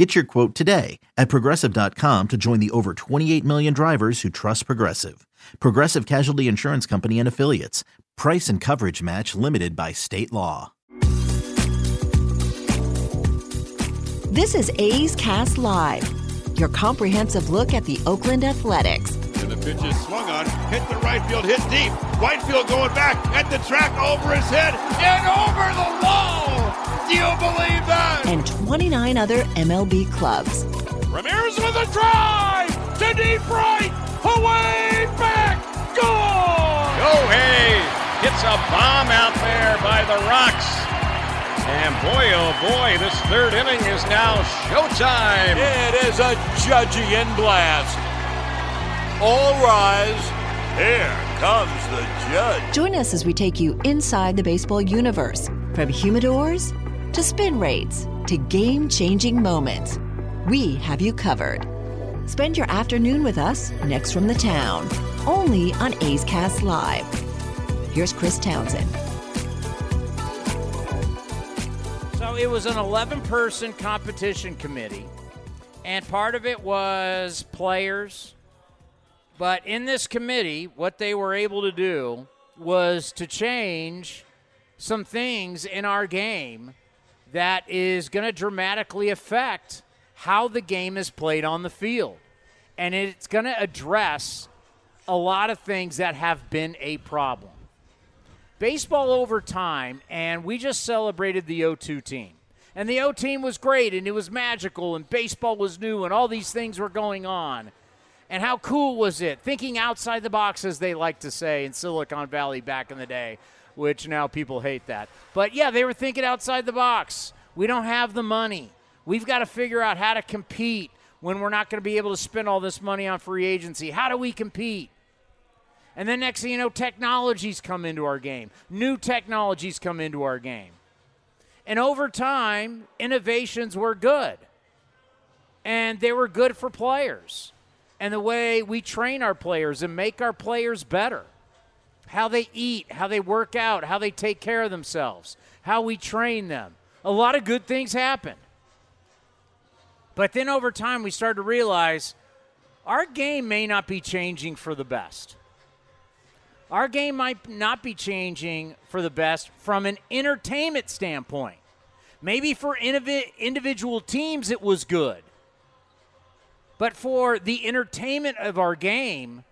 Get your quote today at progressive.com to join the over 28 million drivers who trust Progressive. Progressive Casualty Insurance Company and Affiliates. Price and coverage match limited by state law. This is A's Cast Live, your comprehensive look at the Oakland Athletics. And the pitch is swung on, hit the right field, hit deep. Whitefield going back at the track over his head and over the wall. Do you believe that? And 29 other MLB clubs. Ramirez with a drive to deep right, away back, gone. Shohei hits a bomb out there by the Rocks. And boy, oh boy, this third inning is now showtime. It is a judgy in blast. All rise. Here comes the judge. Join us as we take you inside the baseball universe from humidors to spin rates to game changing moments. We have you covered. Spend your afternoon with us next from the town, only on A's Cast Live. Here's Chris Townsend. So it was an 11 person competition committee, and part of it was players. But in this committee, what they were able to do was to change some things in our game that is going to dramatically affect how the game is played on the field. And it's going to address a lot of things that have been a problem. Baseball over time, and we just celebrated the 0 2 team. And the O team was great, and it was magical, and baseball was new, and all these things were going on. And how cool was it? Thinking outside the box, as they like to say in Silicon Valley back in the day, which now people hate that. But yeah, they were thinking outside the box. We don't have the money. We've got to figure out how to compete when we're not going to be able to spend all this money on free agency. How do we compete? And then next thing you know, technologies come into our game. New technologies come into our game. And over time, innovations were good. And they were good for players. And the way we train our players and make our players better. How they eat, how they work out, how they take care of themselves, how we train them. A lot of good things happen. But then over time, we started to realize our game may not be changing for the best. Our game might not be changing for the best from an entertainment standpoint. Maybe for individual teams it was good. But for the entertainment of our game,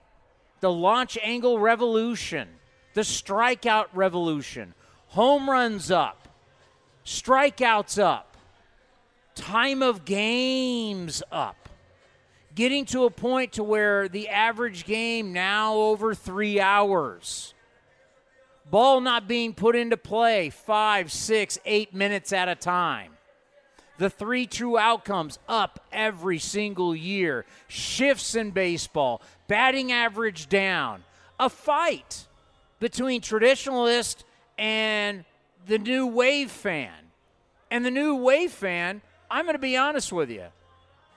the launch angle revolution, the strikeout revolution, home runs up, strikeouts up, time of games up getting to a point to where the average game now over three hours ball not being put into play five six eight minutes at a time the three true outcomes up every single year shifts in baseball batting average down a fight between traditionalist and the new wave fan and the new wave fan i'm going to be honest with you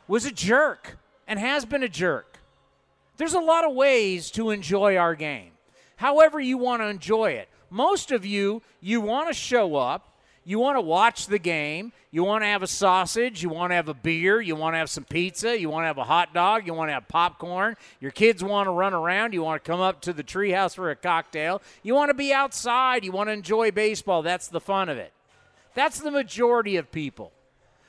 was a jerk and has been a jerk. There's a lot of ways to enjoy our game, however, you want to enjoy it. Most of you, you want to show up, you want to watch the game, you want to have a sausage, you want to have a beer, you want to have some pizza, you want to have a hot dog, you want to have popcorn, your kids want to run around, you want to come up to the treehouse for a cocktail, you want to be outside, you want to enjoy baseball. That's the fun of it. That's the majority of people.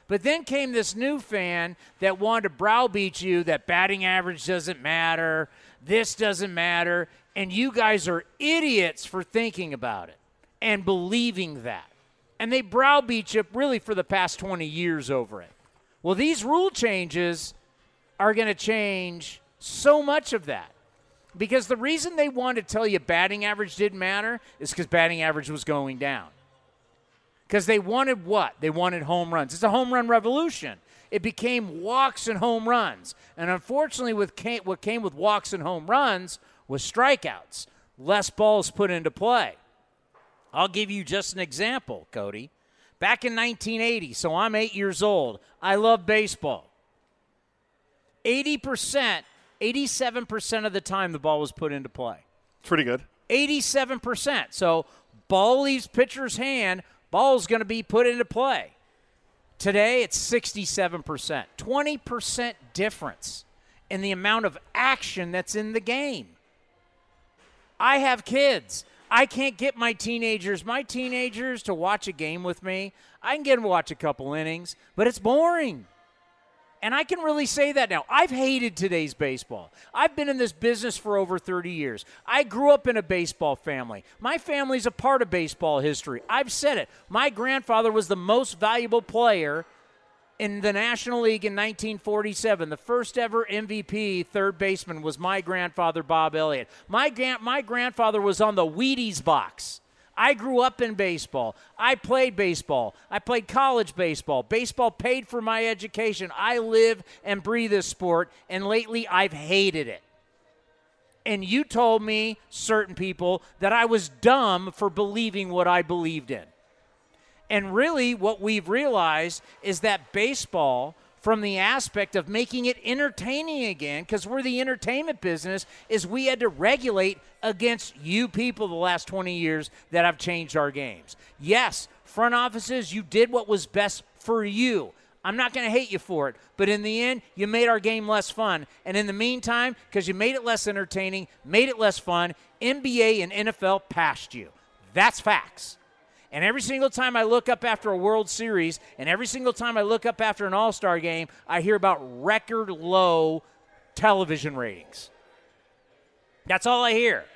But then came this new fan that wanted to browbeat you that batting average doesn't matter, this doesn't matter, and you guys are idiots for thinking about it and believing that. And they browbeat you really for the past 20 years over it. Well, these rule changes are going to change so much of that. Because the reason they wanted to tell you batting average didn't matter is because batting average was going down because they wanted what? They wanted home runs. It's a home run revolution. It became walks and home runs. And unfortunately, with what came with walks and home runs was strikeouts. less balls put into play. I'll give you just an example, Cody. Back in 1980, so I'm eight years old. I love baseball. 80%, 87% of the time the ball was put into play. It's pretty good. 87%. So ball leaves pitcher's hand, ball's going to be put into play. Today it's 67%. 20% difference in the amount of action that's in the game. I have kids. I can't get my teenagers, my teenagers to watch a game with me. I can get them to watch a couple innings, but it's boring. And I can really say that now. I've hated today's baseball. I've been in this business for over 30 years. I grew up in a baseball family. My family's a part of baseball history. I've said it. My grandfather was the most valuable player in the National League in 1947. The first ever MVP third baseman was my grandfather, Bob Elliott. My, gran- my grandfather was on the Wheaties box. I grew up in baseball. I played baseball. I played college baseball. Baseball paid for my education. I live and breathe this sport, and lately I've hated it. And you told me, certain people, that I was dumb for believing what I believed in. And really, what we've realized is that baseball, from the aspect of making it entertaining again, because we're the entertainment business, is we had to regulate against you people the last 20 years that have changed our games. Yes, front offices, you did what was best for you. I'm not going to hate you for it, but in the end, you made our game less fun. And in the meantime, because you made it less entertaining, made it less fun, NBA and NFL passed you. That's facts. And every single time I look up after a World Series, and every single time I look up after an All Star game, I hear about record low television ratings. That's all I hear.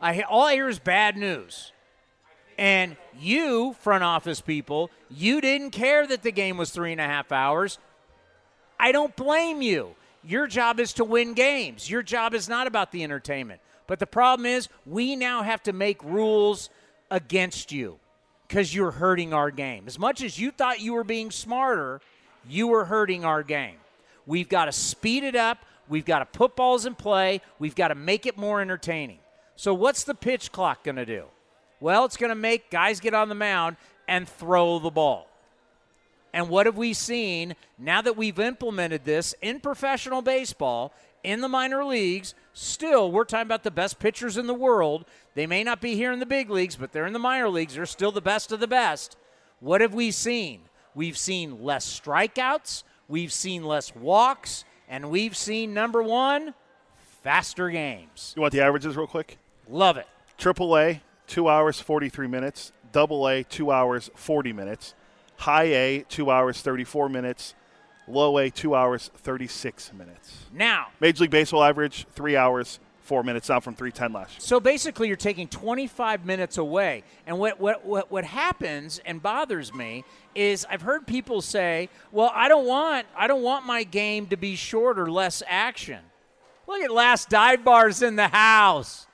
I all I hear is bad news. And you, front office people, you didn't care that the game was three and a half hours. I don't blame you. Your job is to win games. Your job is not about the entertainment. But the problem is, we now have to make rules against you because you're hurting our game. As much as you thought you were being smarter, you were hurting our game. We've got to speed it up. We've got to put balls in play. We've got to make it more entertaining. So, what's the pitch clock going to do? Well, it's going to make guys get on the mound and throw the ball. And what have we seen now that we've implemented this in professional baseball, in the minor leagues? Still, we're talking about the best pitchers in the world. They may not be here in the big leagues, but they're in the minor leagues. They're still the best of the best. What have we seen? We've seen less strikeouts, we've seen less walks, and we've seen number one, faster games. You want the averages real quick? Love it. Triple A, two hours, 43 minutes. Double A, two hours, 40 minutes. High A, two hours, 34 minutes. Low A, two hours, 36 minutes. Now, Major League Baseball average, three hours, four minutes, down from 310 last year. So basically, you're taking 25 minutes away. And what, what, what, what happens and bothers me is I've heard people say, well, I don't want I don't want my game to be shorter, less action. Look at last dive bars in the house.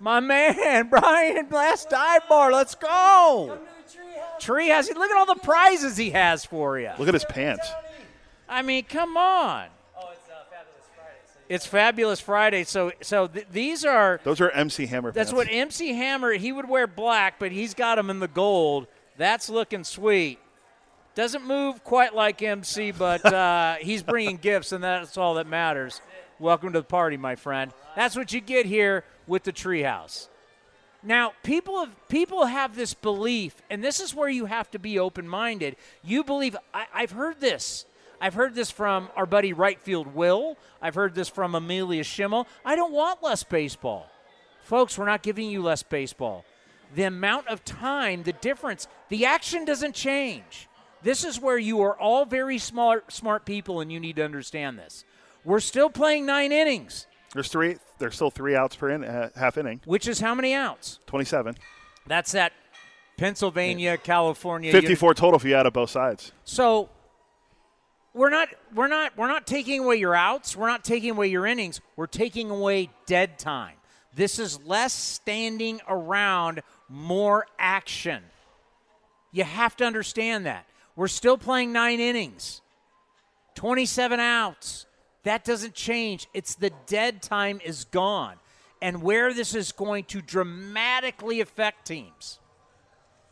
My man, Brian, last dive bar. Let's go. Tree has. Look at all the prizes he has for you. Look at his pants. I mean, come on. Oh, it's uh, Fabulous Friday. So it's Fabulous Friday. So, so th- these are Those are MC Hammer that's pants. what MC Hammer. He would wear black, but he's got them in the gold. That's looking sweet. Doesn't move quite like MC, but uh, he's bringing gifts, and that's all that matters. Welcome to the party, my friend. That's what you get here with the Treehouse. Now, people have people have this belief, and this is where you have to be open-minded. You believe I, I've heard this. I've heard this from our buddy right field Will. I've heard this from Amelia Schimmel. I don't want less baseball. Folks, we're not giving you less baseball. The amount of time, the difference, the action doesn't change. This is where you are all very smart, smart people, and you need to understand this. We're still playing nine innings, There's three. There's still three outs per in, uh, half inning. which is how many outs? 27. That's that Pennsylvania, California. 54 total if you add up both sides. So we're not we're not we're not taking away your outs. We're not taking away your innings. We're taking away dead time. This is less standing around, more action. You have to understand that. We're still playing 9 innings. 27 outs. That doesn't change. It's the dead time is gone. and where this is going to dramatically affect teams.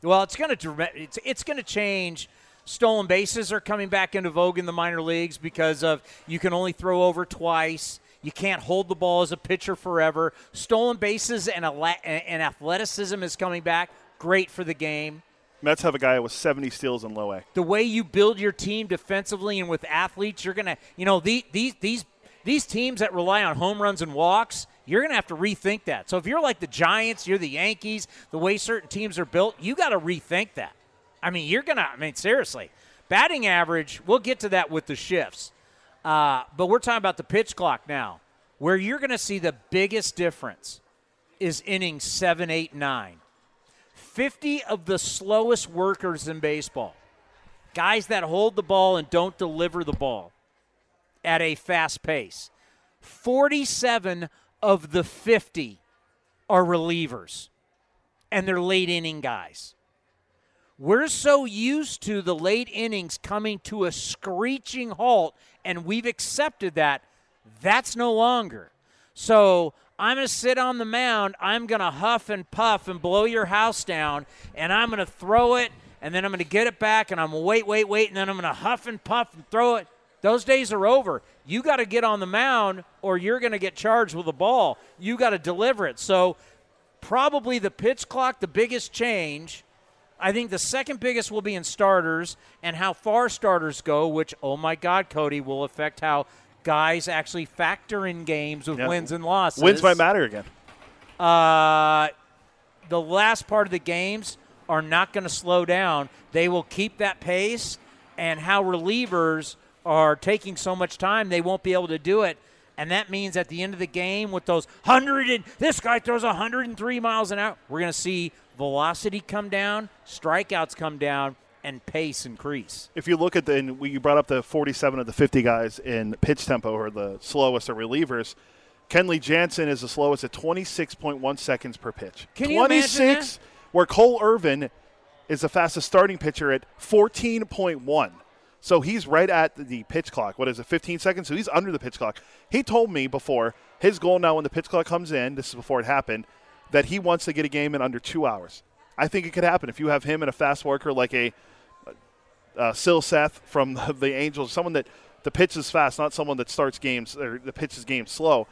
Well, it's going to it's, it's going to change. Stolen bases are coming back into vogue in the minor leagues because of you can only throw over twice. You can't hold the ball as a pitcher forever. Stolen bases and, and athleticism is coming back. Great for the game. Mets have a guy with 70 steals in low A. The way you build your team defensively and with athletes, you're gonna, you know, these these these these teams that rely on home runs and walks, you're gonna have to rethink that. So if you're like the Giants, you're the Yankees, the way certain teams are built, you got to rethink that. I mean, you're gonna. I mean, seriously, batting average. We'll get to that with the shifts, uh, but we're talking about the pitch clock now, where you're gonna see the biggest difference is innings seven, eight, nine. 50 of the slowest workers in baseball. Guys that hold the ball and don't deliver the ball at a fast pace. 47 of the 50 are relievers, and they're late inning guys. We're so used to the late innings coming to a screeching halt, and we've accepted that. That's no longer. So I'm going to sit on the mound. I'm going to huff and puff and blow your house down, and I'm going to throw it, and then I'm going to get it back, and I'm going to wait, wait, wait, and then I'm going to huff and puff and throw it. Those days are over. You got to get on the mound, or you're going to get charged with a ball. You got to deliver it. So, probably the pitch clock, the biggest change. I think the second biggest will be in starters and how far starters go, which, oh my God, Cody, will affect how guys actually factor in games with yep. wins and losses. Wins might matter again. Uh, the last part of the games are not going to slow down. They will keep that pace, and how relievers are taking so much time, they won't be able to do it. And that means at the end of the game, with those 100 and this guy throws 103 miles an hour, we're going to see velocity come down, strikeouts come down, and pace increase. If you look at the, and you brought up the 47 of the 50 guys in pitch tempo or the slowest of relievers. Kenley Jansen is the slowest at 26.1 seconds per pitch. Can 26, where Cole Irvin is the fastest starting pitcher at 14.1. So he's right at the pitch clock. What is it, 15 seconds? So he's under the pitch clock. He told me before his goal now when the pitch clock comes in, this is before it happened, that he wants to get a game in under two hours. I think it could happen if you have him and a fast worker like a uh, Silseth from the, the, Angels, someone that the pitch is fast, not someone that starts games or the pitch is game slow.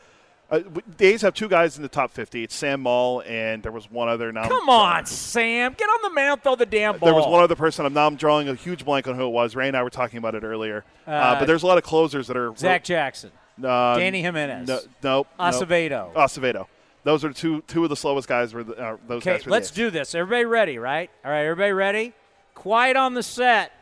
Uh, A's have two guys in the top 50. It's Sam Moll, and there was one other. Now Come on, Sam. Get on the mound, throw the damn ball. There was one other person. I'm now I'm drawing a huge blank on who it was. Ray and I were talking about it earlier. Uh, uh, but there's a lot of closers that are. Zach Jackson. Uh, Dany Jimenez. No, nope. Acevedo. Nope. Acevedo. Those are two two of the slowest guys. Were the, uh, those okay, let's do this. Everybody ready, right? All right, everybody ready? Quiet on the set.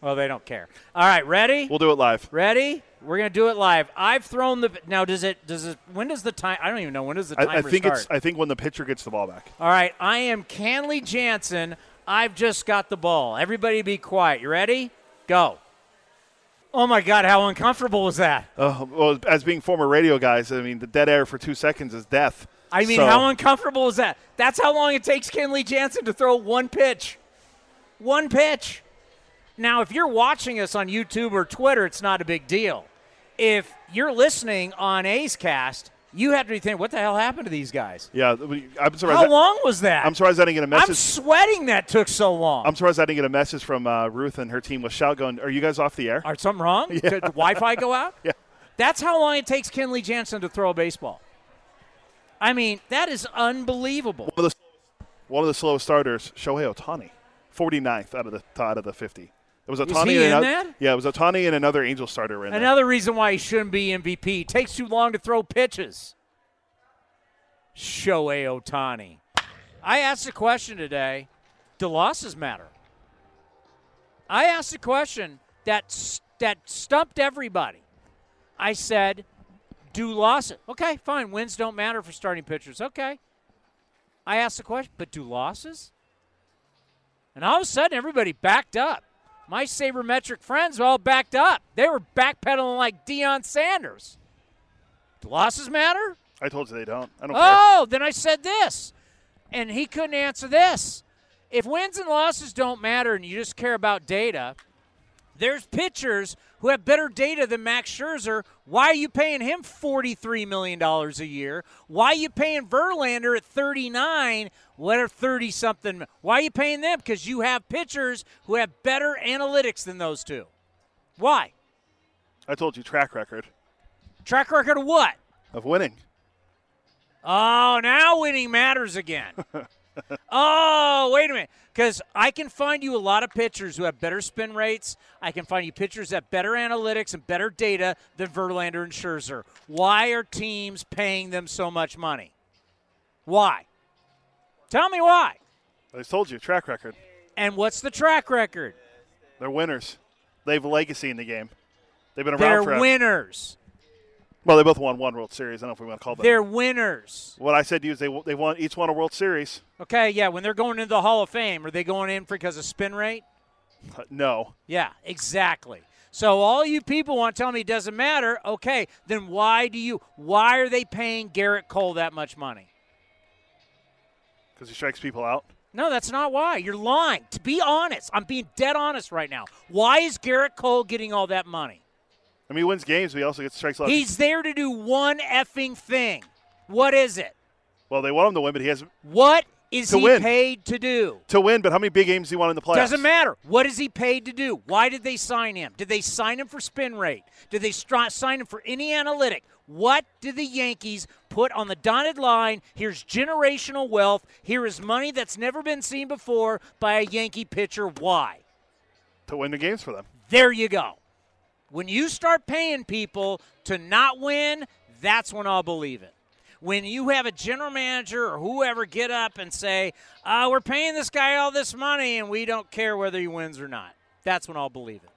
Well, they don't care. All right, ready? We'll do it live. Ready? We're gonna do it live. I've thrown the now. Does it? Does it? When does the time? I don't even know. When does the timer I, I think start? it's. I think when the pitcher gets the ball back. All right. I am Kenley Jansen. I've just got the ball. Everybody, be quiet. You ready? Go. Oh my God! How uncomfortable was that? Uh, well, as being former radio guys, I mean, the dead air for two seconds is death. I mean, so. how uncomfortable is that? That's how long it takes Kenley Jansen to throw one pitch. One pitch. Now, if you're watching us on YouTube or Twitter, it's not a big deal. If you're listening on A's Cast, you have to be thinking, what the hell happened to these guys? Yeah, I'm surprised. How that, long was that? I'm surprised I didn't get a message. I'm sweating that took so long. I'm surprised I didn't get a message from uh, Ruth and her team with shout going, are you guys off the air? Are something wrong? Yeah. Did Wi-Fi go out? yeah. That's how long it takes Kenley Jansen to throw a baseball. I mean, that is unbelievable. One of the, one of the slowest starters, Shohei Ohtani, 49th out of the out of the 50. It was Ohtani and another, that? Yeah, it was Ohtani and another Angel starter in there. Another there. reason why he shouldn't be MVP. Takes too long to throw pitches. Shohei Ohtani. I asked a question today. Do losses matter? I asked a question that that stumped everybody. I said, "Do losses? Okay, fine. Wins don't matter for starting pitchers. Okay." I asked the question, but do losses? And all of a sudden, everybody backed up my sabermetric friends were all backed up. They were backpedaling like Deion Sanders. Do losses matter? I told you they don't. I don't oh, care. then I said this. And he couldn't answer this. If wins and losses don't matter and you just care about data, there's pitchers who have better data than Max Scherzer. Why are you paying him $43 million a year? Why are you paying Verlander at 39? What are 30 something? Why are you paying them? Because you have pitchers who have better analytics than those two. Why? I told you track record Track record of what? of winning. Oh, now winning matters again. oh, wait a minute. Because I can find you a lot of pitchers who have better spin rates. I can find you pitchers that have better analytics and better data than Verlander and Scherzer. Why are teams paying them so much money? Why? Tell me why. I told you track record. And what's the track record? They're winners. They have a legacy in the game. They've been around They're forever. winners. Well, they both won one World Series. I don't know if we want to call them. They're winners. what I said to you is they they won each won a World Series. Okay, yeah, when they're going into the Hall of Fame, are they going in because of spin rate? Uh, No, Yeah, exactly. So all you people want to tell me it doesn't matter. Okay, then why do you? Why are they paying Gerrit Cole that much money? because he strikes people out. No, that's not why. You're lying. To be honest, I'm being dead honest right now. Why is Gerrit Cole getting all that money? I mean, he wins games, but he also gets strikes out. He's there to do one effing thing. What is it? well, they want him to win, but he has What is he win. paid to do? to win. But how many big games does he won in the playoffs? Doesn't matter. What is he paid to do? Why did they sign him? Did they sign him for spin rate? Did they stri- sign him for any analytic? What did the Yankees put on the dotted line? Here's generational wealth. Here is money that's never been seen before by a Yankee pitcher. Why? to win the games for them. There you go. When you start paying people to not win, that's when I'll believe it. When you have a general manager or whoever get up and say, uh, we're paying this guy all this money and we don't care whether he wins or not, that's when I'll believe it.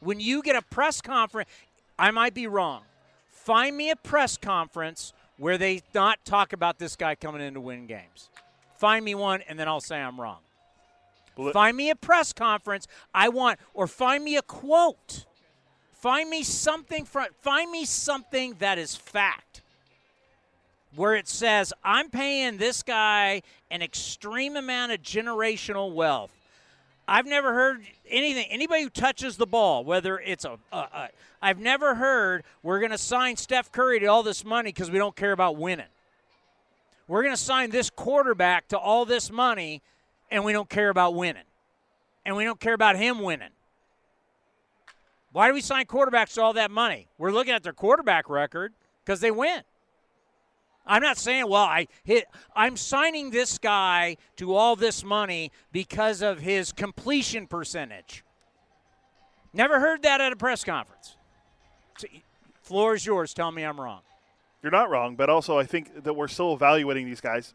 When you get a press conference, I might be wrong. Find me a press conference where they not talk about this guy coming in to win games. Find me one, and then I'll say I'm wrong. Find me a press conference. I want, or find me a quote. Find me something from. Find me something that is fact, where it says I'm paying this guy an extreme amount of generational wealth. I've never heard anything. Anybody who touches the ball, whether it's a, a, a I've never heard we're going to sign Steph Curry to all this money because we don't care about winning. We're going to sign this quarterback to all this money, and we don't care about winning, and we don't care about him winning. Why do we sign quarterbacks to all that money? We're looking at their quarterback record because they win. I'm not saying, well, I hit. I'm signing this guy to all this money because of his completion percentage. Never heard that at a press conference. So, floor is yours. Tell me I'm wrong. You're not wrong, but also I think that we're still evaluating these guys.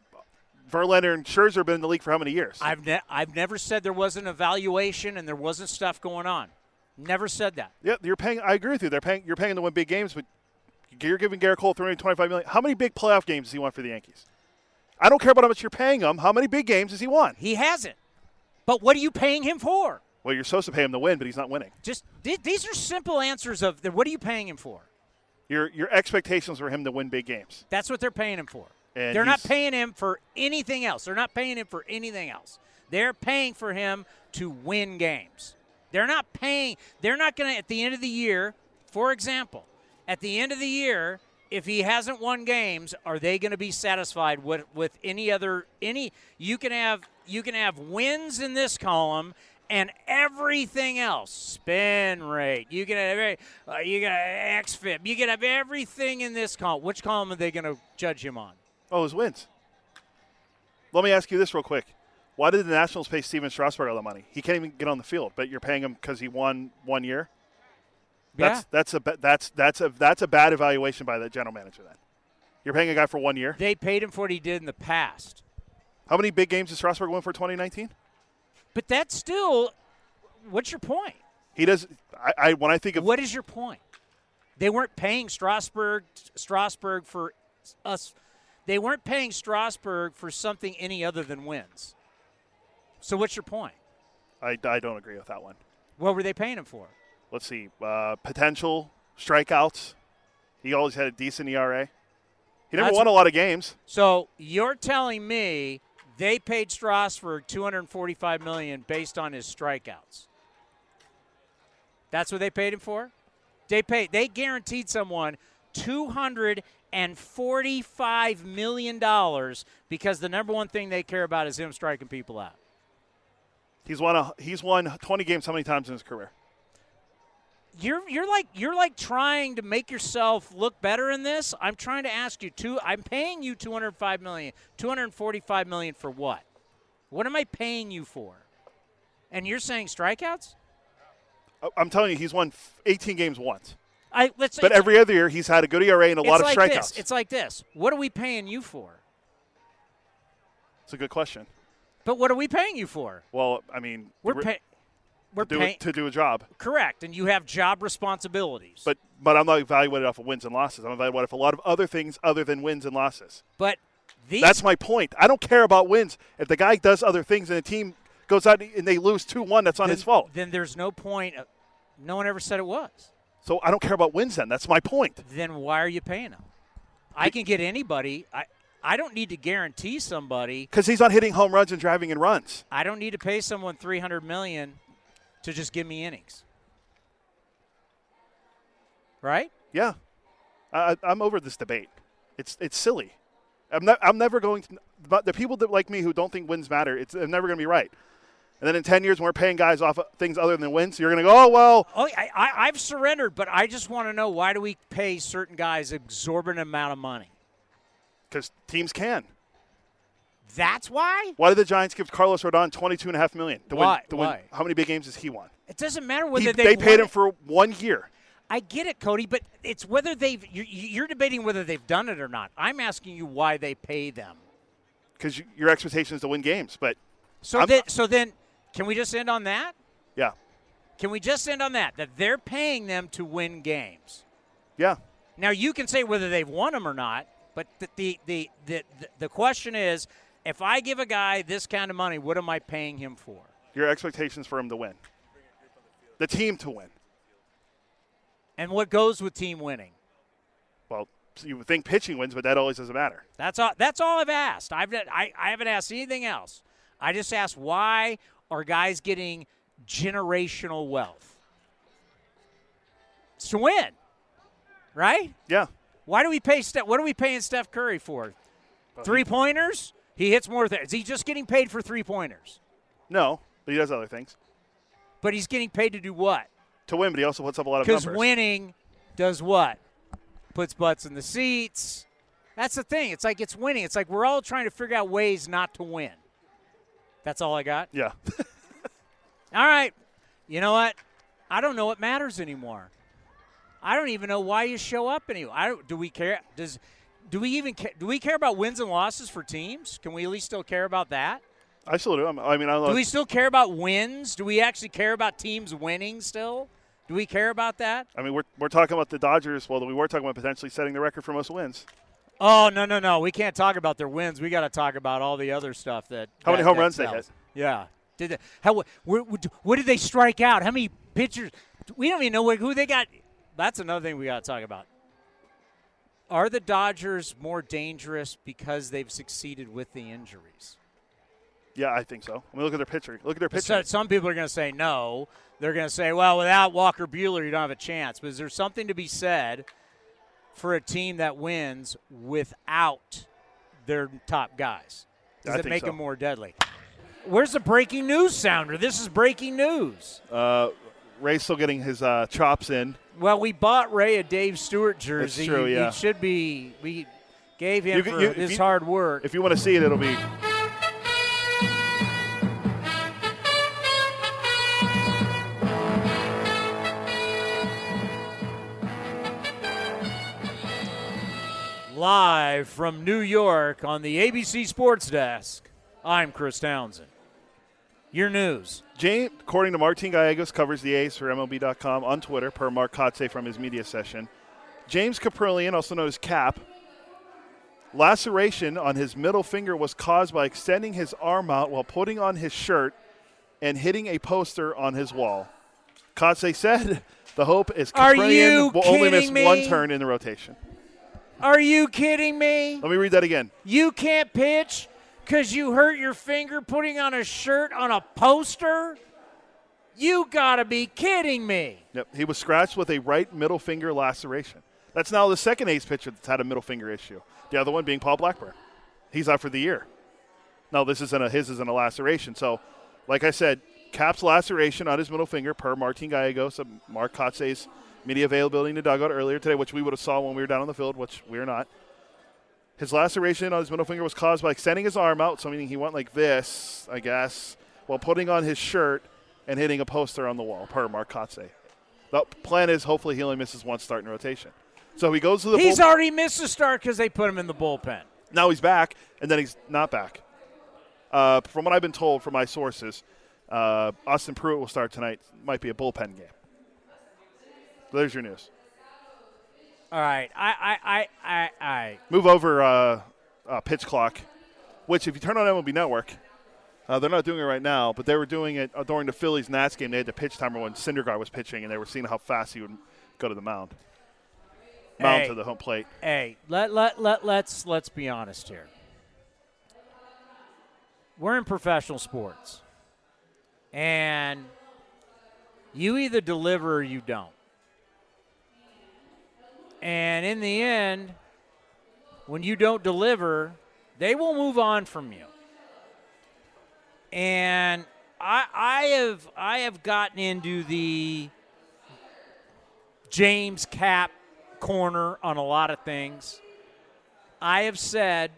Verlander and Scherzer have been in the league for how many years? I've ne- I've never said there wasn't evaluation and there wasn't stuff going on. Never said that. yeah, you're paying. I agree with you. They're paying. You're paying to win big games, but you're giving Gerrit Cole 325 million. How many big playoff games does he want for the Yankees? I don't care about how much you're paying him. How many big games has he won? He hasn't. But what are you paying him for? Well, you're supposed to pay him to win, but he's not winning. Just these are simple answers of the, what are you paying him for? Your your expectations for him to win big games. That's what they're paying him for. And they're not paying him for anything else. They're not paying him for anything else. They're paying for him to win games. They're not paying. They're not going to at the end of the year, for example, at the end of the year, if he hasn't won games, are they going to be satisfied with with any other any? You can have you can have wins in this column and everything else spin rate you can have uh, you can have xFIP you can have everything in this column which column are they going to judge him on Oh, his wins. Let me ask you this real quick. Why did the Nationals pay Stephen Strasburg all the money? He can't even get on the field, but you're paying him because he won one year. That's yeah that's a that's that's a that's a bad evaluation by the general manager. Then you're paying a guy for one year. they paid him for what he did in the past How many big games did Strasburg win for 2019? but that's still what's your point He does. I, I when I think of what is your point they weren't paying strasburg strasburg for us they weren't paying strasburg for something any other than wins so what's your point I, I don't agree with that one. what were they paying him for Let's see. Uh, potential strikeouts. He always had a decent ERA. He never That's won a lot of games. So you're telling me they paid Strasburg 245 million based on his strikeouts? That's what they paid him for. They paid. They guaranteed someone two hundred and forty-five million dollars because the number one thing they care about is him striking people out. He's won a he's won 20 games how many times in his career? You're you're like you're like trying to make yourself look better in this. I'm trying to ask you two. I'm paying you 205 million, 245 million for what? What am I paying you for? And you're saying strikeouts? I'm telling you, he's won 18 games once. I let's. But every other year, he's had a good ERA and a lot of like strikeouts. This. It's like this. What are we paying you for? It's a good question. But what are we paying you for? Well, I mean, We're re- paying. We're to do it, to do a job. correct, and you have job responsibilities. But but I'm not evaluated off of wins and losses. I'm evaluated off a lot of other things other than wins and losses. but these That's my point. I don't care about wins. If the guy does other things and the team goes out and they lose two one, that's on then, his fault. Then there's no point. Of, no one ever said it was. So I don't care about wins. Then that's my point. Then why are you paying him? I can get anybody. I I don't need to guarantee somebody. Because he's not hitting home runs and driving in runs. I don't need to pay someone 300 million to just give me innings. Right? Yeah, I, I'm over this debate. It's it's silly. I'm not, I'm never going to. But the people that like me who don't think wins matter, it's I'm never going to be right. And then in 10 years, when we're paying guys off of things other than wins, so you're going to go, oh well, Oh, I, I, I've surrendered, but I just want to know why do we pay certain guys exorbitant amount of money? Because teams can. That's why. Why did the Giants give Carlos Rodon 22 and a half million to Why? win? To win Why? how many big games has he won? It doesn't matter He- whether they they've paid him it. for one year. I get it, Cody, but it's whether they've. You're, you're debating whether they've done it or not. I'm asking you why they pay them. because your expectation is to win games. But So I'm- then, so then, can we just end on that? yeah, Can we just end on that? That they're paying them to win games. yeah, Now you can say whether they've won them or not, but the the the the, question is, if I give a guy this kind of money, what am I paying him for? your expectations for him to win, the team to win. And what goes with team winning? Well, you would think pitching wins, but that always doesn't matter. That's all. That's all I've asked. I've I, I haven't asked anything else. I just asked why are guys getting generational wealth? It's to win, right? Yeah, Why do we pay Steph? What are we paying Steph Curry for? Three pointers. He hits more. Th- is he just getting paid for three pointers? no, but he does other things But he's getting paid to do what? to win. But he also puts up a lot of numbers. Because winning does what? Puts butts in the seats. That's the thing. It's like it's winning. It's like we're all trying to figure out ways not to win. That's all I got. yeah, All right. You know what? I don't know what matters anymore. I don't even know why you show up anymore. I don't, do we care? Does do we even care? Do we care about wins and losses for teams? Can we at least still care about that? I still do. I'm- I mean, I don't. Do we still care about wins? Do we actually care about teams winning still? Do we care about that? I mean, we're, we're talking about the Dodgers. Well, we were talking about potentially setting the record for most wins. Oh no no no! We can't talk about their wins. We got to talk about all the other stuff that. How many home that runs they sells. hit? Yeah. Did they, how? What, what, what did they strike out? How many pitchers? We don't even know who they got. That's another thing we got to talk about. Are the Dodgers more dangerous because they've succeeded with the injuries? Yeah, I think so. I mean, look at their pitcher. Look at their pitcher. So, some people are going to say no. They're going to say, well, without Walker Buehler, you don't have a chance. But is there something to be said for a team that wins without their top guys? Does I it make so. them more deadly? Where's the breaking news sounder? This is breaking news. Uh, Ray's still getting his uh, chops in. Well, we bought Ray a Dave Stewart jersey. true, He- yeah. He should be. We gave him You for you- his you- hard work. If you want to see it, it'll be. Live from New York on the ABC Sports Desk, I'm Chris Townsend. Your news. James, according to Martin Gallegos, covers the A's for MLB.com on Twitter, per Mark Kotsay from his media session. James Kaprielian, also known as Cap, laceration on his middle finger was caused by extending his arm out while putting on his shirt and hitting a poster on his wall. Kotsay said the hope is Kaprielian will only miss me? one turn in the rotation. Are you kidding me? Let me read that again. You can't pitch because you hurt your finger putting on a shirt on a poster? You gotta be kidding me. Yep, he was scratched with a right middle finger laceration. That's now the second ace pitcher that's had a middle finger issue. The other one being Paul Blackburn. He's out for the year. No, this isn't a his isn't a laceration. So, like I said, Cap's laceration on his middle finger per Martin Gallegos, Mark Kotsay's media availability in the dugout earlier today, which we would have saw when we were down on the field, which we are not. His laceration on his middle finger was caused by extending his arm out, so meaning he went like this, I guess, while putting on his shirt and hitting a poster on the wall, per Mark Kotsay. The plan is hopefully he only misses one start in rotation. So he goes to the He's bullpen. already missed a start because they put him in the bullpen. Now he's back, and then he's not back. Uh, from what I've been told from my sources, uh, Austin Pruitt will start tonight. Might be a bullpen game. There's your news. All right, I, I, I, I, I. Move over uh, uh, pitch clock, which if you turn on MLB Network, uh, they're not doing it right now, but they were doing it uh, during the Phillies Nats game. They had the pitch timer when Syndergaard was pitching, and they were seeing how fast he would go to the mound, mound Hey. to the home plate. Hey, let let let let's let's be honest here. We're in professional sports, and you either deliver or you don't. And in the end, when you don't deliver, they will move on from you. And I, I have I have gotten into the James Cap corner on a lot of things. I have said,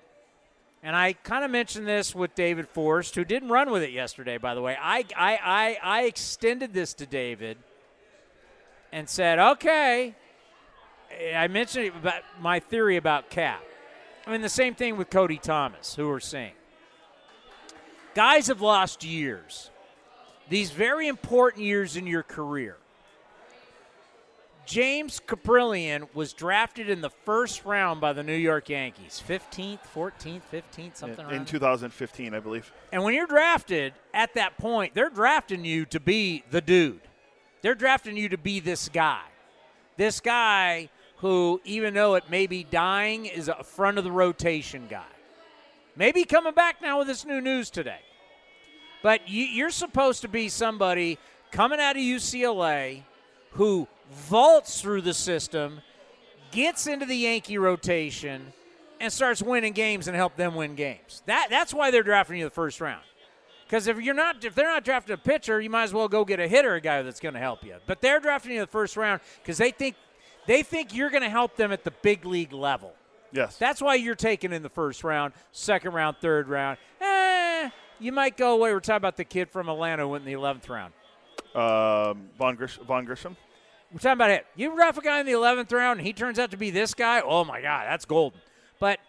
and I kind of mentioned this with David Forst, who didn't run with it yesterday, by the way. I, I, I, I extended this to David and said, okay. I mentioned it about my theory about Cap. I mean, the same thing with Cody Thomas, who we're seeing. Guys have lost years, these very important years in your career. James Kaprielian was drafted in the first round by the New York Yankees, 15th, 14th, 15th, something in, in 2015, I believe. And when you're drafted at that point, they're drafting you to be the dude. They're drafting you to be this guy. This guy who, even though it may be dying, is a front of the rotation guy. Maybe coming back now with this new news today. But you, you're supposed to be somebody coming out of UCLA who vaults through the system, gets into the Yankee rotation, and starts winning games and help them win games. That that's why they're drafting you the first round. Because if you're not, if they're not drafting a pitcher, you might as well go get a hitter, a guy that's going to help you. But they're drafting you the first round because they think they think you're going to help them at the big league level. Yes. That's why you're taken in the first round, second round, third round. Eh, you might go away. We're talking about the kid from Atlanta who went in the 11th round. um, Vaughn, Grish- Vaughn Grissom. We're talking about it. You draft a guy in the 11th round and he turns out to be this guy. Oh my God, that's golden. But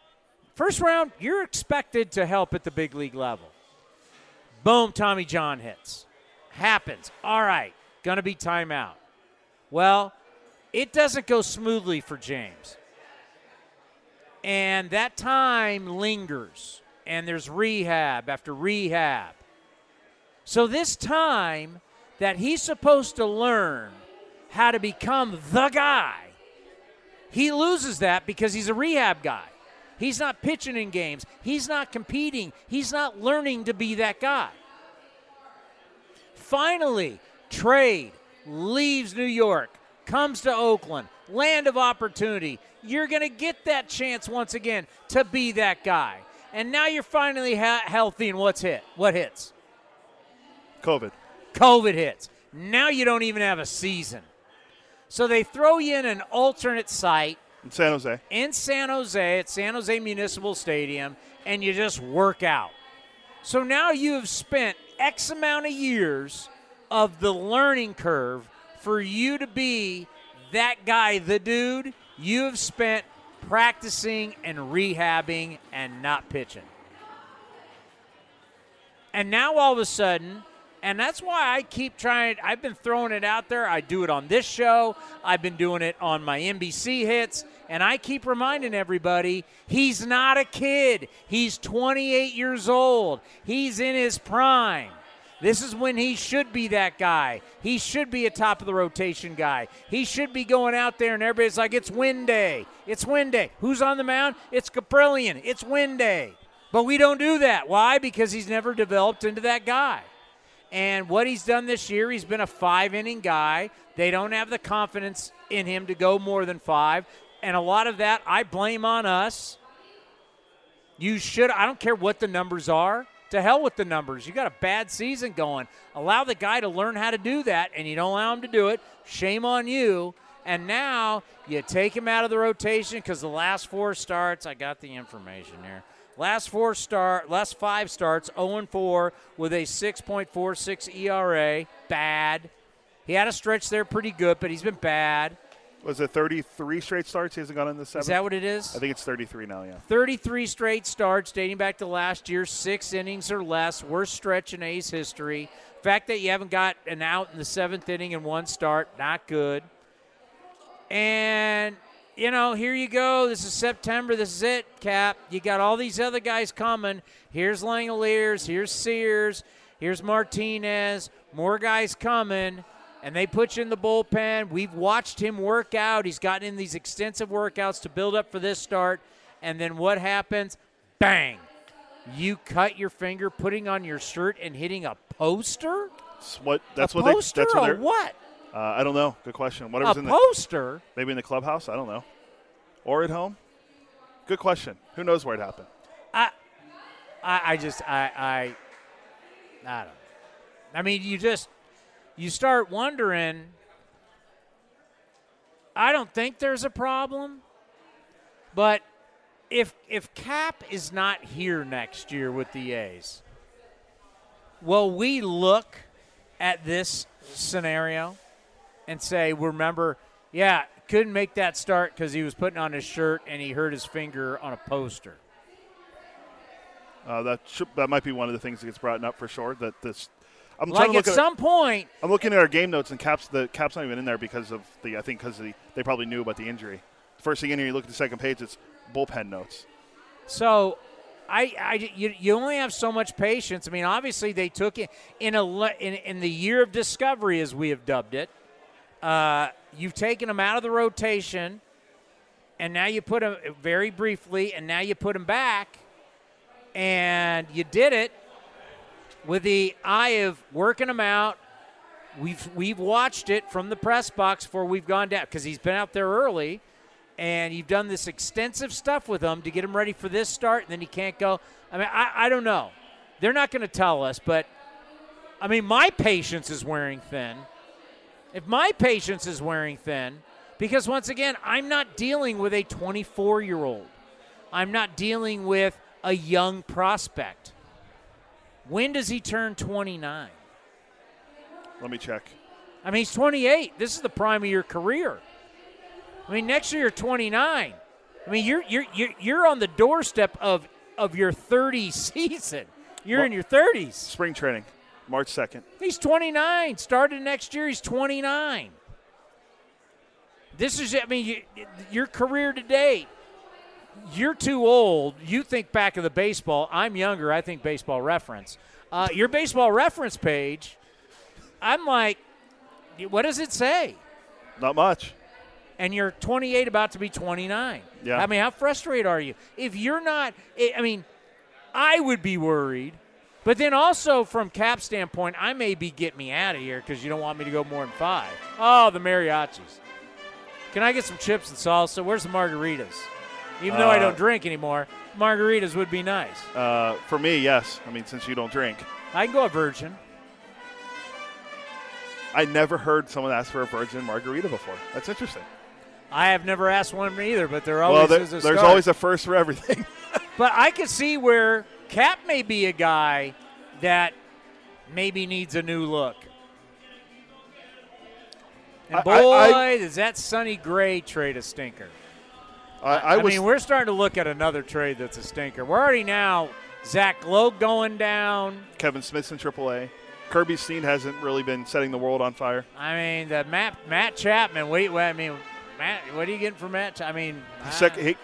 first round, you're expected to help at the big league level. Boom, Tommy John hits. Happens. All right, gonna be timeout. Well, it doesn't go smoothly for James. And that time lingers, and there's rehab after rehab. So, this time that he's supposed to learn how to become the guy, he loses that because he's a rehab guy. He's not pitching in games, he's not competing, he's not learning to be that guy. Finally, trade leaves New York, comes to Oakland, land of opportunity. You're going to get that chance once again to be that guy. And now you're finally ha- healthy, and what's hit? What hits? COVID. COVID hits. Now you don't even have a season. So they throw you in an alternate site In San Jose. in San Jose at San Jose Municipal Stadium and you just work out. So now you have spent X amount of years of the learning curve for you to be that guy, the dude. You have spent practicing and rehabbing and not pitching. And now all of a sudden, and that's why I keep trying. I've been throwing it out there. I do it on this show. I've been doing it on my NBC hits. And I keep reminding everybody he's not a kid. He's 28 years old. He's in his prime. This is when he should be that guy. He should be a top of the rotation guy. He should be going out there and everybody's like, it's win day. It's win day. Who's on the mound? It's Kaprielian. It's win day. But we don't do that. Why? Because he's never developed into that guy. And what he's done this year, he's been a five inning guy. They don't have the confidence in him to go more than five. And a lot of that I blame on us. You should, I don't care what the numbers are. To hell with the numbers. You got a bad season going. Allow the guy to learn how to do that, and you don't allow him to do it. Shame on you. And now you take him out of the rotation because the last four starts, I got the information here. Last four start, last five starts, 0 4 with a 6.46 ERA. Bad. He had a stretch there pretty good, but he's been bad. Was it 33 straight starts? He hasn't gone in the seventh. Is that what it is? I think it's 33 now. Yeah. 33 straight starts dating back to last year, six innings or less, worst stretch in A's history. Fact that you haven't got an out in the seventh inning in one start, not good. And you know, here you go. This is September. This is it, Cap. You got all these other guys coming. Here's Langeliers. Here's Sears. Here's Martinez. More guys coming and they put you in the bullpen. We've watched him work out. He's gotten in these extensive workouts to build up for this start. And then what happens? Bang! You cut your finger putting on your shirt and hitting a poster? That's what that's a what poster they that's what they're what? Uh, I don't know. Good question. Whatever's a in the poster? maybe in the clubhouse. I don't know. Or at home. Good question. Who knows where it happened? I, I, I just I I I don't. know. I mean, you just you start wondering. I don't think there's a problem, but if if Cap is not here next year with the A's, will we look at this scenario and say, "Remember, yeah, couldn't make that start because he was putting on his shirt and he hurt his finger on a poster." Uh, that should, that might be one of the things that gets brought up for sure. That this, I'm Like at some point, I'm looking at our game notes and caps. The caps not even in there because of the. I think because the, they probably knew about the injury. First thing in here, you look at the second page. It's bullpen notes. So, I, I you, you only have so much patience. I mean, obviously they took it in a in, in the year of discovery, as we have dubbed it. Uh, you've taken them out of the rotation, and now you put them very briefly, and now you put them back, and you did it with the eye of working him out. We've we've watched it from the press box before we've gone down because he's been out there early and you've done this extensive stuff with him to get him ready for this start, and then he can't go. I mean, I, I don't know. They're not going to tell us, but I mean, my patience is wearing thin. If my patience is wearing thin, because once again, I'm not dealing with a 24 year old, I'm not dealing with a young prospect. When does he turn 29? Let me check. I mean, he's 28. This is the prime of your career. I mean, next year you're 29. I mean, you're you're you're, you're on the doorstep of of your 30 season. You're Well- in your 30s. Spring training, March 2nd. He's 29. Started next year, he's 29. This is, I mean, you, your career to date. You're too old. You think back of the baseball. I'm younger. I think baseball reference. Uh, your baseball reference page, I'm like, what does it say? Not much. and you're 28 about to be 29 Yeah. i mean how frustrated are you if you're not i I mean i would be worried but then also from cap standpoint i may be getting me out of here because you don't want me to go more than five. Oh, the mariachis can i get some chips and salsa where's the margaritas even though i Uh, don't drink anymore margaritas would be nice Uh, for me, yes. I mean, since you don't drink, i can go a virgin I never heard someone ask for a virgin margarita before. That's interesting. i have never asked one either but there well, always there- is a there's start. always a first for everything. But I could see where Cap may be a guy that maybe needs a new look. And I- boy, I- I- does that Sonny Gray trade a stinker. I, I I, mean, we're starting to look at another trade that's a stinker. We're already now Zach Logue going down. Kevin Smith's in AAA. Kirby Snead hasn't really been setting the world on fire. I mean, the Matt Matt Chapman. What do I mean, Matt, what are you getting for Matt? I mean, I- sec- he,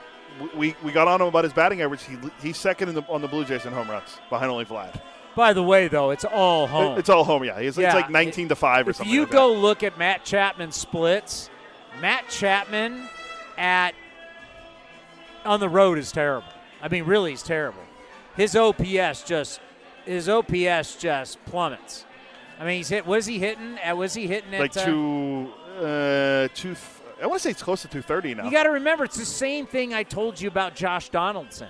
we, we got on him about his batting average. He, he's second in the, on the Blue Jays in home runs, behind only Vlad. by the way, though, it's all home. It's all home, yeah. He's, Yeah, it's like 19 to 5 or if something you like go that. look at Matt Chapman's splits, Matt Chapman at on the road is terrible. I mean, really, he's terrible. His OPS just his OPS just plummets. I mean, he's hit. Was he hitting? Uh, was he hitting at like uh, two, uh, two. I want to say it's close to 230 now. You got to remember, it's the same thing I told you about Josh Donaldson.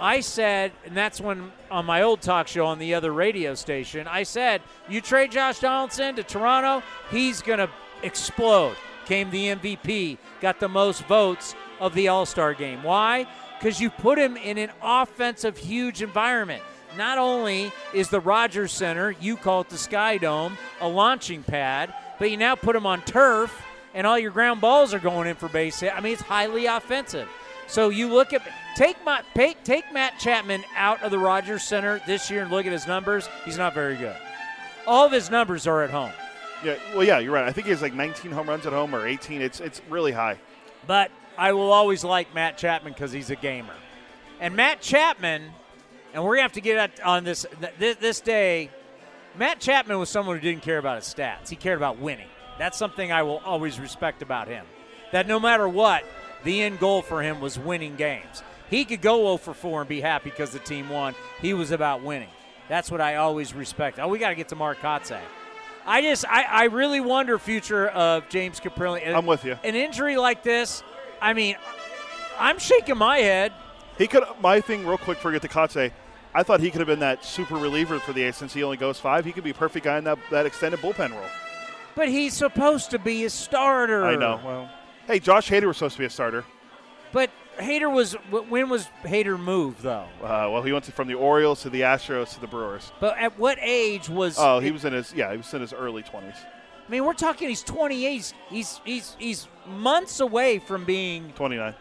I said, and that's when on my old talk show on the other radio station, I said, you trade Josh Donaldson to Toronto, he's going to explode. Came the MVP, got the most votes of the All Star game. Why? Because you put him in an offensive, huge environment. Not only is the Rogers Center, you call it the Sky Dome, a launching pad, but you now put him on turf, and all your ground balls are going in for base hit. I mean, it's highly offensive. So you look at take my take, take Matt Chapman out of the Rogers Center this year and look at his numbers. He's not very good. All of his numbers are at home. Yeah, well, yeah, you're right. I think he has like 19 home runs at home or 18. It's it's really high. But I will always like Matt Chapman because he's a gamer. And Matt Chapman, and we're gonna have to get on this, this this day. Matt Chapman was someone who didn't care about his stats. He cared about winning. That's something I will always respect about him. That no matter what, the end goal for him was winning games. He could go 0 for 4 and be happy because the team won. He was about winning. That's what I always respect. Oh, we got to get to Mark Kotsay. I just, I, I really wonder future of James Kaprielian. I'm with you. An injury like this, I mean, I'm shaking my head. He could. My thing, real quick, forget the Kotsay. I thought he could have been that super reliever for the A's since he only goes five. He could be a perfect guy in that, that extended bullpen role. But he's supposed to be a starter. I know. Well, hey, Josh Hader was supposed to be a starter. But Hader was when was Hader moved though? Uh, well, he went from the Orioles to the Astros to the Brewers. But at what age was? Oh, he was in his yeah, he was in his early twenties. I mean, we're talking. He's 28. He's he's he's months away from being 29.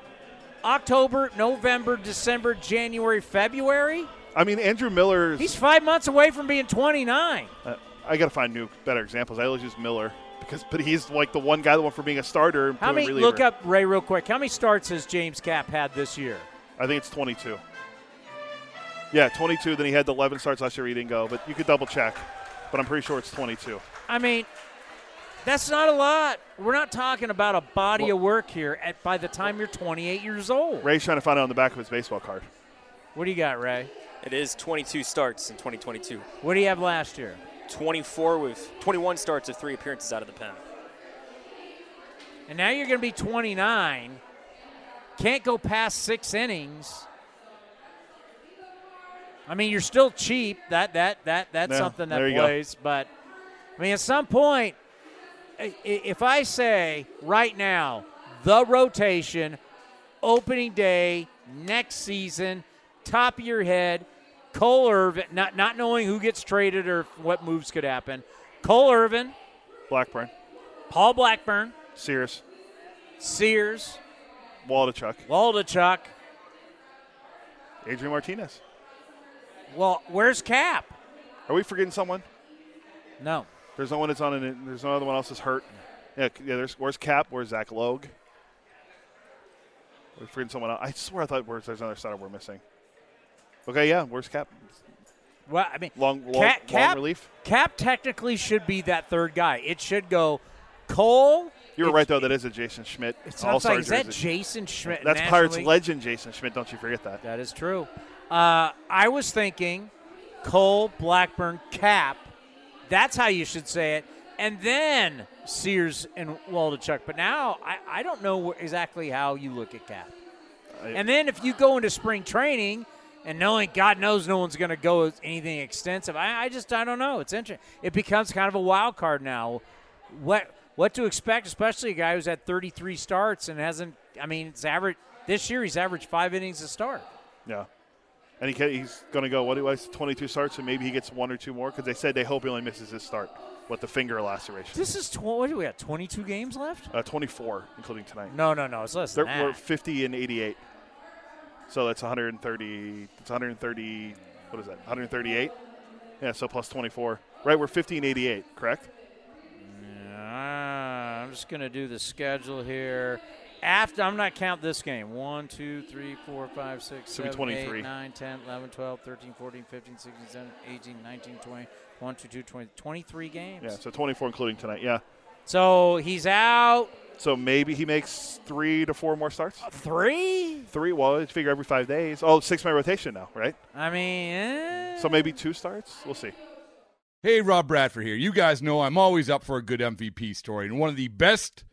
October, November, December, January, February. I mean, Andrew Miller. He's five months away from being 29. Uh, I got to find new, better examples. I always use Miller because, but he's like the one guy that went for being a starter. How many? Look up Ray real quick. How many starts has James Cap had this year? I think it's 22. Yeah, 22. Then he had the 11 starts last year. He didn't go, but you could double check. But I'm pretty sure it's 22. I mean, that's not a lot. We're not talking about a body well, of work here. At by the time you're 28 years old, Ray's trying to find out on the back of his baseball card. What do you got, Ray? It is 22 starts in 2022. What do you have last year? 24 with 21 starts of three appearances out of the pen. And now you're going to be 29. Can't go past six innings. I mean, you're still cheap. That that that that's yeah, something that plays. Go. But I mean, at some point, if I say right now, the rotation, opening day, next season, top of your head, Cole Irvin, not not knowing who gets traded or what moves could happen. Cole Irvin, Blackburn, Paul Blackburn, Sears, Sears, Waldichuk, Waldichuk, Adrian Martinez. Well, where's Cap? Are we forgetting someone? No. There's no one that's on it. There's no other one else that's hurt. Yeah, yeah. There's where's Cap? Where's Zach Logue? We're freaking someone out. I swear I thought there's another starter we're missing. Okay, yeah. Where's Cap? Well, I mean, long, long, Cap, long Cap, relief. Cap technically should be that third guy. It should go Cole. You were right though. That is a Jason Schmidt. It sounds like is that Jason Schmidt? That's Pirates legend Jason Schmidt. Don't you forget that. That is true. Uh, I was thinking Cole, Blackburn, Cap. That's how you should say it. And then Sears and Waldichuk. But now I, I don't know exactly how you look at Cap. I, and then if you go into spring training and knowing God knows no one's going to go anything extensive, I, I just I don't know. It's interesting. It becomes kind of a wild card now. What what to expect, especially a guy who's had 33 starts and hasn't. I mean, it's average this year. He's averaged five innings a start. Yeah. And he, he's going to go, what do was 22 starts, and maybe he gets one or two more because they said they hope he only misses his start with the finger laceration. This is, tw- what do we have, 22 games left? Uh, 24, including tonight. No, no, no. It's less They're, than that. We're 50 and 88. So that's 130, it's 130, what is that, 138? Yeah, so plus 24. Right, we're 50 and 88, correct? Yeah, I'm just going to do the schedule here after I'm not count this game. 1, 2, 3, 4, 5, 6, 7, 8, 9, 10, 11, 12, 13, 14, 15, 16, 17, 18, 19, 20, 1, 2, 2, 20, 23 games. Yeah, so 24 including tonight, yeah. So he's out. So maybe he makes three to four more starts? Uh, three? Three. Well, it's figure every five days. Oh, six man rotation now, right? I mean, eh. So maybe two starts? We'll see. Hey, Rob Bradford here. You guys know I'm always up for a good MVP story, and one of the best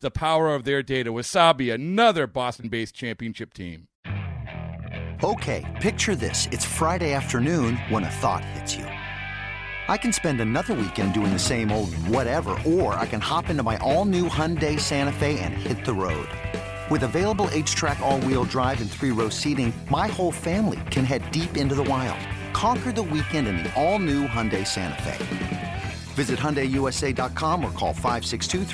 the power of their data. Wasabi, another Boston based championship team. Okay, picture this. It's Friday afternoon when a thought hits you. I can spend another weekend doing the same old whatever, or I can hop into my all new Hyundai Santa Fe and hit the road. With available HTRAC, all wheel drive, and three row seating, my whole family can head deep into the wild. Conquer the weekend in the all new Hyundai Santa Fe. Visit HyundaiUSA.com or call 562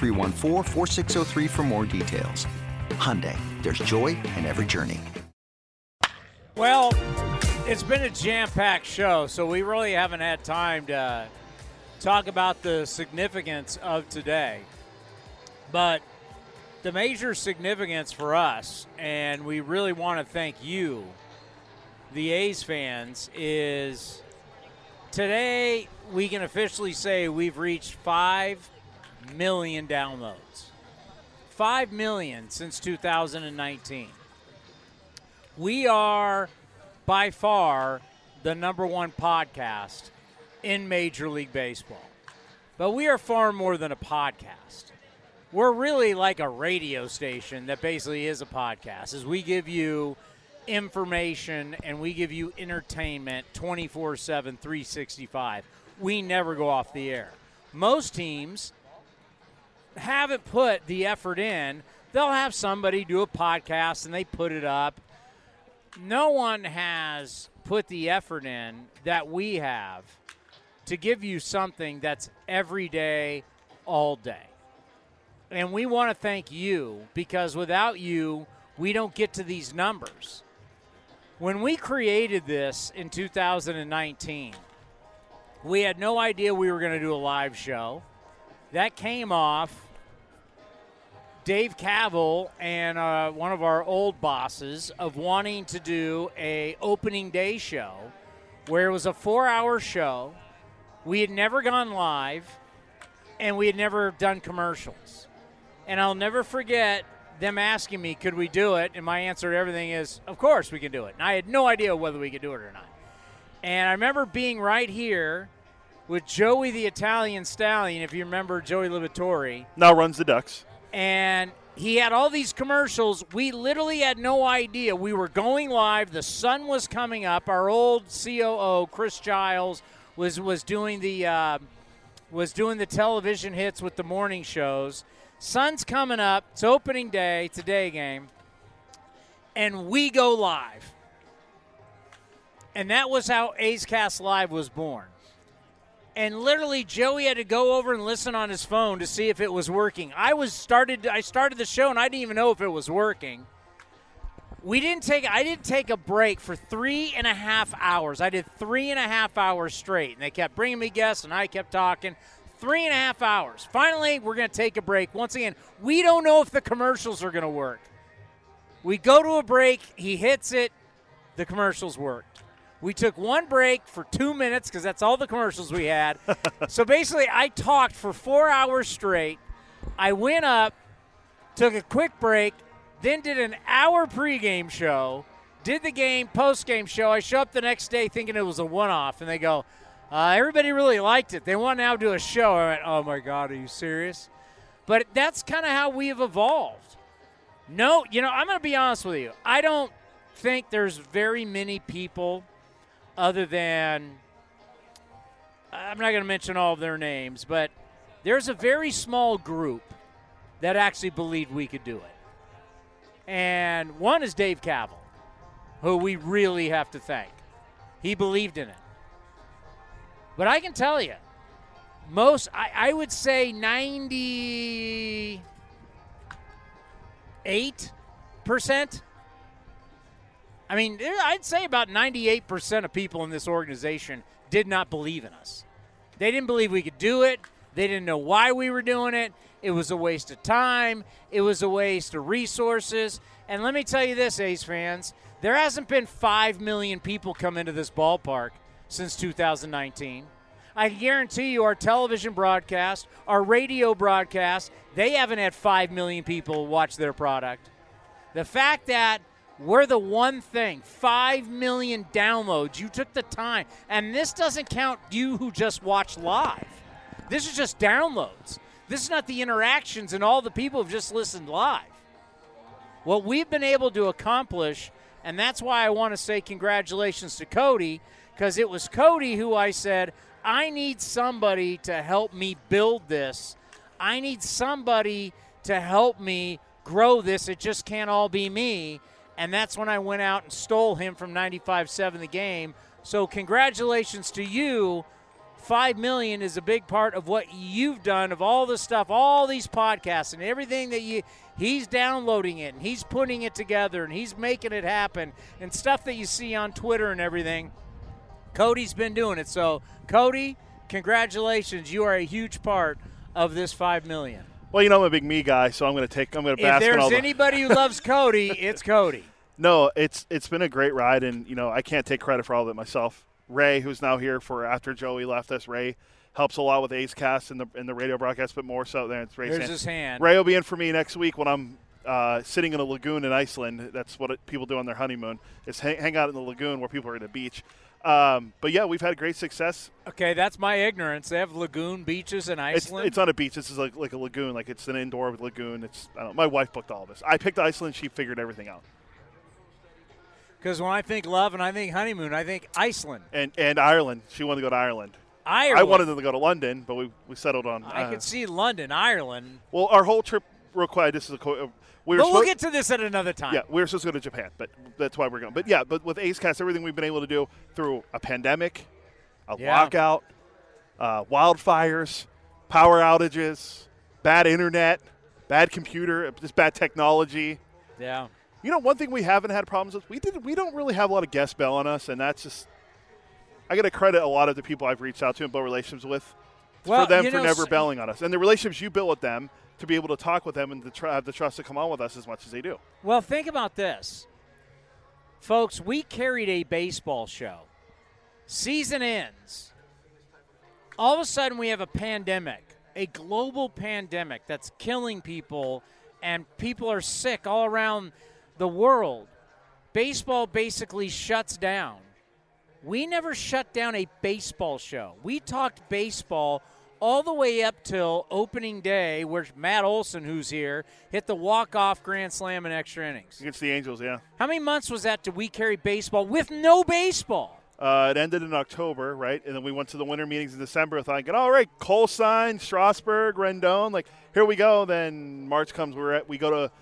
for more details. Hyundai, there's joy in every journey. Well, it's been a jam-packed show, so we really haven't had time to talk about the significance of today. But the major significance for us, and we really want to thank you, the A's fans, is today we can officially say we've reached 5 million downloads. 5 million since 2019. We are by far the number one podcast in Major League Baseball. But we are far more than a podcast. We're really like a radio station that basically is a podcast, as we give you information and we give you entertainment 24 7, 365 we never go off the air. Most teams haven't put the effort in. They'll have somebody do a podcast and they put it up. No one has put the effort in that we have to give you something that's every day, all day. And we want to thank you because without you, we don't get to these numbers. When we created this in 2019, we had no idea we were going to do a live show. That came off Dave Kaval and uh, one of our old bosses of wanting to do a opening day show where it was a four-hour show. We had never gone live, and we had never done commercials. And I'll never forget them asking me, "Could we do it?" And my answer to everything is, "Of course we can do it." And I had no idea whether we could do it or not. And I remember being right here with Joey the Italian Stallion, if you remember Joey Liberatore. Now runs the Ducks. And he had all these commercials. We literally had no idea. We were going live. The sun was coming up. Our old COO, Chris Giles, was was doing the uh, was doing the television hits with the morning shows. Sun's coming up. It's opening day. It's a day game, and we go live. And that was how A's Cast Live was born and literally Joey had to go over and listen on his phone to see if it was working. I was started I started the show and I didn't even know if it was working. We didn't take I didn't take a break for three and a half hours. I did three and a half hours straight, and they kept bringing me guests, and I kept talking. Three and a half hours. Finally, we're going to take a break. Once again, we don't know if the commercials are going to work. We go to a break. He hits it. The commercials work. We took one break for two minutes because that's all the commercials we had. so basically, I talked for four hours straight. I went up, took a quick break, then did an hour pregame show, did the game, postgame show. I show up the next day thinking it was a one off, and they go, uh, everybody really liked it. They want to now do a show. I went, oh my God, are you serious? But that's kind of how we have evolved. No, you know, I'm going to be honest with you. I don't think there's very many people other than I'm not going to mention all of their names, but there's a very small group that actually believed we could do it. And one is Dave Kaval, who we really have to thank. He believed in it. But I can tell you, most, I, I would say 98% I mean, eh, I'd say about 98% of people in this organization did not believe in us. They didn't believe we could do it. They didn't know why we were doing it. It was a waste of time. It was a waste of resources. And let me tell you this, A's fans there hasn't been 5 million people come into this ballpark since 2019. I guarantee you, our television broadcast, our radio broadcast, they haven't had 5 million people watch their product. The fact that we're the one thing. Five million downloads. You took the time. And this doesn't count you who just watched live. This is just downloads. This is not the interactions and all the people who've just listened live. What we've been able to accomplish, and that's why I want to say congratulations to Cody, because it was Cody who I said, I need somebody to help me build this. I need somebody to help me grow this. It just can't all be me and that's when I went out and stole him from 95-7 the game. So congratulations to you. Five million is a big part of what you've done of all the stuff, all these podcasts and everything that you he's downloading it and he's putting it together and he's making it happen and stuff that you see on Twitter and everything. Cody's been doing it. So Cody, congratulations. You are a huge part of this five million. Well, you know I'm a big me guy, so I'm going to take. I'm going to bask. If there's all the- anybody who loves Cody, it's Cody. No, it's it's been a great ride, and you know I can't take credit for all of it myself. Ray, who's now here for after Joey left us, Ray helps a lot with A's Cast in the in the radio broadcast, but more so than it's Ray's There's hand. his hand. Ray will be in for me next week when I'm uh, sitting in a lagoon in Iceland. That's what it, people do on their honeymoon is hang, hang out in the lagoon where people are at a beach. Um, but yeah, we've had great success. Okay, that's my ignorance. They have lagoon beaches in Iceland. it's on a beach. This is like, like a lagoon. Like it's an indoor lagoon. It's I don't my wife booked all this. I picked Iceland. She figured everything out. Because when I think love and I think honeymoon, I think Iceland. And and Ireland. She wanted to go to Ireland. Ireland. I wanted them to go to London, but we, we settled on. I uh, could see London, Ireland. Well, our whole trip, real quick. This is a. Co- uh, we were But we'll get to this at another time. Yeah, we were supposed to go to Japan, but that's why we're going. But yeah, but with A's Cast, everything we've been able to do through a pandemic, a Yeah. lockout, uh, wildfires, power outages, bad internet, bad computer, just bad technology. Yeah. You know, one thing we haven't had problems with, we did we don't really have a lot of guests bail on us, and that's just I got to credit a lot of the people I've reached out to and built relationships with Well, for them for know, never bailing on us, and the relationships you built with them to be able to talk with them and to tr- have the trust to come on with us as much as they do. Well, think about this. Folks, we carried a baseball show. Season ends. All of a sudden, we have a pandemic, a global pandemic that's killing people, and people are sick all around the world. Baseball basically shuts down. We never shut down a baseball show. We talked baseball all the way up till opening day, where Matt Olson, who's here, hit the walk-off grand slam in extra innings. Against the Angels, yeah. How many months was that did we carry baseball with no baseball? Uh, it ended in October, right? And then we went to the winter meetings in December thinking, all right, Colstein, Strasburg, Rendon, like here we go. Then March comes, we're at, we go to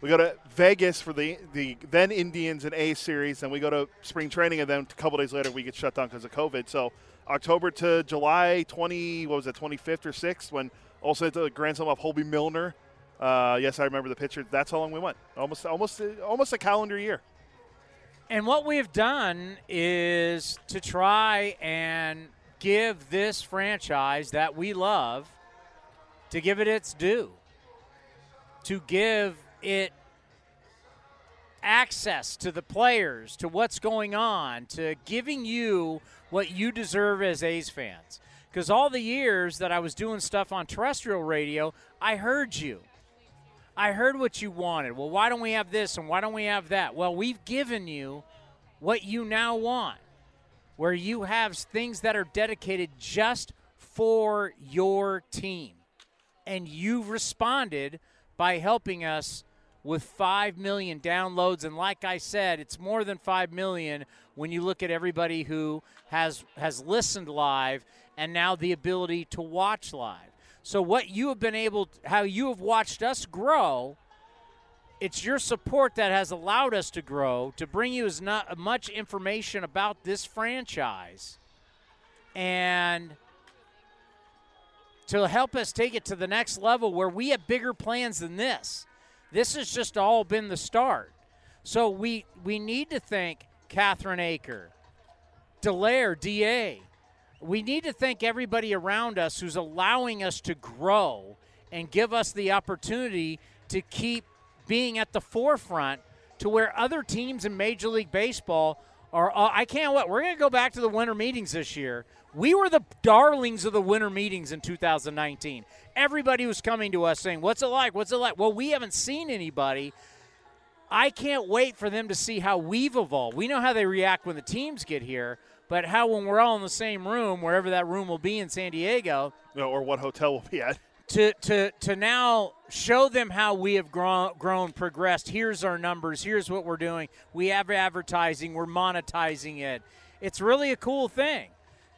we go to Vegas for the the then Indians and A series, and we go to spring training, and then a couple days later we get shut down because of COVID. So October to July 20, what was it, 25th or 6th, when also the Grand Slam of Hoby Milner. Uh, yes, I remember the picture. That's how long we went. Almost, almost, almost a calendar year. And what we've done is to try and give this franchise that we love to give it its due. To give it access to the players, to what's going on, to giving you what you deserve as A's fans. Because all the years that I was doing stuff on terrestrial radio, I heard you. I heard what you wanted. Well, why don't we have this and why don't we have that? Well, we've given you what you now want, where you have things that are dedicated just for your team. And you've responded by helping us with 5 million downloads. And like I said, it's more than 5 million when you look at everybody who has, has listened live and now the ability to watch live. So what you have been able, how you have watched us grow, it's your support that has allowed us to grow to bring you as not much information about this franchise, and to help us take it to the next level where we have bigger plans than this. This has just all been the start. So we we need to thank Catherine Aker, Delaire, DA. We need to thank everybody around us who's allowing us to grow and give us the opportunity to keep being at the forefront to where other teams in Major League Baseball are. Uh, I can't wait. We're going to go back to the winter meetings this year. We were the darlings of the winter meetings in 2019. Everybody was coming to us saying, What's it like? What's it like? Well, we haven't seen anybody. I can't wait for them to see how we've evolved. We know how they react when the teams get here, but how when we're all in the same room, wherever that room will be in San Diego, or what hotel we'll be at. To, to, to now show them how we have grown, grown, progressed. Here's our numbers. Here's what we're doing. We have advertising. We're monetizing it. It's really a cool thing.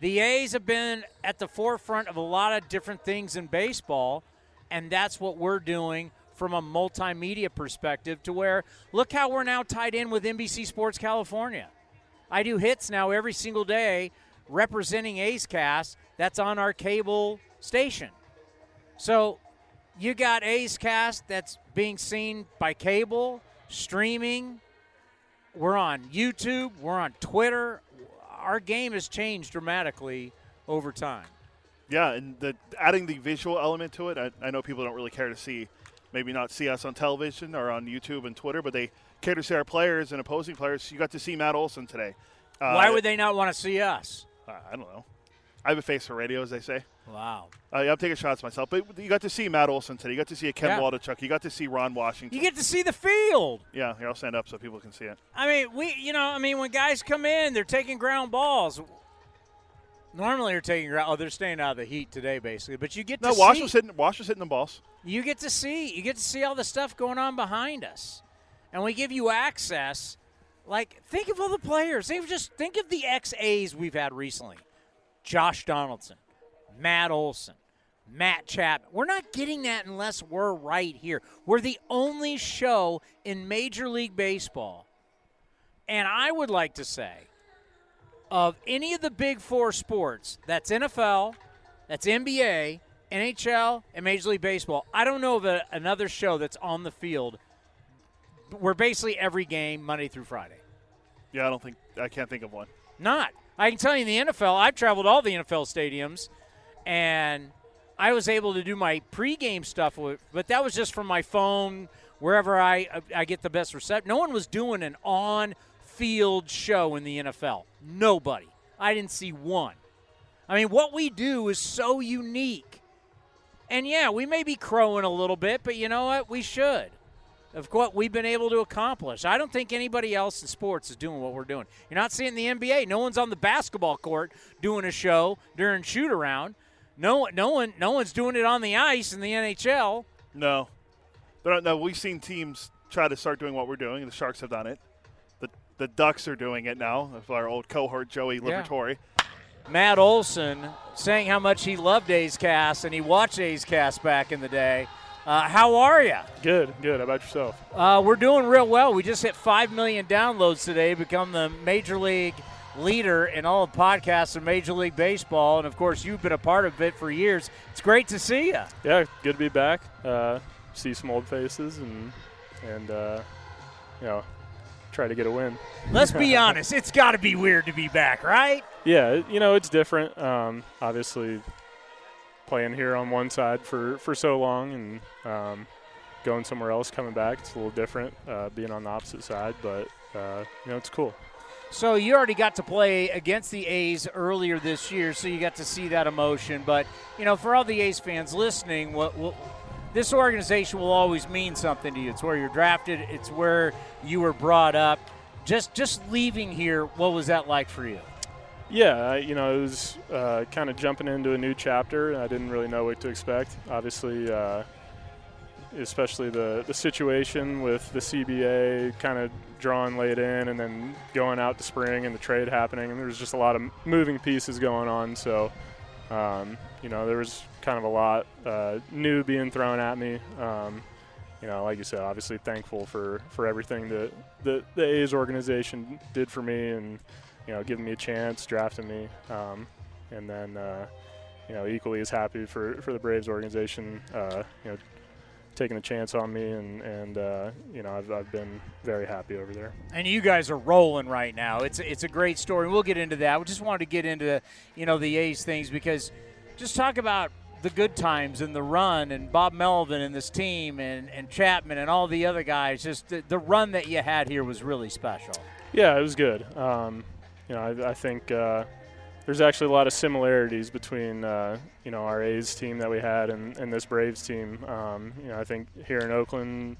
The A's have been at the forefront of a lot of different things in baseball, and that's what we're doing from a multimedia perspective to where look how we're now tied in with NBC Sports California. I do hits now every single day representing A's Cast that's on our cable station. So you got A's Cast that's being seen by cable, streaming. We're on YouTube, we're on Twitter. Our game has changed dramatically over time. Yeah, and the, adding the visual element to it, I, I know people don't really care to see, maybe not see us on television or on YouTube and Twitter, but they care to see our players and opposing players. You got to see Matt Olson today. Uh, Why would they not want to see us? Uh, I don't know. I have a face for radio, as they say. Wow. Uh, yeah, I'm taking shots myself. But you got to see Matt Olson today. You got to see a Ken yeah. Waldichuk. You got to see Ron Washington. You get to see the field. Yeah, here, I'll stand up so people can see it. I mean, we, you know, I mean, when guys come in, they're taking ground balls. Normally, they're taking ground. Oh, they're staying out of the heat today, basically. But you get to no, see. Wash was hitting. Wash was hitting the balls. You get to see. You get to see all the stuff going on behind us, and we give you access. Like, think of all the players. They just think of the XAs we've had recently. Josh Donaldson, Matt Olson, Matt Chapman. We're not getting that unless we're right here. We're the only show in Major League Baseball. And I would like to say, of any of the big four sports, that's NFL, that's NBA, NHL, and Major League Baseball, I don't know of a, another show that's on the field where basically every game, Monday through Friday. Yeah, I don't think, I can't think of one. Not. I can tell you in the NFL, I've traveled all the NFL stadiums, and I was able to do my pregame stuff with, but that was just from my phone, wherever I I get the best reception. No one was doing an on-field show in the NFL. Nobody. I didn't see one. I mean, what we do is so unique. And yeah, we may be crowing a little bit, but you know what? We should of what we've been able to accomplish. I don't think anybody else in sports is doing what we're doing. You're not seeing the NBA. No one's on the basketball court doing a show during shoot around. No, no one, no one's doing it on the ice in the NHL. No, but no, we've seen teams try to start doing what we're doing. The Sharks have done it. The the Ducks are doing it now. Our old cohort Joey Liberatore. Yeah. Matt Olson saying how much he loved A's Cast and he watched A's Cast back in the day. Uh, how are you? Good, good. How about yourself? Uh, we're doing real well. We just hit 5 million downloads today, become the Major League leader in all of podcasts in Major League Baseball. And of course, you've been a part of it for years. It's great to see you. Yeah, good to be back. Uh, see some old faces and, and uh, you know, try to get a win. Let's be honest. It's got to be weird to be back, right? Yeah, you know, it's different. Um, obviously, playing here on one side for, for so long and um, going somewhere else, coming back, it's a little different uh, being on the opposite side, but uh, you know it's cool. So you already got to play against the A's earlier this year, so you got to see that emotion. But you know, for all the A's fans listening, what, what this organization will always mean something to you. It's where you're drafted. It's where you were brought up. Just just leaving here, what was that like for you? Yeah, you know, it was uh, kind of jumping into a new chapter. I didn't really know what to expect. Obviously, uh, especially the, the situation with the CBA kind of drawing late in and then going out to spring and the trade happening. And there was just a lot of moving pieces going on. So Um, you know, there was kind of a lot uh, new being thrown at me. Um, you know, like you said, obviously thankful for, for everything that the, the A's organization did for me and, you know, giving me a chance, drafting me. Um, and then, uh, you know, equally as happy for, for the Braves organization, uh, you know, taking a chance on me, and and uh, you know I've, I've been very happy over there. And you guys are rolling right now. It's it's a great story. We'll get into that. We just wanted to get into you know the A's things because just talk about the good times and the run and Bob Melvin and this team and, and Chapman and all the other guys. Just the, the run that you had here was really special. Yeah, it was good. Um, you know, I, I think. Uh, there's actually a lot of similarities between uh, you know our A's team that we had and, and this Braves team. Um, you know, I think here in Oakland,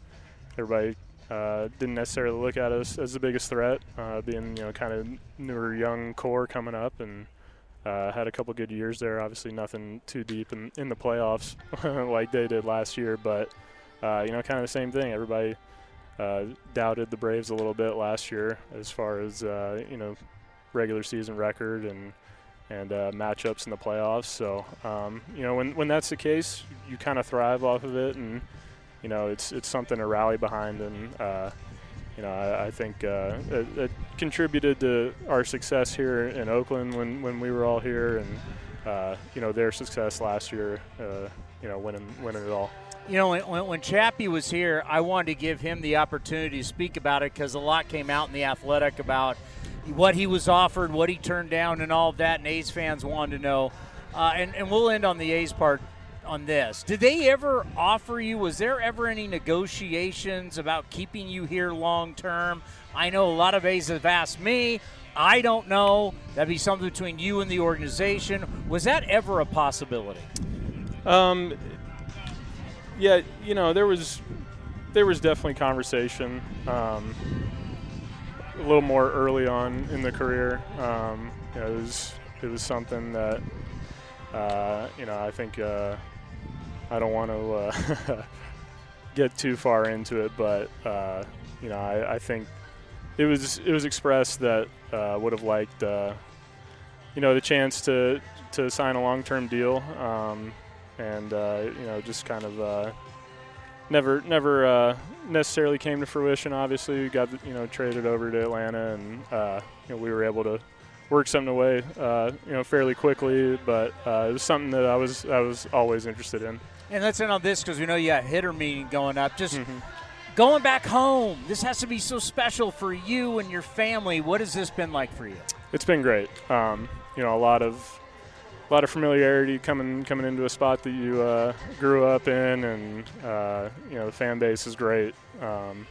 everybody uh, didn't necessarily look at us as the biggest threat, uh, being you know kind of newer young core coming up and. Uh, had a couple good years there. Obviously, nothing too deep in, in the playoffs like they did last year, but uh, you know, kind of the same thing. Everybody uh, doubted the Braves a little bit last year as far as you know regular season record and and uh, matchups in the playoffs. So um, you know when when that's the case, you kind of thrive off of it, and you know it's it's something to rally behind. And uh, you know I, I think uh, it, it, contributed to our success here in Oakland when when we were all here, and uh, you know their success last year. Uh, you know winning winning it all. You know, when, when Chappie was here, I wanted to give him the opportunity to speak about it because a lot came out in the athletic about what he was offered, what he turned down, and all of that. And A's fans wanted to know. Uh, and, and we'll end on the A's part on this. Did they ever offer you? Was there ever any negotiations about keeping you here long term? I know a lot of A's have asked me. I don't know. That'd be something between you and the organization. Was that ever a possibility? Um, yeah, you know there was there was definitely conversation. Um, a little more early on in the career. Um, you know, it was it was something that uh, you know I think uh, I don't want to uh, get too far into it, but uh, you know I, I, think it was it was expressed that uh, would have liked uh, you know the chance to to sign a long term deal um, and you know just kind of never never necessarily came to fruition. Obviously, we got you know traded over to Atlanta, and uh, you know we were able to work something away uh, you know fairly quickly. But uh, it was something that I was I was always interested in. And let's end on this because we know you got hitter meeting going up. Just. Mm-hmm. Going back home, this has to be so special for you and your family. What has this been like for you? It's been great. Um, you know, a lot of a lot of familiarity coming coming into a spot that you uh, grew up in, and uh, you know the fan base is great. Um,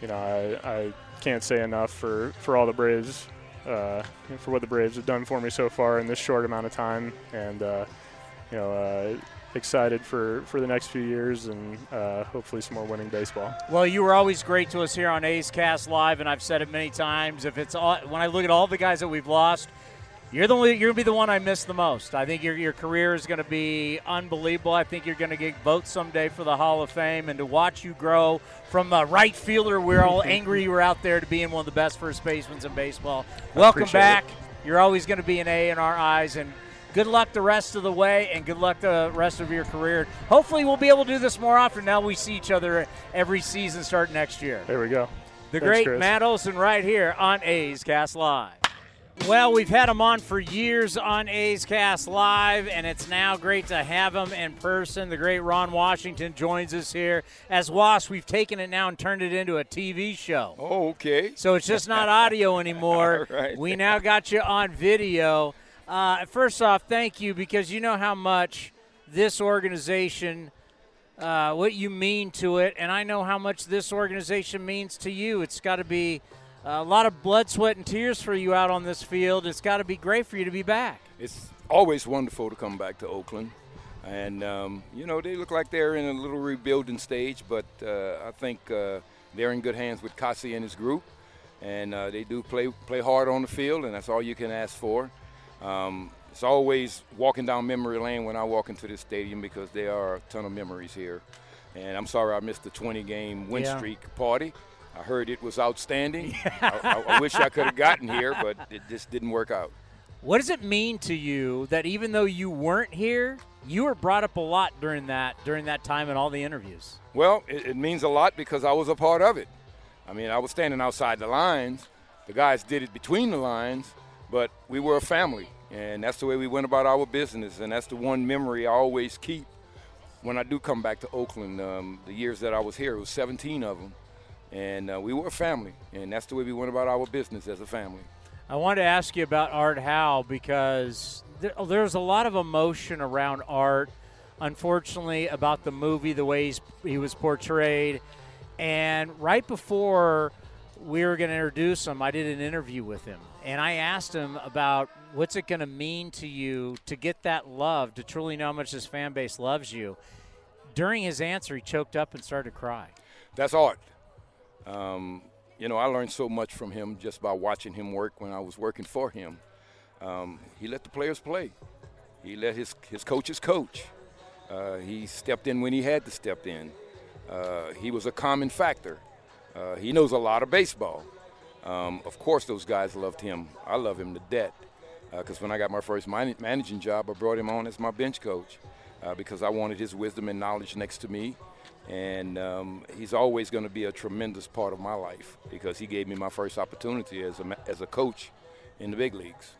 you know, I, I can't say enough for, for all the Braves, uh, for what the Braves have done for me so far in this short amount of time, and uh, you know, uh, excited for, for the next few years and uh, hopefully some more winning baseball. Well, you were always great to us here on A's Cast Live, and I've said it many times. If it's all, when I look at all the guys that we've lost you're the only, you're gonna be the one I miss the most. I think your your career is gonna be unbelievable. I think you're gonna get voted someday for the Hall of Fame, and to watch you grow from a right fielder, we're all angry you were out there to being one of the best first basemen in baseball. Welcome back. It. You're always gonna be an A in our eyes, and good luck the rest of the way, and good luck the rest of your career. Hopefully, we'll be able to do this more often. Now we see each other every season start next year. There we go. The Thanks, great Chris. Matt Olson right here on A's Cast Live. Well, we've had him on for years on A's Cast Live, and it's now great to have him in person. The great Ron Washington joins us here. As Was, we've taken it now and turned it into a TV show. Oh, okay. So it's just not audio anymore. right. We now got you on video. Uh, first off, thank you because you know how much this organization, uh, what you mean to it, and I know how much this organization means to you. It's got to be – a lot of blood, sweat, and tears for you out on this field. It's got to be great for you to be back. It's always wonderful to come back to Oakland. And, um, you know, they look like they're in a little rebuilding stage, but uh, I think uh, they're in good hands with Kotsay and his group. And uh, they do play, play hard on the field, and that's all you can ask for. Um, it's always walking down memory lane when I walk into this stadium because there are a ton of memories here. And I'm sorry I missed the 20 game win Yeah. streak party. I heard it was outstanding. I, I, wish I could have gotten here, but it just didn't work out. What does it mean to you that even though you weren't here, you were brought up a lot during that during that time in all the interviews? Well, it, it means a lot because I was a part of it. I mean, I was standing outside the lines. The guys did it between the lines, but we were a family, and that's the way we went about our business. And that's the one memory I always keep when I do come back to Oakland. Um, the years that I was here, it was 17 of them, and uh, we were a family, and that's the way we went about our business as a family. I wanted to ask you about Art Howe because there, there's a lot of emotion around Art. Unfortunately, about the movie, the way he was portrayed, and right before we were going to introduce him, I did an interview with him, and I asked him about what's it going to mean to you to get that love, to truly know how much this fan base loves you. During his answer, he choked up and started to cry. That's art. Um, you know, I learned so much from him just by watching him work when I was working for him. Um, he let the players play. He let his, his coaches coach. Uh, he stepped in when he had to step in. Uh, he was a common factor. Uh, he knows a lot of baseball. Um, of course, those guys loved him. I love him to death because uh, when I got my first man- managing job, I brought him on as my bench coach uh, because I wanted his wisdom and knowledge next to me and um, he's always going to be a tremendous part of my life because he gave me my first opportunity as a, as a coach in the big leagues.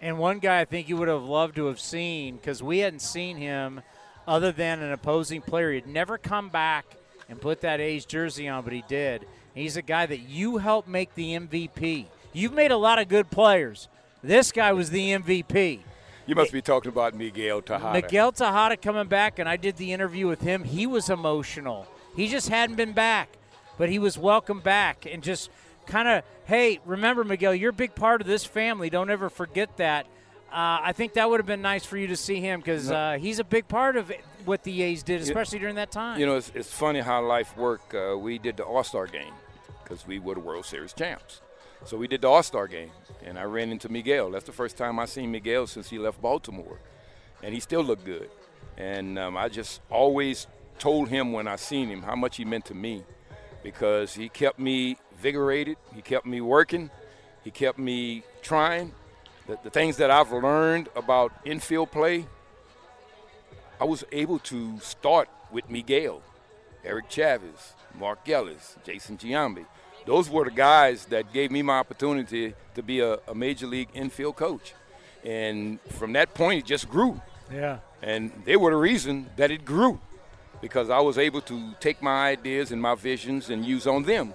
And one guy I think you would have loved to have seen because we hadn't seen him other than an opposing player. He'd never come back and put that A's jersey on, but he did. He's a guy that you helped make the MVP. You've made a lot of good players. This guy was the MVP. You must be talking about Miguel Tejada. Miguel Tejada coming back, and I did the interview with him. He was emotional. He just hadn't been back, but he was welcome back and just kind of, hey, remember, Miguel, you're a big part of this family. Don't ever forget that. Uh, I think that would have been nice for you to see him because uh, he's a big part of what the A's did, especially during that time. You know, it's, it's funny how life worked. Uh, we did the All Star game because we were the World Series champs. So we did the All Star game, and I ran into Miguel. That's the first time I seen Miguel since he left Baltimore, and he still looked good. And um, I just always told him when I seen him how much he meant to me, because he kept me vigorated, he kept me working, he kept me trying. The, the things that I've learned about infield play, I was able to start with Miguel, Eric Chavez, Mark Ellis, Jason Giambi those were the guys that gave me my opportunity to be a, a, major league infield coach. And from that point, it just grew. Yeah. And they were the reason that it grew because I was able to take my ideas and my visions and use on them.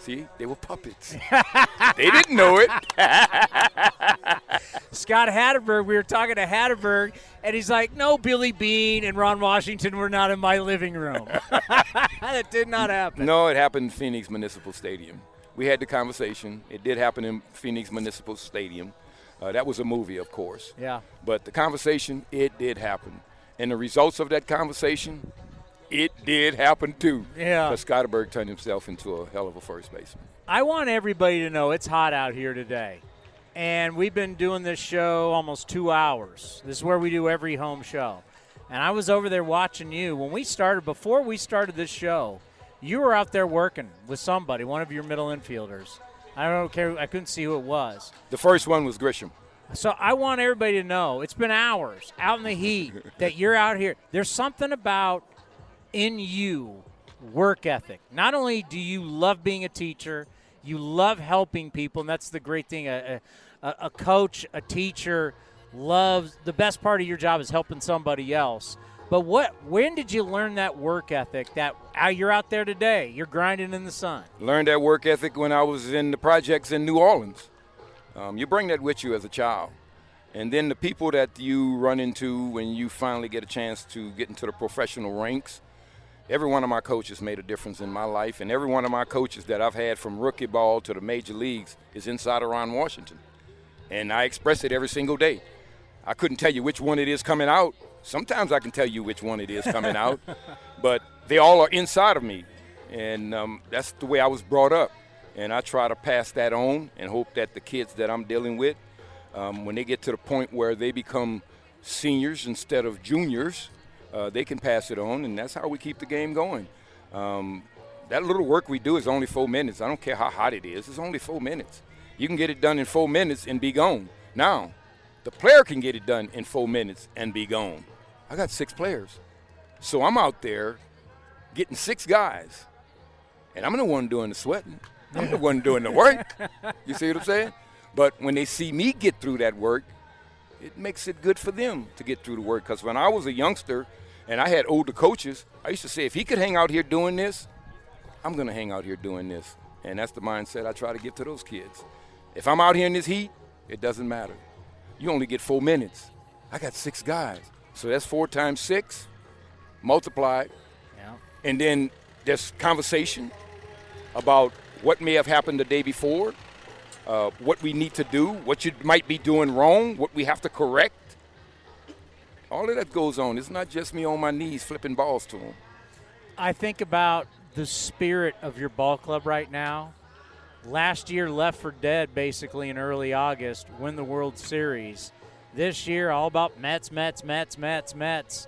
See, they were puppets. they didn't know it. Scott Hatteberg, we were talking to Hatteberg, and he's like, "No, Billy Beane and Ron Washington were not in my living room." that did not happen. No, it happened in Phoenix Municipal Stadium. We had the conversation. It did happen in Phoenix Municipal Stadium. Uh, that was a movie, of course. Yeah. But the conversation, it did happen. And the results of that conversation, it did happen too. Yeah. Because Scott Hatteberg turned himself into a hell of a first baseman. I want everybody to know it's hot out here today. And we've been doing this show almost two hours. This is where we do every home show. And I was over there watching you. When we started, before we started this show, you were out there working with somebody, one of your middle infielders. I don't care. I couldn't see who it was. The first one was Grissom. So I want everybody to know it's been hours out in the heat that you're out here. There's something about in you work ethic. Not only do you love being a teacher, you love helping people, and that's the great thing. A, a, a coach, a teacher loves the best part of your job is helping somebody else. But what? When did you learn that work ethic? That uh, you're out there today, you're grinding in the sun. Learned that work ethic when I was in the projects in New Orleans. Um, you bring that with you as a child, and then the people that you run into when you finally get a chance to get into the professional ranks every one of my coaches made a difference in my life, and every one of my coaches that I've had from rookie ball to the major leagues is inside of Ron Washington. And I express it every single day. I couldn't tell you which one it is coming out. Sometimes I can tell you which one it is coming out, but they all are inside of me. And um, that's the way I was brought up. And I try to pass that on and hope that the kids that I'm dealing with, um, when they get to the point where they become seniors instead of juniors, uh, they can pass it on, and that's how we keep the game going. Um, that little work we do is only four minutes. I don't care how hot it is, it's only four minutes. You can get it done in four minutes and be gone. Now, the the player can get it done in four minutes and be gone. I got six players. So I'm out there getting six guys. And I'm the one doing the sweating. I'm the one doing the work. You see what I'm saying? But when they see me get through that work, it makes it good for them to get through the work. Because when I was a youngster and I had older coaches, I used to say, if he could hang out here doing this, I'm going to hang out here doing this. And that's the mindset I try to give to those kids. If I'm out here in this heat, it doesn't matter. You only get four minutes. I got six guys. So that's four times six, multiplied. Yeah. And then there's conversation about what may have happened the day before, uh, what we need to do, what you might be doing wrong, what we have to correct. All of that goes on. It's not just me on my knees flipping balls to them. I think about the spirit of your ball club right now. Last year, left for dead basically in early August, win the World Series. This year, all about Mets, Mets, Mets, Mets, Mets.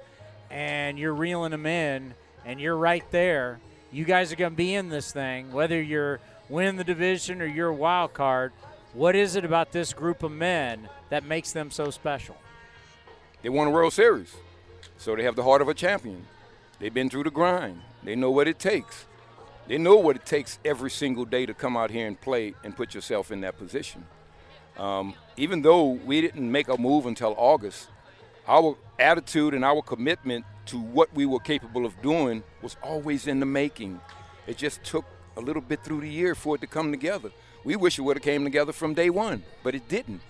And you're reeling them in, and you're right there. You guys are going to be in this thing, whether you're winning the division or you're a wild card. What is it about this group of men that makes them so special? They won a World Series, so they have the heart of a champion. They've been through the grind. They know what it takes. They know what it takes every single day to come out here and play and put yourself in that position. Um, even though we didn't make a move until August, our attitude and our commitment to what we were capable of doing was always in the making. It just took a little bit through the year for it to come together. We wish it would have came together from day one, but it didn't.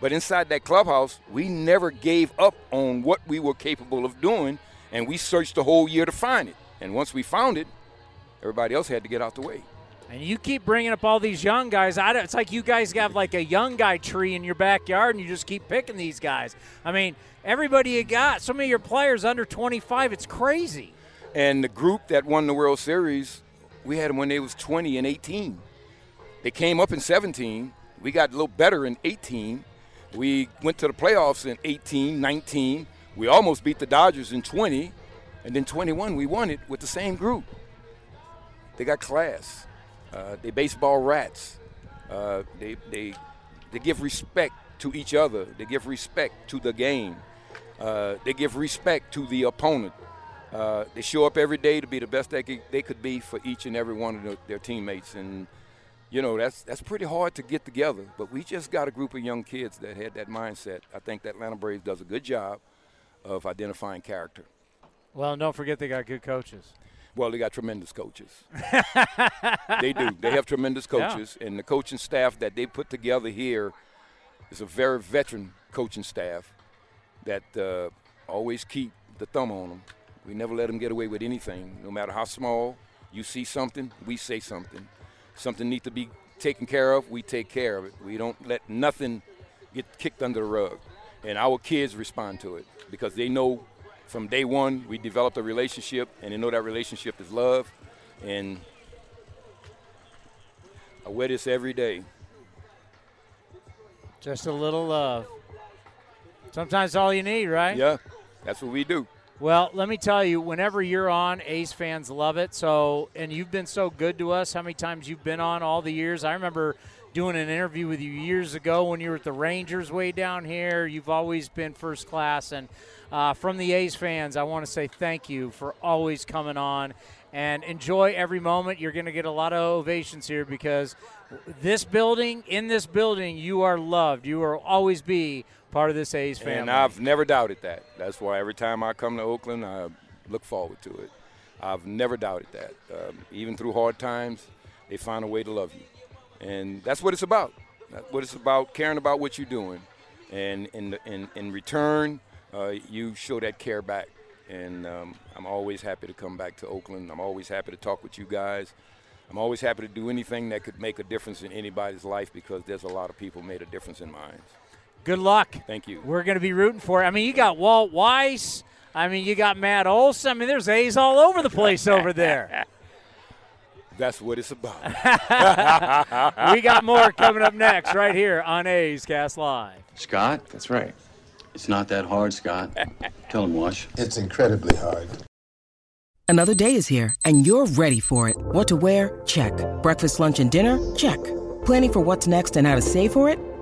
But inside that clubhouse, we never gave up on what we were capable of doing, and we searched the whole year to find it. And once we found it, everybody else had to get out the way. And you keep bringing up all these young guys. I don't, it's like you guys have like a young guy tree in your backyard, and you just keep picking these guys. I mean, everybody you got, some of your players under 25, it's crazy. And the group that won the World Series, we had them when they was 20 and 18. They came up in 17. We got a little better in 18. We went to the playoffs in 18, 19. We almost beat the Dodgers in 20. And then 21, we won it with the same group. They got class. Uh, they baseball rats. Uh, they, they, they give respect to each other. They give respect to the game. Uh, they give respect to the opponent. Uh, they show up every day to be the best they could, they could be for each and every one of the, their teammates. And, you know, that's, that's pretty hard to get together. But we just got a group of young kids that had that mindset. I think that Atlanta Braves does a good job of identifying character. Well, don't forget they got good coaches. Well, they got tremendous coaches. they do. They have tremendous coaches, yeah. and the coaching staff that they put together here is a very veteran coaching staff that uh, always keep the thumb on them. We never let them get away with anything, no matter how small. You see something, we say something. Something needs to be taken care of, we take care of it. We don't let nothing get kicked under the rug. And our kids respond to it because they know from day one, we developed a relationship, and they know that relationship is love. And I wear this every day. Just a little love. Sometimes all you need, right? Yeah, that's what we do. Well, let me tell you, whenever you're on, A's fans love it. So, and you've been so good to us. How many times you've been on all the years? I remember doing an interview with you years ago when you were at the Rangers way down here. You've always been first class, and uh, from the A's fans, I want to say thank you for always coming on and enjoy every moment. You're going to get a lot of ovations here because this building, in this building, you are loved. You will always be part of this A's family. And I've never doubted that. That's why every time I come to Oakland, I look forward to it. I've never doubted that. Um, even through hard times, they find a way to love you. And that's what it's about. That's what it's about, caring about what you're doing. And in, in, in return – uh, you show that care back. And um, I'm always happy to come back to Oakland. I'm always happy to talk with you guys. I'm always happy to do anything that could make a difference in anybody's life because there's a lot of people made a difference in mine. Good luck. Thank you. We're going to be rooting for it. I mean, you got Walt Weiss. I mean, you got Matt Olson. I mean, there's A's all over the place over there. That's what it's about. we got more coming up next right here on A's Cast Live. Scott, that's right. It's not that hard, Scott. Tell him, Wash. It's incredibly hard. Another day is here, and you're ready for it. What to wear? Check. Breakfast, lunch, and dinner? Check. Planning for what's next and how to save for it?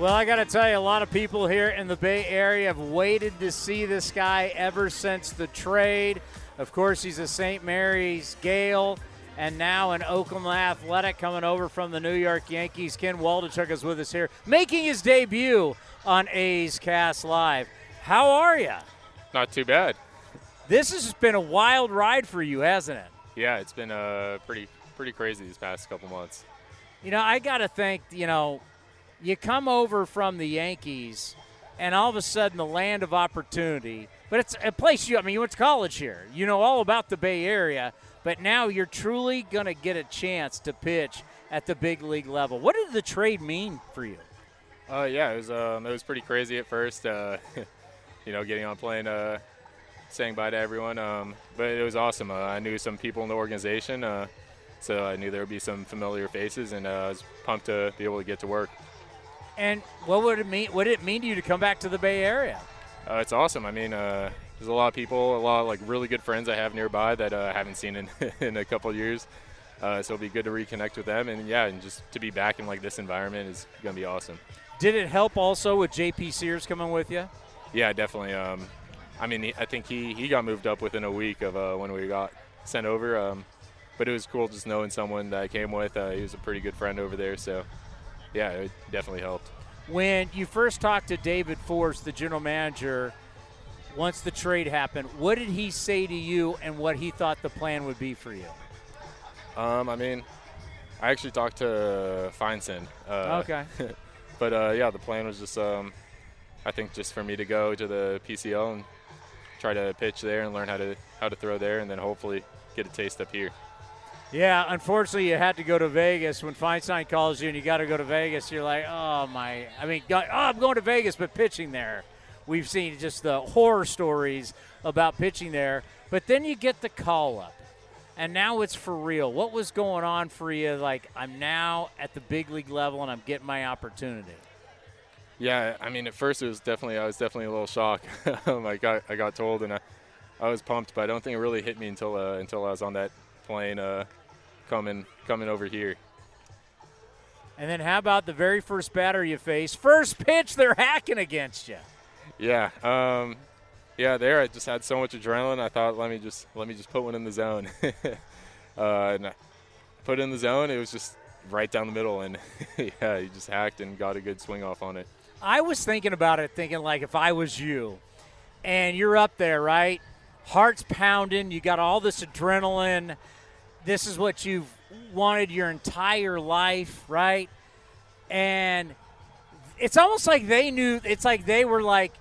Well, I got to tell you, a lot of people here in the Bay Area have waited to see this guy ever since the trade. Of course, he's a St. Mary's Gael and now an Oakland Athletic coming over from the New York Yankees. Ken Waldichuk is with us here, making his debut on A's Cast Live. How are you? Not too bad. This has been a wild ride for you, hasn't it? Yeah, it's been uh, pretty pretty crazy these past couple months. You know, I got to think, you know, you come over from the Yankees, and all of a sudden the land of opportunity. But it's a place you, I mean, you went to college here. You know all about the Bay Area, but now you're truly going to get a chance to pitch at the big league level. What did the trade mean for you? Uh, yeah, it was um, it was pretty crazy at first. Uh, you know, getting on plane, uh, saying bye to everyone. Um, but it was awesome. Uh, I knew some people in the organization, uh, so I knew there would be some familiar faces, and uh, I was pumped to be able to get to work. And what would it mean? What did it mean to you to come back to the Bay Area? Uh, it's awesome. I mean, uh, there's a lot of people, a lot of like really good friends I have nearby that uh, I haven't seen in in a couple years. Uh, so it'll be good to reconnect with them, and yeah, and just to be back in like this environment is gonna be awesome. Did it help also with JP Sears coming with you? Yeah, definitely. Um, I mean, I think he he got moved up within a week of uh, when we got sent over. Um, but it was cool just knowing someone that I came with. Uh, he was a pretty good friend over there, so yeah, it definitely helped. When you first talked to David Forst, the general manager, once the trade happened, what did he say to you and what he thought the plan would be for you? Um, I mean, I actually talked to Feinstein. Uh, Okay. but uh, yeah, the plan was just, um, I think, just for me to go to the PCL and try to pitch there and learn how to how to throw there, and then hopefully get a taste up here. Yeah, unfortunately, you had to go to Vegas. When Feinstein calls you and you got to go to Vegas, you're like, oh, my. I mean, oh, I'm going to Vegas, but pitching there. We've seen just the horror stories about pitching there. But then you get the call up, and now it's for real. What was going on for you? Like, I'm now at the big league level and I'm getting my opportunity. Yeah, I mean, at first it was definitely I was definitely a little shocked. I got I got told and I, I was pumped, but I don't think it really hit me until uh, until I was on that plane uh, coming coming over here. And then how about the very first batter you face? First pitch, they're hacking against you. Yeah, um, yeah. There, I just had so much adrenaline. I thought, let me just let me just put one in the zone. uh, and put it in the zone. It was just right down the middle, and yeah, he just hacked and got a good swing off on it. I was thinking about it, thinking like if I was you, and you're up there, right? Heart's pounding. You got all this adrenaline. This is what you've wanted your entire life, right? And it's almost like they knew. It's like they were like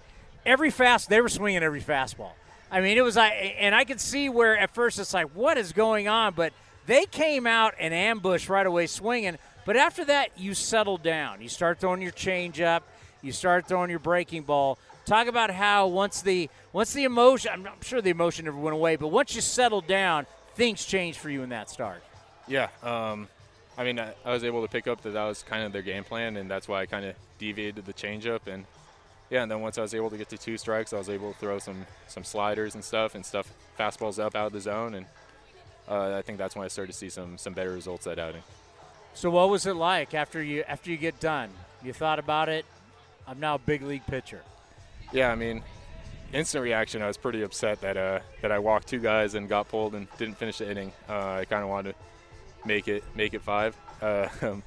every fast. They were swinging every fastball. I mean, it was like, and I could see where at first it's like, what is going on? But they came out and ambushed right away, swinging. But after that, you settle down. You start throwing your changeup. You start throwing your breaking ball. Talk about how once the once the emotion, I'm not sure the emotion never went away, but once you settled down, things changed for you in that start. Yeah, um, I mean, I, I was able to pick up that that was kind of their game plan, and that's why I kind of deviated the changeup. And yeah, and then once I was able to get to two strikes, I was able to throw some some sliders and stuff and stuff fastballs up out of the zone, and uh, I think that's when I started to see some some better results that outing. So what was it like after you after you get done? You thought about it. I'm now a big league pitcher. Yeah, I mean, instant reaction. I was pretty upset that uh, that I walked two guys and got pulled and didn't finish the inning. Uh, I kind of wanted to make it make it five. Uh, um,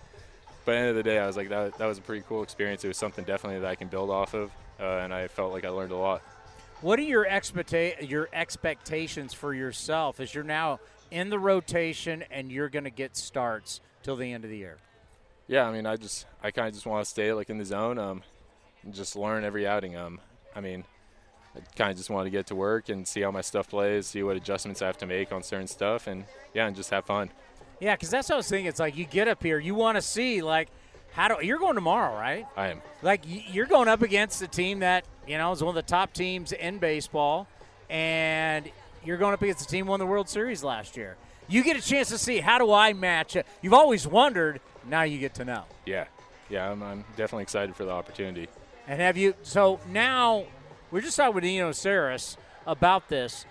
but at the end of the day, I was like, that, that was a pretty cool experience. It was something definitely that I can build off of, uh, and I felt like I learned a lot. What are your expecta- your expectations for yourself as you're now in the rotation and you're going to get starts till the end of the year? Yeah, I mean, I just I kind of just want to stay like in the zone, um, and just learn every outing. Um, I mean, I kind of just want to get to work and see how my stuff plays, see what adjustments I have to make on certain stuff, and yeah, and just have fun. Yeah, because that's what I was thinking. It's like you get up here, you want to see like how do you're going tomorrow, right? I am. Like you're going up against a team that you know is one of the top teams in baseball, and you're going up against a team won the World Series last year. You get a chance to see how do I match it. You've always wondered. Now you get to know. Yeah, yeah, I'm, I'm definitely excited for the opportunity. And have you? So now we're just talking with Eno Sarris about this.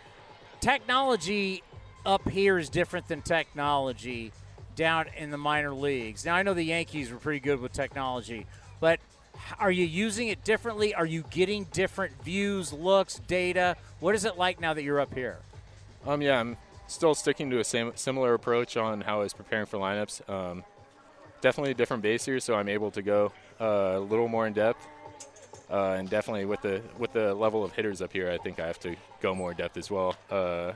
Technology up here is different than technology down in the minor leagues. Now I know the Yankees were pretty good with technology, but are you using it differently? Are you getting different views, looks, data? What is it like now that you're up here? Um, yeah, I'm still sticking to a similar approach on how I was preparing for lineups. Um, definitely a different base here, so I'm able to go uh, a little more in depth. Uh, and definitely with the with the level of hitters up here, I think I have to go more depth as well uh,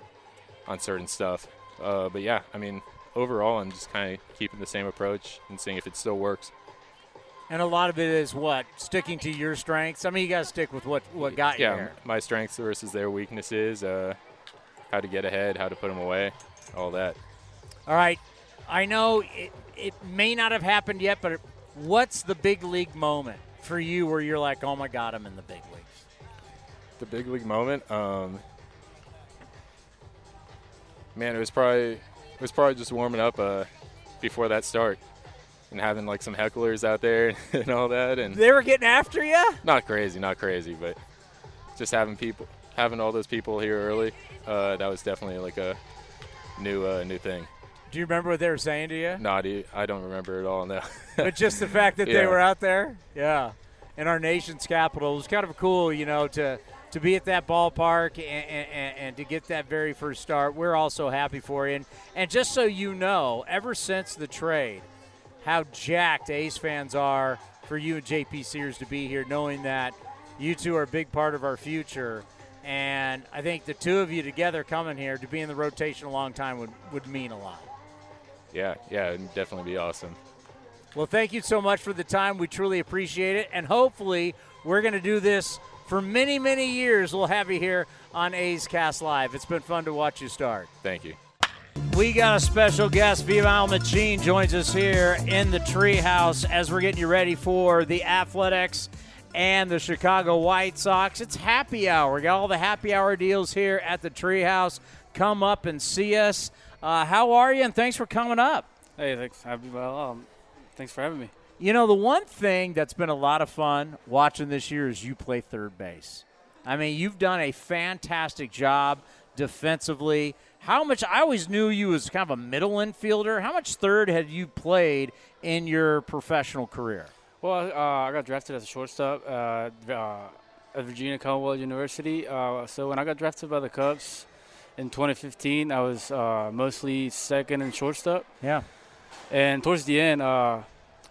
on certain stuff. Uh, but yeah, I mean, overall, I'm just kind of keeping the same approach and seeing if it still works. And a lot of it is what sticking to your strengths. I mean, you got to stick with what what got you yeah, my strengths versus their weaknesses, uh, how to get ahead, how to put them away, all that. All right. I know it, it may not have happened yet, but what's the big league moment for you where you're like, oh my God, I'm in the big leagues? The big league moment, um, man, it was probably it was probably just warming up uh, before that start and having like some hecklers out there and all that, and They were getting after you? not crazy, not crazy, but just having people, having all those people here early, uh, that was definitely like a new uh, new thing. Do you remember what they were saying to you? Not, e- I don't remember at all now. but just the fact that they were out there, yeah, in our nation's capital it was kind of cool, you know, to to be at that ballpark and, and, and to get that very first start. We're also happy for you, and and just so you know, ever since the trade, how jacked A's fans are for you and JP Sears to be here, knowing that you two are a big part of our future. And I think the two of you together coming here to be in the rotation a long time would, would mean a lot. Yeah, yeah, it'd definitely be awesome. Well, thank you so much for the time. We truly appreciate it. And hopefully, we're going to do this for many, many years. We'll have you here on A's Cast Live. It's been fun to watch you start. Thank you. We got a special guest. Vimael Machin joins us here in the treehouse as we're getting you ready for the Athletics and the Chicago White Sox. It's happy hour. We got all the happy hour deals here at the treehouse. Come up and see us. Uh, how are you? And thanks for coming up. Hey, thanks. Happy well. Um, thanks for having me. You know, the one thing that's been a lot of fun watching this year is you play third base. I mean, you've done a fantastic job defensively. How much I always knew you as kind of a middle infielder. How much third had you played in your professional career? Well, uh, I got drafted as a shortstop uh, uh, at Virginia Commonwealth University. Uh, so when I got drafted by the Cubs in 2015, I was uh, mostly second and shortstop. Yeah. And towards the end, uh,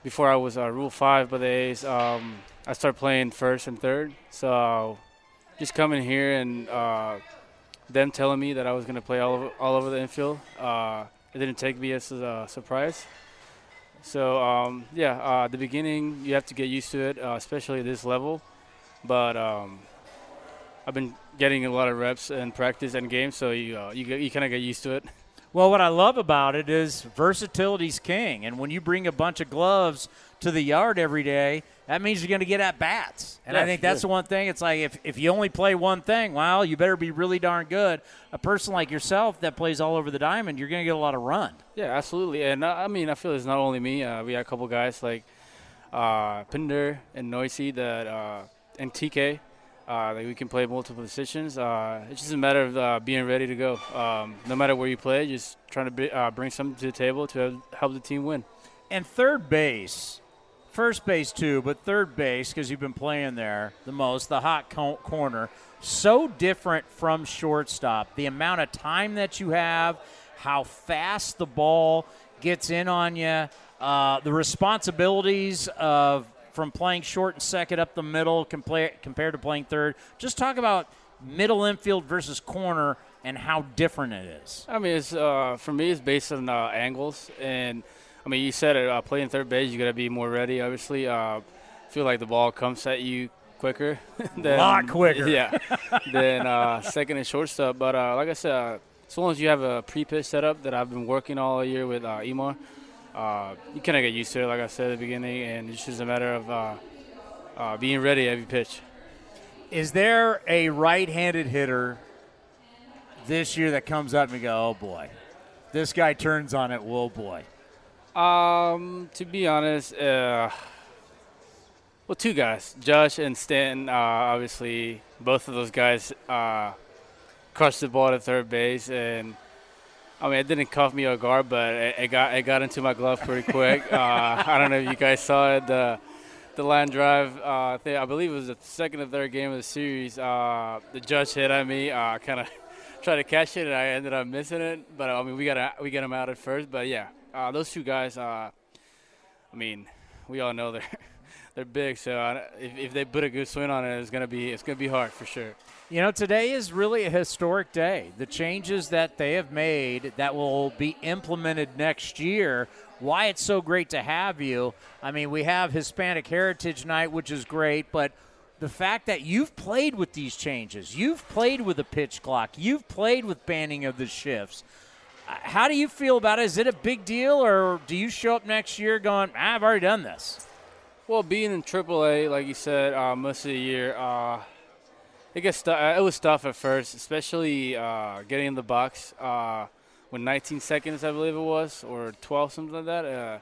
before I was uh, Rule Five by the A's, um, I started playing first and third. So just coming here and uh, them telling me that I was going to play all over, all over the infield, uh, it didn't take me as a surprise. So um, yeah, uh, at the beginning you have to get used to it, uh, especially at this level. But um, I've been getting a lot of reps and practice and games, so you uh, you, you kind of get used to it. Well, what I love about it is versatility's king. And when you bring a bunch of gloves to the yard every day, that means you're going to get at bats. And I think that's sure. the one thing. It's like if, if you only play one thing, well, you better be really darn good. A person like yourself that plays all over the diamond, you're going to get a lot of run. Yeah, absolutely. And uh, I mean, I feel it's not only me. Uh, we had a couple guys like uh, Pinder and Neuse that uh, and TK uh, that we can play multiple positions. Uh, it's just a matter of uh, being ready to go. Um, no matter where you play, just trying to be, uh, bring something to the table to help- help the team win. And third base, first base too, but third base because you've been playing there the most, the hot co- corner, so different from shortstop. The amount of time that you have, how fast the ball gets in on you, uh, the responsibilities of from playing short and second up the middle compare, compared to playing third. Just talk about middle infield versus corner and how different it is? I mean, it's uh, for me, it's based on uh, angles, and I mean, you said it. Uh, playing third base, you got to be more ready. Obviously, uh, feel like the ball comes at you quicker. than, Lot quicker. Yeah. than uh, second and shortstop. But uh, like I said, uh, as long as you have a pre-pitch setup that I've been working all year with uh, Emar, uh, you kind of get used to it. Like I said at the beginning, and it's just a matter of uh, uh, being ready every pitch. Is there a right-handed hitter this year that comes up and go, "Oh boy, this guy turns on it, whoa boy"? Um, to be honest, uh, well, two guys, Judge and Stanton. Uh, obviously, both of those guys uh, crushed the ball at third base, and I mean, it didn't cuff me off guard, but it, it got it got into my glove pretty quick. uh, I don't know if you guys saw it. The the line drive, uh, thing, I believe it was the second or third game of the series. Uh, the judge hit at me. I kind of tried to catch it, and I ended up missing it. But I mean, we got we got him out at first. But yeah, uh, those two guys. Uh, I mean, we all know they're they're big. So if, if they put a good swing on it, it's gonna be it's gonna be hard for sure. You know, today is really a historic day. The changes that they have made that will be implemented next year. Why it's so great to have you. I mean, we have Hispanic Heritage Night, which is great, but the fact that you've played with these changes, you've played with the pitch clock, you've played with banning of the shifts. Uh, How do you feel about it? Is it a big deal, or do you show up next year going, "Ah, I've already done this? Well, being in AAA, like you said, uh, most of the year, uh, it gets stu- uh, it was tough at first, especially uh, getting in the box uh, when 19 seconds, I believe it was, or 12, something like that. Uh,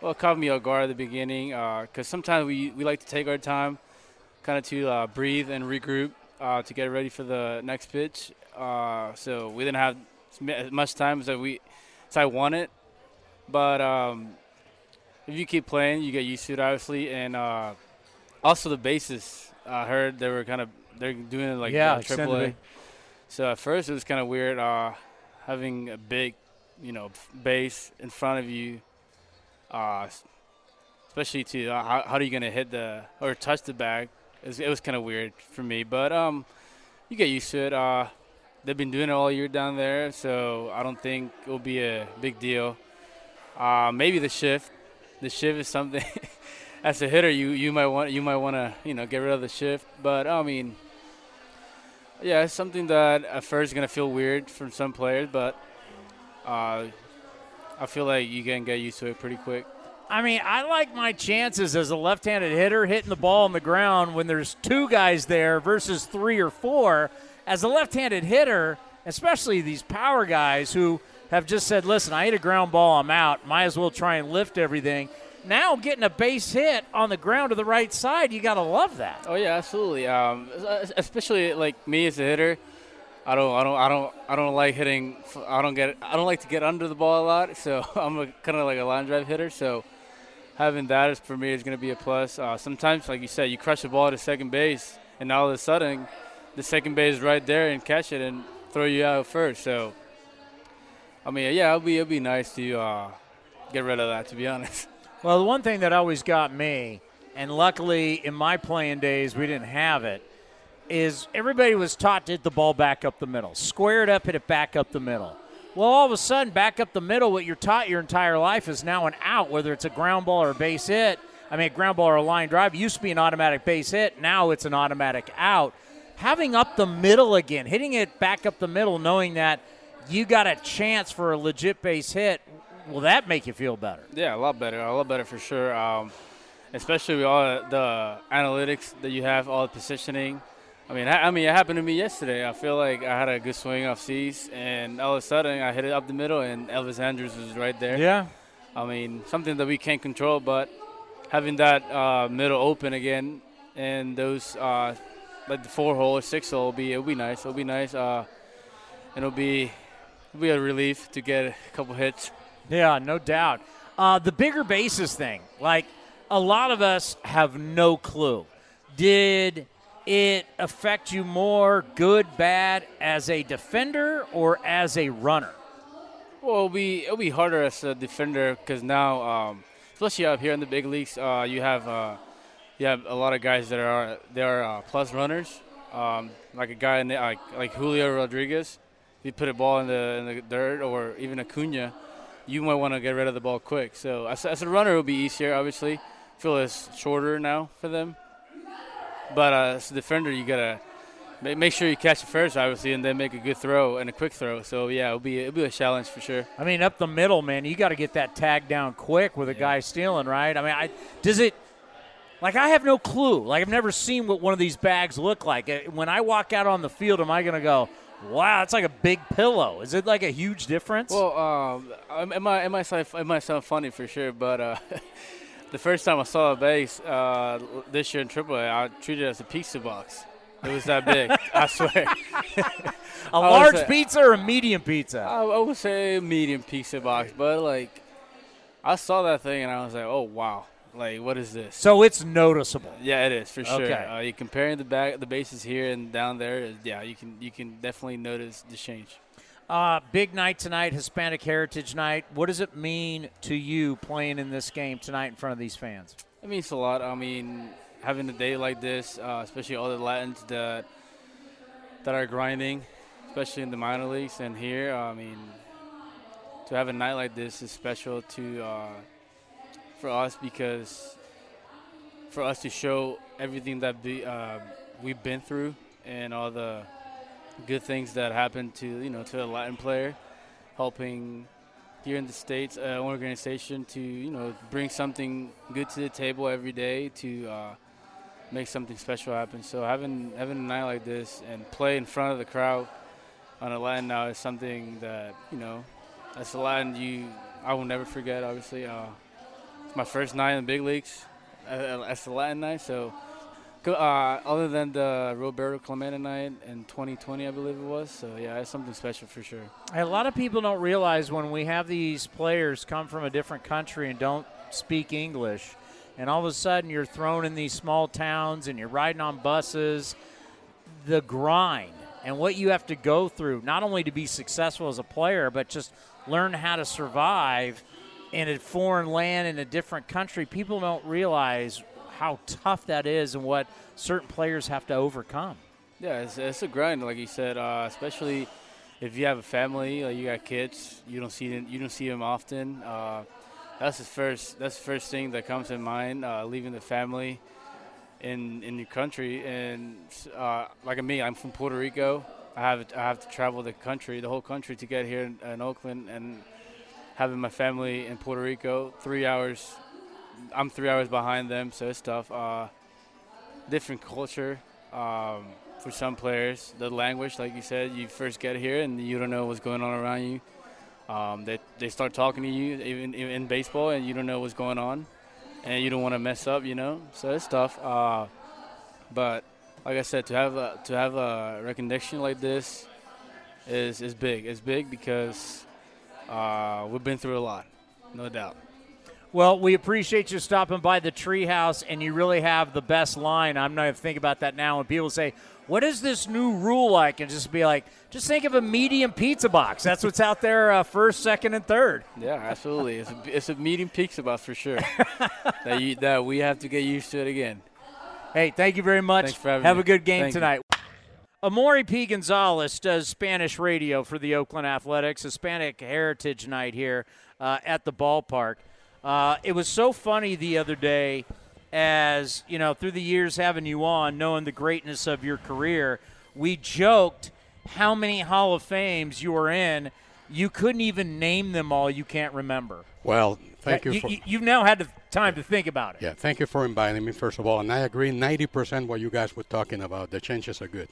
well, it caught me off guard at the beginning because sometimes we, we like to take our time, kind of to uh, breathe and regroup uh, to get ready for the next pitch. Uh, so we didn't have as much time as we as I wanted, but. Um, if you keep playing, you get used to it, obviously, and uh, also the bases. I heard they were kind of they're doing it like Yeah, uh, extended AAA. So at first it was kind of weird uh, having a big, you know, base in front of you, uh, especially to uh, how, how are you gonna hit the or touch the bag? It was, was kind of weird for me, but um, you get used to it. Uh, they've been doing it all year down there, so I don't think it will be a big deal. Uh, maybe the shift. The shift is something. as a hitter, you, you might want you might want to you know get rid of the shift, but I mean, yeah, it's something that at first is gonna feel weird for some players, but uh, I feel like you can get used to it pretty quick. I mean, I like my chances as a left-handed hitter hitting the ball on the ground when there's two guys there versus three or four. As a left-handed hitter, especially these power guys who have just said, "Listen, I hit a ground ball, I'm out. Might as well try and lift everything." Now getting a base hit on the ground to the right side, you got to love that. Oh yeah, absolutely. Um, especially like me as a hitter, I don't, I don't, I don't, I don't like hitting. I don't get, I don't like to get under the ball a lot. So I'm kind of like a line drive hitter. So having that is for me is going to be a plus. Uh, sometimes, like you said, you crush the ball to second base, and all of a sudden, the second base is right there and catch it and throw you out first. So, I mean, yeah, it'll be it'll be nice to uh, get rid of that. To be honest. Well, the one thing that always got me, and luckily in my playing days we didn't have it, is everybody was taught to hit the ball back up the middle. Square it up, hit it back up the middle. Well, all of a sudden, back up the middle, what you're taught your entire life is now an out, whether it's a ground ball or a base hit. I mean, a ground ball or a line drive used to be an automatic base hit. Now it's an automatic out. Having up the middle again, hitting it back up the middle, knowing that you got a chance for a legit base hit, will that make you feel better? Yeah, a lot better. A lot better for sure. Um, especially with all the analytics that you have, all the positioning. I mean, I, I mean, it happened to me yesterday. I feel like I had a good swing off C's, and all of a sudden I hit it up the middle, and Elvis Andrus was right there. Yeah. I mean, something that we can't control, but having that uh, middle open again, and those uh, like the four hole or six hole will be it'll be nice. It'll be nice. Uh, and it'll be it'll be a relief to get a couple hits. Yeah, no doubt. Uh, the bigger bases thing, like a lot of us have no clue. Did it affect you more, good, bad, as a defender or as a runner? Well, it'll be it'll be harder as a defender because now, um, especially up here in the big leagues, uh, you have uh, you have a lot of guys that are they are uh, plus runners. Um, like a guy in the, like like Julio Rodriguez, you put a ball in the in the dirt or even Acuna, you might want to get rid of the ball quick. So as, as a runner, it would be easier. Obviously, field is shorter now for them. But uh, as a defender, you gotta ma- make sure you catch it first, obviously, and then make a good throw and a quick throw. So yeah, it'll be it'll be a challenge for sure. I mean, up the middle, man, you got to get that tag down quick with a guy stealing, right? I mean, I does it. Like I have no clue. Like I've never seen what one of these bags look like. Uh, When I walk out on the field, am I going to go, "Wow, it's like a big pillow"? Is it like a huge difference? Well, um, um, it might it might sound, it might sound funny for sure, but uh, the first time I saw a base uh, this year in AAA, I treated it as a pizza box. It was that big, I swear. a I large say- pizza or a medium pizza? I, I would say medium pizza box, but like I saw that thing and I was like, oh wow, like what is this? So it's noticeable. Yeah, it is for sure. Okay. Uh, you comparing the back, the bases here and down there. yeah, you can you can definitely notice the change. Uh, big night tonight, Hispanic Heritage Night. What does it mean to you playing in this game tonight in front of these fans? It means a lot. I mean, having a day like this, uh, especially all the Latins that that are grinding, especially in the minor leagues and here. I mean, to have a night like this is special to uh, for us because for us to show everything that be, uh, we've been through and all the good things that happen to you know to a Latin player, helping here in the states an organization to you know bring something good to the table every day to uh, make something special happen. So having having a night like this and play in front of the crowd on a Latin now is something that you know as a Latin you I will never forget. Obviously, uh, my first night in the big leagues as a Latin night. So. Uh, other than the Roberto Clemente night in 2020, I believe it was. So yeah, it's something special for sure. A lot of people don't realize when we have these players come from a different country and don't speak English, and all of a sudden you're thrown in these small towns and you're riding on buses, the grind and what you have to go through, not only to be successful as a player, but just learn how to survive in a foreign land in a different country. People don't realize how tough that is and what certain players have to overcome. Yeah, it's, it's a grind, like you said. Uh, especially if you have a family, like you got kids, you don't see them, you don't see them often. Uh, that's the first. That's the first thing that comes in mind. Uh, leaving the family in in your country, and uh, like me, I'm from Puerto Rico. I have I have to travel the country, the whole country, to get here in, in Oakland, and having my family in Puerto Rico, three hours. I'm three hours behind them, so it's tough. Uh, different culture um, for some players. The language, like you said, you first get here and you don't know what's going on around you. Um, they they start talking to you even, even in baseball, and you don't know what's going on, and you don't want to mess up, you know. So it's tough. Uh, but like I said, to have a, to have a recognition like this is is big. It's big because uh, we've been through a lot, no doubt. Well, we appreciate you stopping by the treehouse, and you really have the best line. I'm not going to think about that now. When people say, "What is this new rule like?" and just be like, "Just think of a medium pizza box. That's what's out there, uh, first, second, and third. Yeah, absolutely. It's a, it's a medium pizza box for sure. that you, that we have to get used to it again. Hey, thank you very much. Thanks for having have me. a good game Thank you. Amaury Pi Gonzalez does Spanish radio for the Oakland Athletics, Hispanic Heritage Night here uh, at the ballpark. Uh, it was so funny the other day, as you know, through the years having you on, knowing the greatness of your career, we joked how many Hall of Fames you were in. You couldn't even name them all. You can't remember. Well, thank you. You, for, have now had the time to think about it. yeah, thank you for inviting me, first of all. And I agree 90% what you guys were talking about. The changes are good.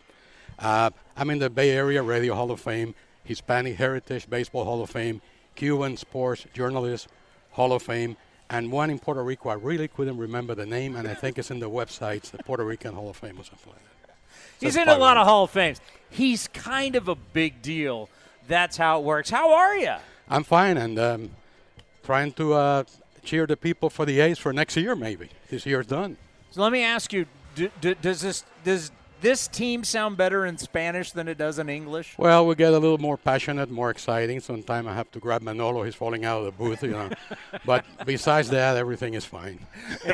Uh, I'm in the Bay Area Radio Hall of Fame, Hispanic Heritage Baseball Hall of Fame, Cuban Sports Journalist Hall of Fame, and one in Puerto Rico. I really couldn't remember the name, and I think it's in the websites, the Puerto Rican Hall of Fame or something like that. So He's in a lot of Hall of Fames. He's kind of a big deal. That's how it works. How are you? I'm fine, and um, trying to uh, cheer the people for the A's for next year, maybe. This year's done. So let me ask you: do, do, Does this does this team sound better in Spanish than it does in English? Well, we get a little more passionate, more exciting. Sometimes I have to grab Manolo; he's falling out of the booth, you know. but besides that, everything is fine.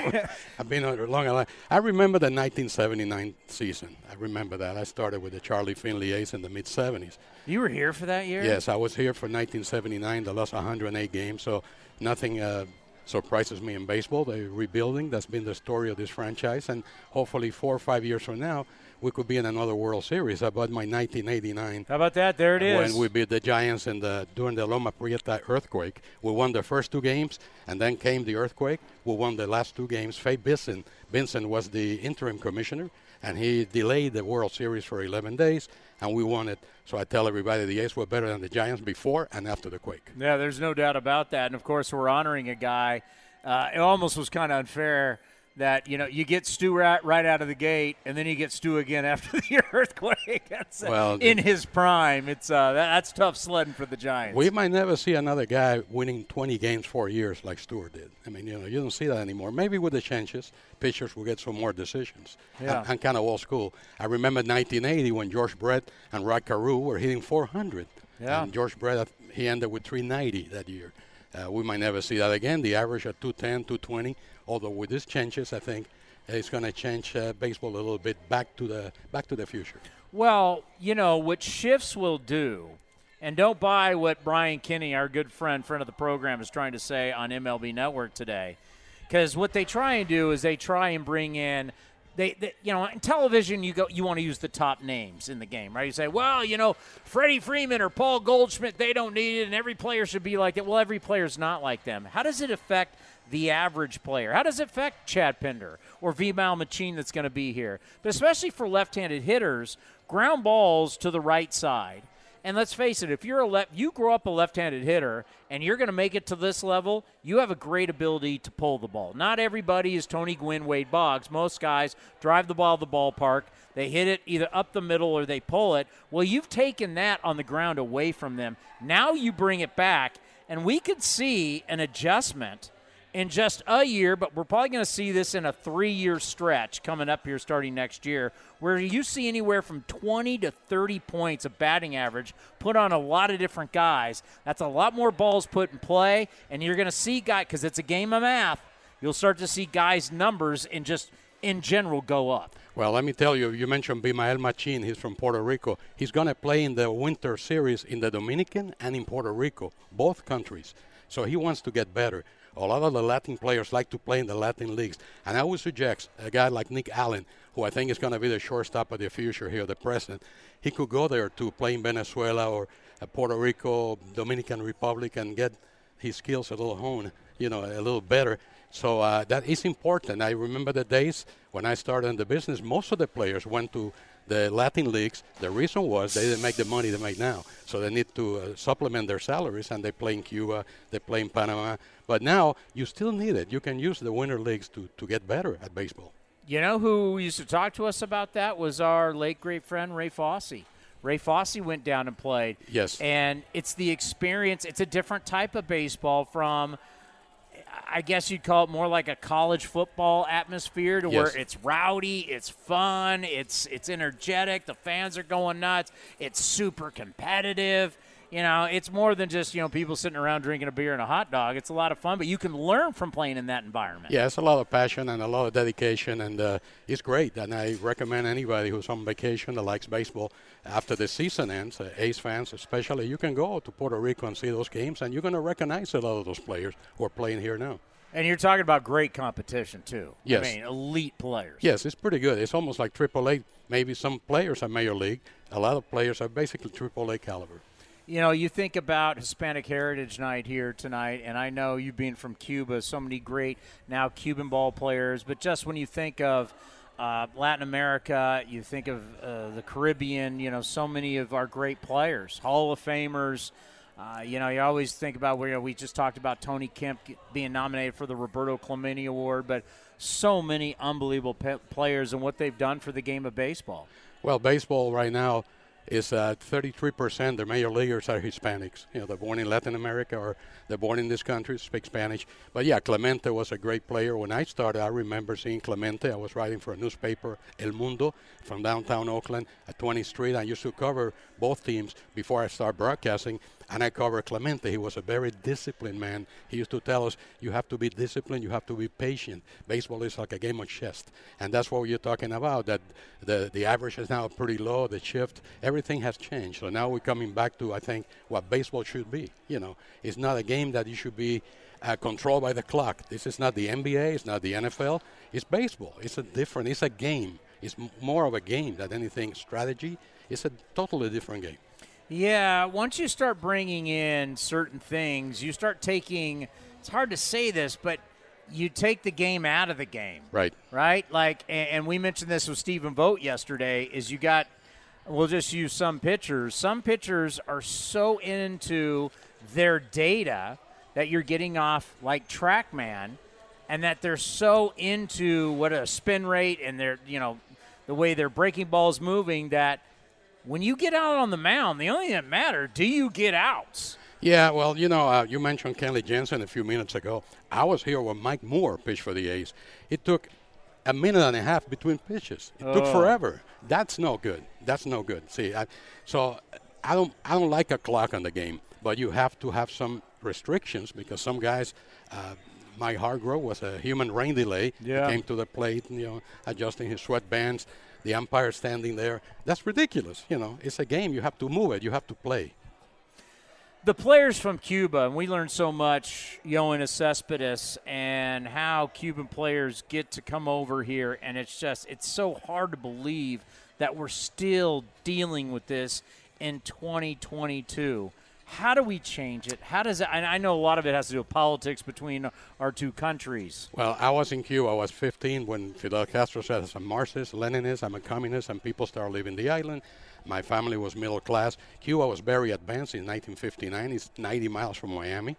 I've been on a long line. I remember the 1979 season. I remember that. I started with the Charlie Finley A's in the mid 70s. You were here for that year? Yes, I was here for 1979. They lost 108 games, so nothing uh, surprises me in baseball. They're rebuilding. That's been the story of this franchise, and hopefully, four or five years from now, we could be in another World Series. About my 1989. How about that? There it is. When we beat the Giants in the during the Loma Prieta earthquake, we won the first two games, and then came the earthquake. We won the last two games. Fay Vincent, Vincent was the interim commissioner, and he delayed the World Series for 11 days, and we won it. So I tell everybody the A's were better than the Giants before and after the quake. Yeah, there's no doubt about that. And of course, we're honoring a guy. Uh, it almost was kind of unfair that you know you get Stu right, right out of the gate, and then you get Stu again after the earthquake. That's, uh, Well, in his prime, it's uh, that, that's tough sledding for the Giants. We might never see another guy winning 20 games four years like Stewart did. I mean, you know, you don't see that anymore. Maybe with the changes, pitchers will get some more decisions. Yeah. I'm, I'm kind of old school. I remember 1980 when George Brett and Rod Carew were hitting 400. Yeah. And George Brett, he ended with 390 that year. Uh, we might never see that again. The average at 210, 220. Although with these changes, I think it's going to change uh, baseball a little bit back to the back to the future. Well, you know what shifts will do, and don't buy what Brian Kenny, our good friend, friend of the program, is trying to say on MLB Network today, because what they try and do is they try and bring in. They, they, you know, in television, you go, you want to use the top names in the game, right? You say, well, you know, Freddie Freeman or Paul Goldschmidt, they don't need it, and every player should be like that. Well, every player's not like them. How does it affect the average player? How does it affect Chad Pinder or Vimael Machin that's going to be here? But especially for left-handed hitters, ground balls to the right side. And let's face it, if you're a left, you grow up a left-handed hitter, and you're going to make it to this level, you have a great ability to pull the ball. Not everybody is Tony Gwynn, Wade Boggs. Most guys drive the ball to the ballpark, they hit it either up the middle or they pull it. Well, you've taken that on the ground away from them. Now you bring it back, and we could see an adjustment in just a year, but we're probably going to see this in a three year stretch coming up here starting next year, where you see anywhere from 20 to 30 points of batting average put on a lot of different guys. That's a lot more balls put in play, and you're going to see guys, because it's a game of math, you'll start to see guys' numbers in just in general go up. Well, let me tell you, you mentioned Vimael Machin. He's from Puerto Rico. He's going to play in the Winter Series in the Dominican and in Puerto Rico, both countries. So he wants to get better. A lot of the Latin players like to play in the Latin leagues. And I would suggest a guy like Nick Allen, who I think is going to be the shortstop of the future here, the present, he could go there to play in Venezuela or uh, Puerto Rico, Dominican Republic, and get his skills a little honed, you know, a little better. So uh, that is important. I remember the days when I started in the business, most of the players went to the Latin leagues. The reason was they didn't make the money they make now. So they need to uh, supplement their salaries, and they play in Cuba, they play in Panama. But now you still need it. You can use the winter leagues to, to get better at baseball. You know who used to talk to us about that was our late great friend Ray Fosse. Ray Fosse went down and played. Yes. And it's the experience. It's a different type of baseball from, I guess you'd call it more like a college football atmosphere, to Yes. where it's rowdy, it's fun, it's it's energetic. The fans are going nuts. It's super competitive. You know, it's more than just you know people sitting around drinking a beer and a hot dog. It's a lot of fun, but you can learn from playing in that environment. Yeah, it's a lot of passion and a lot of dedication, and uh, it's great. And I recommend anybody who's on vacation that likes baseball after the season ends, uh, A's fans especially, you can go to Puerto Rico and see those games, and you're going to recognize a lot of those players who are playing here now. And you're talking about great competition too. Yes. I mean, elite players. Yes, it's pretty good. It's almost like AAA. Maybe some players are Major League. A lot of players are basically AAA caliber. You know, you think about Hispanic Heritage Night here tonight, and I know you being from Cuba, so many great now Cuban ball players, but just when you think of uh, Latin America, you think of uh, the Caribbean, you know, so many of our great players, Hall of Famers. Uh, you know, you always think about where you know, we just talked about Tony Kemp being nominated for the Roberto Clemente Award, but so many unbelievable pe- players and what they've done for the game of baseball. Well, baseball right now, is uh, 33% the major leaguers are Hispanics. You know, they're born in Latin America or they're born in this country, speak Spanish. But yeah, Clemente was a great player. When I started, I remember seeing Clemente. I was writing for a newspaper, El Mundo, from downtown Oakland at 20th Street. I used to cover both teams before I started broadcasting and I covered Clemente. He was a very disciplined man. He used to tell us, you have to be disciplined, you have to be patient. Baseball is like a game of chess. And that's what you're talking about, that the, the average is now pretty low, the shift, everything has changed. So now we're coming back to, I think, what baseball should be. You know, it's not a game that you should be uh, controlled by the clock. This is not the NBA, it's not the NFL, it's baseball. It's a different, it's a game. It's m- more of a game than anything strategy. It's a totally different game. Yeah, once you start bringing in certain things, you start taking. It's hard to say this, but you take the game out of the game. Right. Right. Like, and, and we mentioned this with Stephen Vogt yesterday. Is you got. We'll just use some pitchers. Some pitchers are so into their data that you're getting off like TrackMan, and that they're so into what a spin rate and their you know the way their breaking balls moving that when you get out on the mound, the only thing that matters, do you get outs? Yeah, well, you know, uh, you mentioned Kenley Jansen a few minutes ago. I was here when Mike Moore pitched for the A's. It took a minute and a half between pitches. It oh. took forever. That's no good. That's no good. See, I, so I don't, I don't like a clock on the game, but you have to have some restrictions because some guys. Uh, Mike Hargrove was a human rain delay. Yeah. He came to the plate, you know, adjusting his sweatbands the umpire standing there. That's ridiculous. You know, it's a game. You have to move it. You have to play. The players from Cuba, and we learned so much, Yoenis Cespedes, and how Cuban players get to come over here, and it's just, it's so hard to believe that we're still dealing with this in 2022 how do we change it? How does it? And I know a lot of it has to do with politics between our two countries. Well, I was in Cuba. I was 15 when Fidel Castro said, "I'm a Marxist, Leninist, I'm a communist," and people started leaving the island. My family was middle class. Cuba was very advanced in 1959. It's 90 miles from Miami,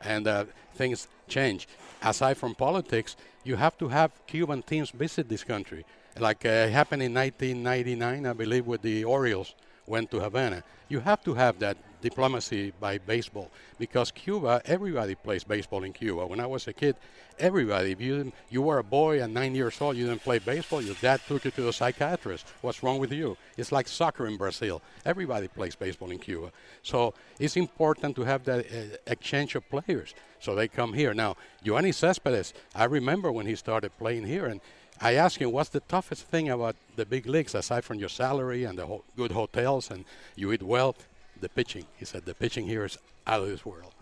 and uh, things change. Aside from politics, you have to have Cuban teams visit this country, like uh, happened in 1999, I believe, with the Orioles went to Havana. You have to have that diplomacy by baseball because Cuba, everybody plays baseball in Cuba. When I was a kid, everybody, if you, you were a boy and nine years old, you didn't play baseball, your dad took you to a psychiatrist. What's wrong with you? It's like soccer in Brazil. Everybody plays baseball in Cuba. So it's important to have that uh, exchange of players. So they come here. Now, Yoenis Cespedes, I remember when he started playing here, and I asked him, what's the toughest thing about the big leagues aside from your salary and the ho- good hotels and you eat well? The pitching. He said the pitching here is out of this world.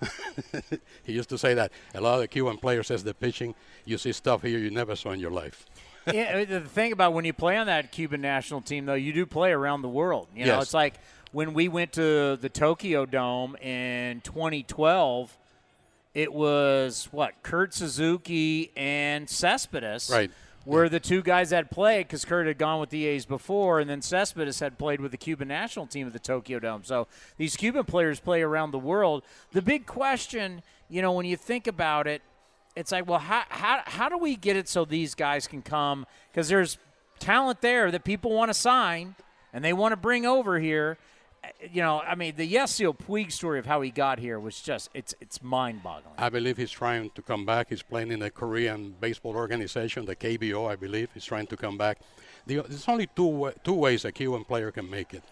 he used to say that. A lot of the Cuban players says the pitching, you see stuff here you never saw in your life. yeah, the thing about when you play on that Cuban national team, though, you do play around the world. You know, yes. it's like when we went to the Tokyo Dome in 2012. It was what Kurt Suzuki and Cespedes, right? Were the two guys that played because Kurt had gone with the A's before, and then Cespedes had played with the Cuban national team at the Tokyo Dome. So these Cuban players play around the world. The big question, you know, when you think about it, it's like, well, how, how, how do we get it so these guys can come? Because there's talent there that people want to sign and they want to bring over here you know, I mean, the Yasiel Puig story of how he got here was just it's it's mind-boggling. I believe he's trying to come back. He's playing in the Korean baseball organization, the KBO, I believe. He's trying to come back. The, there's only two two ways a Cuban player can make it: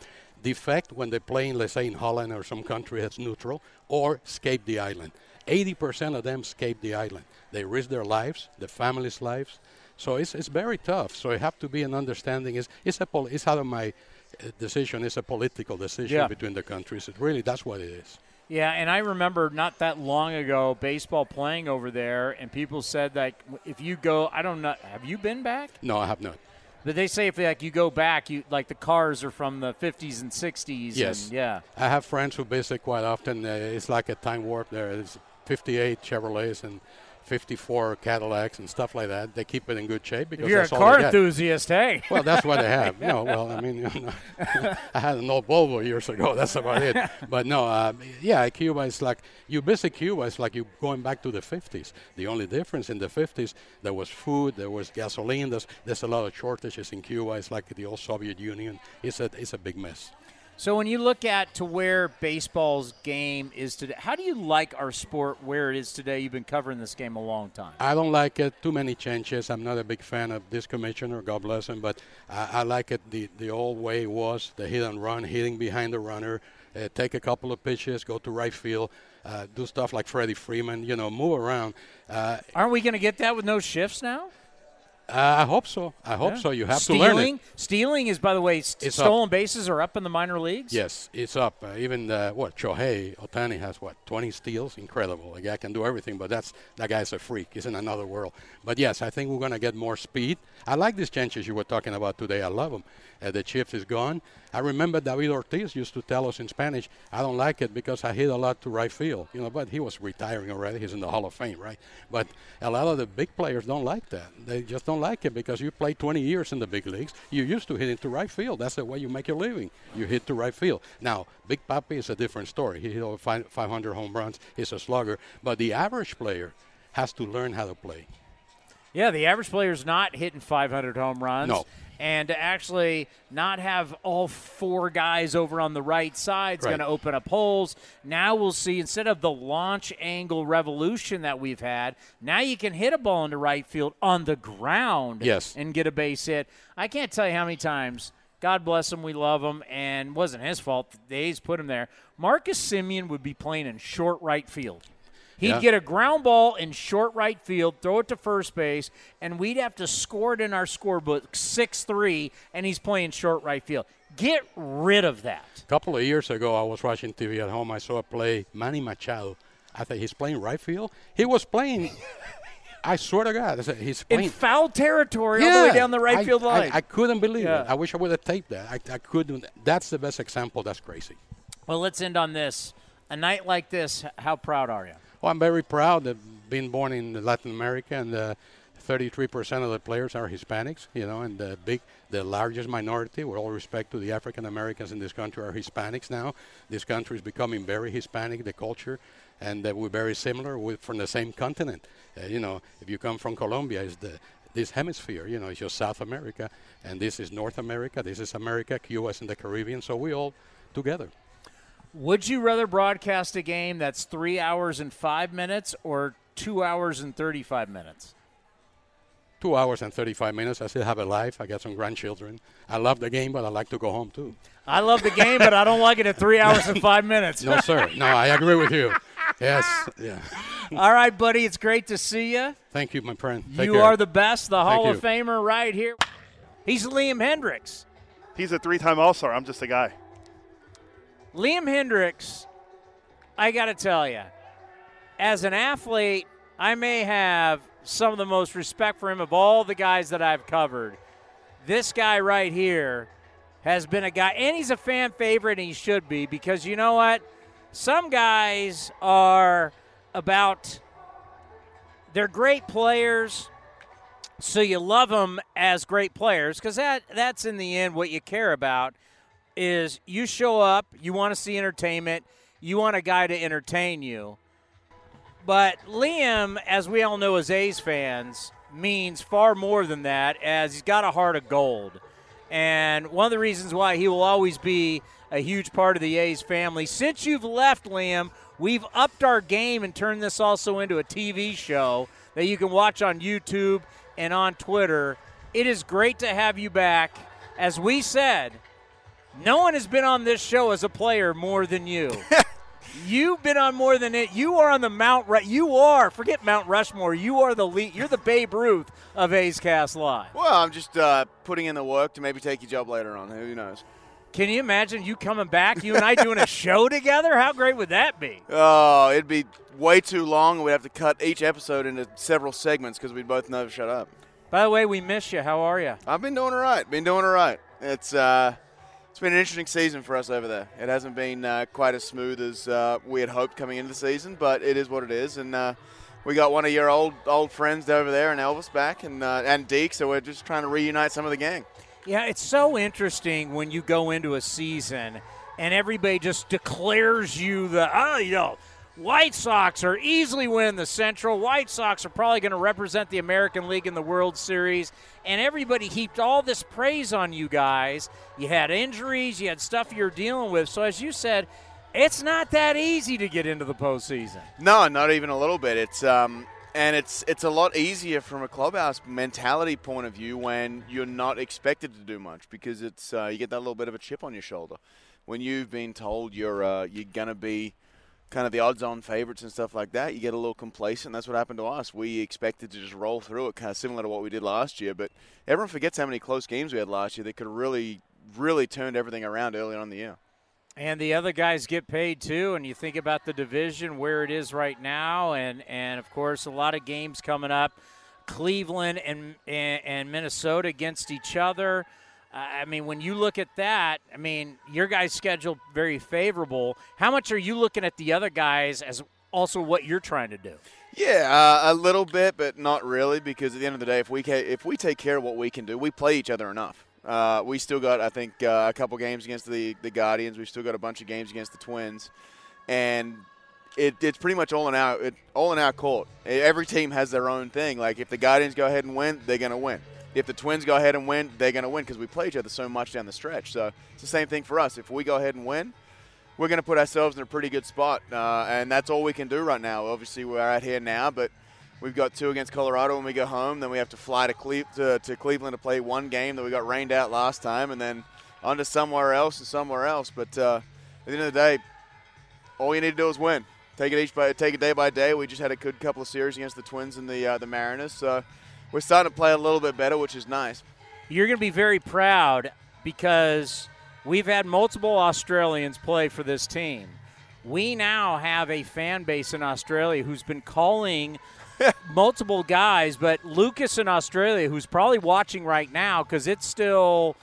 defect when they play, in, let's say, in Holland or some country that's neutral, or escape the island. 80% of them escape the island. They risk their lives, their families' lives. So it's, it's very tough. So it have to be an understanding. It's, it's, a pol- it's out of my decision is a political decision yeah. between the countries. It really, that's what it is. Yeah, and I remember not that long ago baseball playing over there, and people said that if you go, I don't know, have you been back? No, I have not. But they say if like you go back, you like the cars are from the 50s and 60s. Yes. And, yeah. I have friends who visit quite often. Uh, it's like a time warp There is 58 Chevrolets and 54 Cadillacs and stuff like that. They keep it in good shape because if you're that's a all car enthusiast, hey. Well, that's what they have. no, well, I mean, you know, I had an old Volvo years ago. That's about it. But no, uh, yeah, Cuba is like you visit Cuba. It's like you going back to the 50s. The only difference in the 50s there was food, there was gasoline. There's there's a lot of shortages in Cuba. It's like the old Soviet Union. It's a it's a big mess. So when you look at to where baseball's game is today, how do you like our sport where it is today? You've been covering this game a long time. I don't like it. Too many changes. I'm not a big fan of this commissioner. God bless him, but I, I like it the the old way it was: the hit and run, hitting behind the runner, uh, take a couple of pitches, go to right field, uh, do stuff like Freddie Freeman. You know, move around. Uh, Aren't we going to get that with no shifts now? Uh, I hope so. I hope Yeah. so. You have stealing, to learn it. Stealing is, by the way, st- stolen bases are up in the minor leagues. Yes, it's up. Uh, even uh, what Shohei Ohtani has what 20 steals. Incredible. The guy can do everything, but that's that guy's a freak. He's in another world. But yes, I think we're gonna get more speed. I like these changes you were talking about today. I love them. Uh, the shift is gone. I remember David Ortiz used to tell us in Spanish, "I don't like it because I hit a lot to right field." You know, but he was retiring already. He's in the Hall of Fame, right? But a lot of the big players don't like that. They just don't like it because you play 20 years in the big leagues. You're used to hit into right field. That's the way you make your living. You hit to right field. Now, Big Papi is a different story. He hit over 500 home runs. He's a slugger. But the average player has to learn how to play. Yeah, the average player is not hitting 500 home runs. No. And to actually not have all four guys over on the right side is Right. going to open up holes. Now we'll see, instead of the launch angle revolution that we've had, now you can hit a ball into right field on the ground Yes. and get a base hit. I can't tell you how many times. God bless him, we love him, and wasn't his fault. The A's put him there. Marcus Semien would be playing in short right field. He'd Yeah. get a ground ball in short right field, throw it to first base, and we'd have to score it in our scorebook 6 3, and he's playing short right field. Get rid of that. A couple of years ago, I was watching TV at home. I saw a play, Manny Machado. I thought he's playing right field. He was playing. I swear to God, I he's In foul territory all the way down the right I- field line. I, couldn't believe Yeah. it. I wish I would have taped that. I, I couldn't. That's the best example. That's crazy. well, let's end on this. A night like this, how proud are you? Well, I'm very proud of being born in Latin America, and uh, 33% of the players are Hispanics. You know, and the big, the largest minority, with all respect to the African Americans in this country, are Hispanics now. This country is becoming very Hispanic, the culture, and uh, we're very similar. From the same continent. Uh, you know, if you come from Colombia, it's the this hemisphere. You know, it's just South America, and this is North America. This is America. Cuba is in the Caribbean. So we all together. Would you rather broadcast a game that's three hours and five minutes or two hours and 35 minutes? two hours and 35 minutes. I still have a life. I got some grandchildren. I love the game, but I like to go home too. I love the game, but I don't like it at three hours and five minutes. No, sir. No, I agree with you. Yes. Yeah. All right, buddy. It's great to see you. Thank you, my friend. Take you care. are the best, the Thank Hall of. Famer right here. He's Liam Hendriks. He's a three-time All-Star. I'm just a guy. Liam Hendriks, I got to tell you, as an athlete, I may have some of the most respect for him of all the guys that I've covered. This guy right here has been a guy, and he's a fan favorite, and he should be because you know what? Some guys are about, they're great players, so you love them as great players because that, that's in the end what you care about is you show up, you want to see entertainment, you want a guy to entertain you. But Liam, as we all know as A's fans, means far more than that, as he's got a heart of gold. And one of the reasons why he will always be a huge part of the A's family. Since you've left, Liam, we've upped our game and turned this also into a TV show that you can watch on YouTube and on Twitter. It is great to have you back. As we said, no one has been on this show as a player more than you. You've been on more than it. You are on the Mount. Ru- You are. Forget Mount Rushmore. You are the lead. You're the Babe Ruth of A's Cast Live. Well, I'm just uh, putting in the work to maybe take your job later on. Who knows? Can you imagine you coming back? You and I doing a show together? How great would that be? Oh, it'd be way too long, we'd have to cut each episode into several segments because we'd both never shut up. By the way, we miss you. How are you? I've been doing all right. Been doing all right. It's uh, it's been an interesting season for us over there. It hasn't been uh, quite as smooth as uh, we had hoped coming into the season, but it is what it is. And uh, we got one of your old old friends over there, and Elvis back, and uh, and Deke. So we're just trying to reunite some of the gang. Yeah, it's so interesting when you go into a season and everybody just declares you the, oh, you know, White Sox are easily winning the Central. White Sox are probably going to represent the American League in the World Series. And everybody heaped all this praise on you guys. You had injuries, you had stuff you're dealing with. So, as you said, it's not that easy to get into the postseason. No, not even a little bit. It's um, and it's it's a lot easier from a clubhouse mentality point of view when you're not expected to do much because it's uh, you get that little bit of a chip on your shoulder when you've been told you're uh, you're gonna be kind of the odds-on favorites and stuff like that. You get a little complacent. That's what happened to us. We expected to just roll through it, kind of similar to what we did last year. But everyone forgets how many close games we had last year. They could really, really turned everything around early on in the year. And the other guys get paid too. And you think about the division where it is right now, and and of course a lot of games coming up. Cleveland and and, and Minnesota against each other. I mean, when you look at that, I mean, your guys' schedule very favorable. How much are you looking at the other guys as also what you're trying to do? Yeah, uh, a little bit, but not really, because at the end of the day, if we ca- if we take care of what we can do, we play each other enough. Uh, we still got, I think, uh, a couple games against the the Guardians. We've still got a bunch of games against the Twins, and it, it's pretty much all in our it, all in our court. Every team has their own thing. Like if the Guardians go ahead and win, they're going to win if the Twins go ahead and win, they're going to win because we play each other so much down the stretch. So it's the same thing for us. If we go ahead and win, we're going to put ourselves in a pretty good spot, uh, and that's all we can do right now. Obviously, we're out here now, but we've got two against Colorado when we go home. Then we have to fly to, Cle- to, to Cleveland to play one game that we got rained out last time, and then on to somewhere else and somewhere else. But uh, at the end of the day, all you need to do is win. Take it each by take it day by day. We just had a good couple of series against the Twins and the uh, the Mariners. So we're starting to play a little bit better, which is nice. You're going to be very proud because we've had multiple Australians play for this team. We now have a fan base in Australia who's been calling multiple guys, but Lucas in Australia, who's probably watching right now because it's still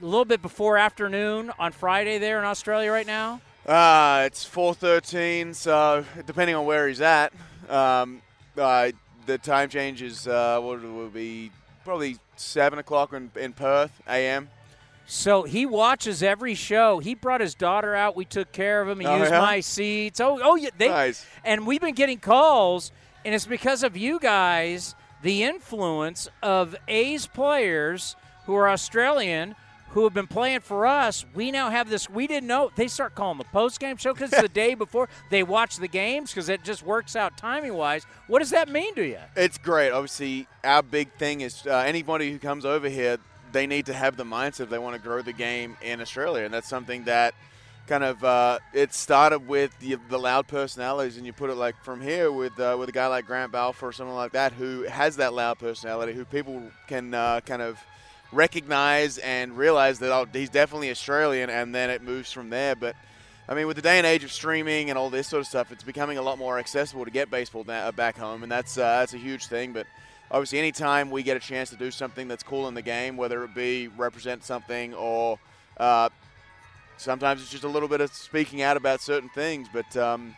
a little bit before afternoon on Friday there in Australia right now. Uh, it's 4:13, so depending on where he's at, um, uh, the time change is uh, what will be probably seven o'clock in, in Perth a.m. So he watches every show. He brought his daughter out. We took care of him. He Oh, used yeah? my seats. Oh, oh yeah. They, Nice. And we've been getting calls, and it's because of you guys, the influence of A's players who are Australian who have been playing for us. We now have this. We didn't know. They start calling the post game show because it's the day before they watch the games because it just works out timing wise. What does that mean to you? It's great. Obviously, our big thing is uh, anybody who comes over here, they need to have the mindset they want to grow the game in Australia, and that's something that kind of uh, it started with the, the loud personalities, and you put it like from here with uh, with a guy like Grant Balfour or someone like that who has that loud personality, who people can uh, kind of recognize and realize that he's definitely Australian, and then it moves from there. But I mean, with the day and age of streaming and all this sort of stuff, it's becoming a lot more accessible to get baseball da- back home, and that's uh, that's a huge thing. But obviously, anytime we get a chance to do something that's cool in the game, whether it be represent something or uh, sometimes it's just a little bit of speaking out about certain things, but. Um,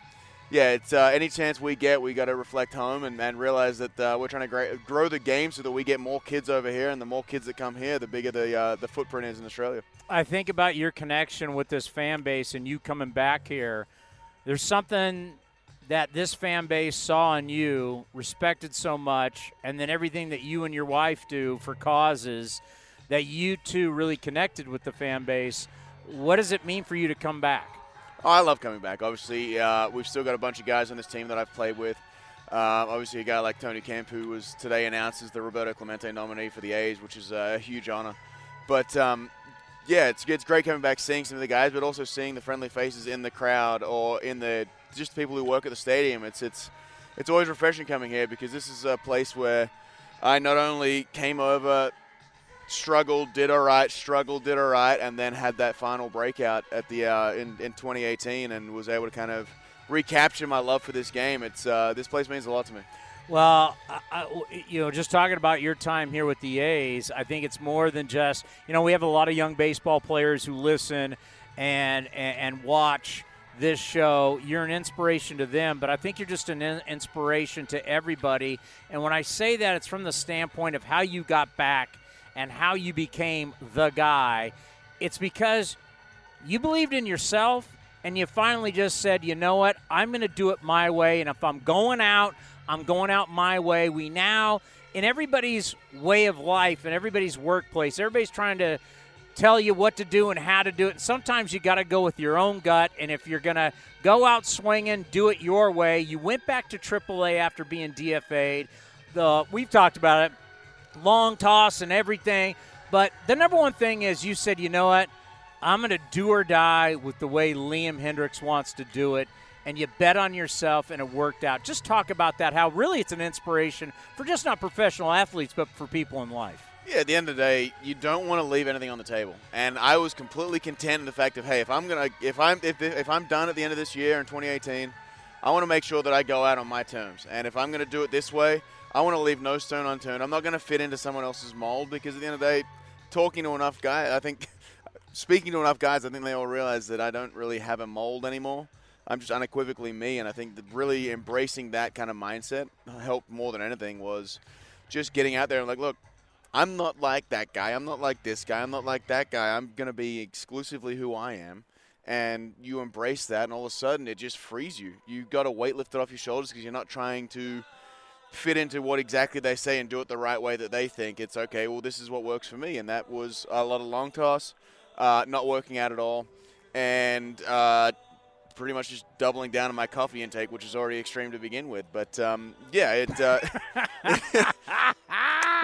yeah, it's uh, any chance we get, we got to reflect home and, and realize that uh, we're trying to gra- grow the game so that we get more kids over here, and the more kids that come here, the bigger the uh, the footprint is in Australia. I think about your connection with this fan base and you coming back here. There's something that this fan base saw in you, respected so much, and then everything that you and your wife do for causes that you two really connected with the fan base. What does it mean for you to come back? Oh, I love coming back. Obviously, uh, we've still got a bunch of guys on this team that I've played with. Uh, obviously, a guy like Tony Kemp, who was today announced as the Roberto Clemente nominee for the A's, which is a huge honor. But um, yeah, it's it's great coming back, seeing some of the guys, but also seeing the friendly faces in the crowd or in the just people who work at the stadium. It's it's it's always refreshing coming here because this is a place where I not only came over, struggled, did all right, struggled, did all right, and then had that final breakout at the uh, in in 2018 and was able to kind of recapture my love for this game. It's uh, this place means a lot to me. Well, I, you know, just talking about your time here with the A's, I think it's more than just you know we have a lot of young baseball players who listen and and, and watch this show. You're an inspiration to them, but I think you're just an inspiration to everybody. And when I say that, it's from the standpoint of how you got back and how you became the guy. It's because you believed in yourself and you finally just said, you know what, I'm going to do it my way. And if I'm going out, I'm going out my way. We now, in everybody's way of life and everybody's workplace, everybody's trying to tell you what to do and how to do it. And sometimes you got to go with your own gut. And if you're going to go out swinging, do it your way. You went back to AAA after being DFA'd. The we've talked about it, long toss and everything. But the number one thing is you said, you know what, I'm going to do or die with the way Liam Hendriks wants to do it. And you bet on yourself, and it worked out. Just talk about that. How really it's an inspiration for just not professional athletes, but for people in life. Yeah, at the end of the day, you don't want to leave anything on the table. And I was completely content in the fact of, hey, if I'm gonna, if I'm, if, if I'm done at the end of this year in 2018, I want to make sure that I go out on my terms. And if I'm to do it this way, I want to leave no stone unturned. I'm not going to fit into someone else's mold because at the end of the day, talking to enough guys, I think, speaking to enough guys, I think they all realize that I don't really have a mold anymore. I'm just unequivocally me, and I think really embracing that kind of mindset helped more than anything was just getting out there and like, look, I'm not like that guy. I'm not like this guy. I'm not like that guy. I'm going to be exclusively who I am. And you embrace that, and all of a sudden it just frees you. You got a weight lifted off your shoulders because you're not trying to fit into what exactly they say and do it the right way that they think. It's okay, well, this is what works for me. And that was a lot of long toss, uh, not working out at all. And uh, pretty much just doubling down on my coffee intake, which is already extreme to begin with. But um, yeah, it. Uh,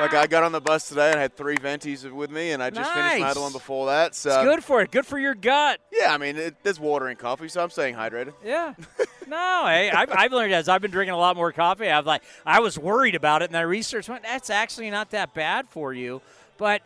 like I got on the bus today and I had three ventis with me, and I just finished my other one before that. So It's good for it. Good for your gut. Yeah, I mean, it, there's water in coffee, so I'm staying hydrated. Yeah. No, hey, I've, I've learned as I've been drinking a lot more coffee. I've like I was worried about it, and I researched. Went, That's actually not that bad for you. But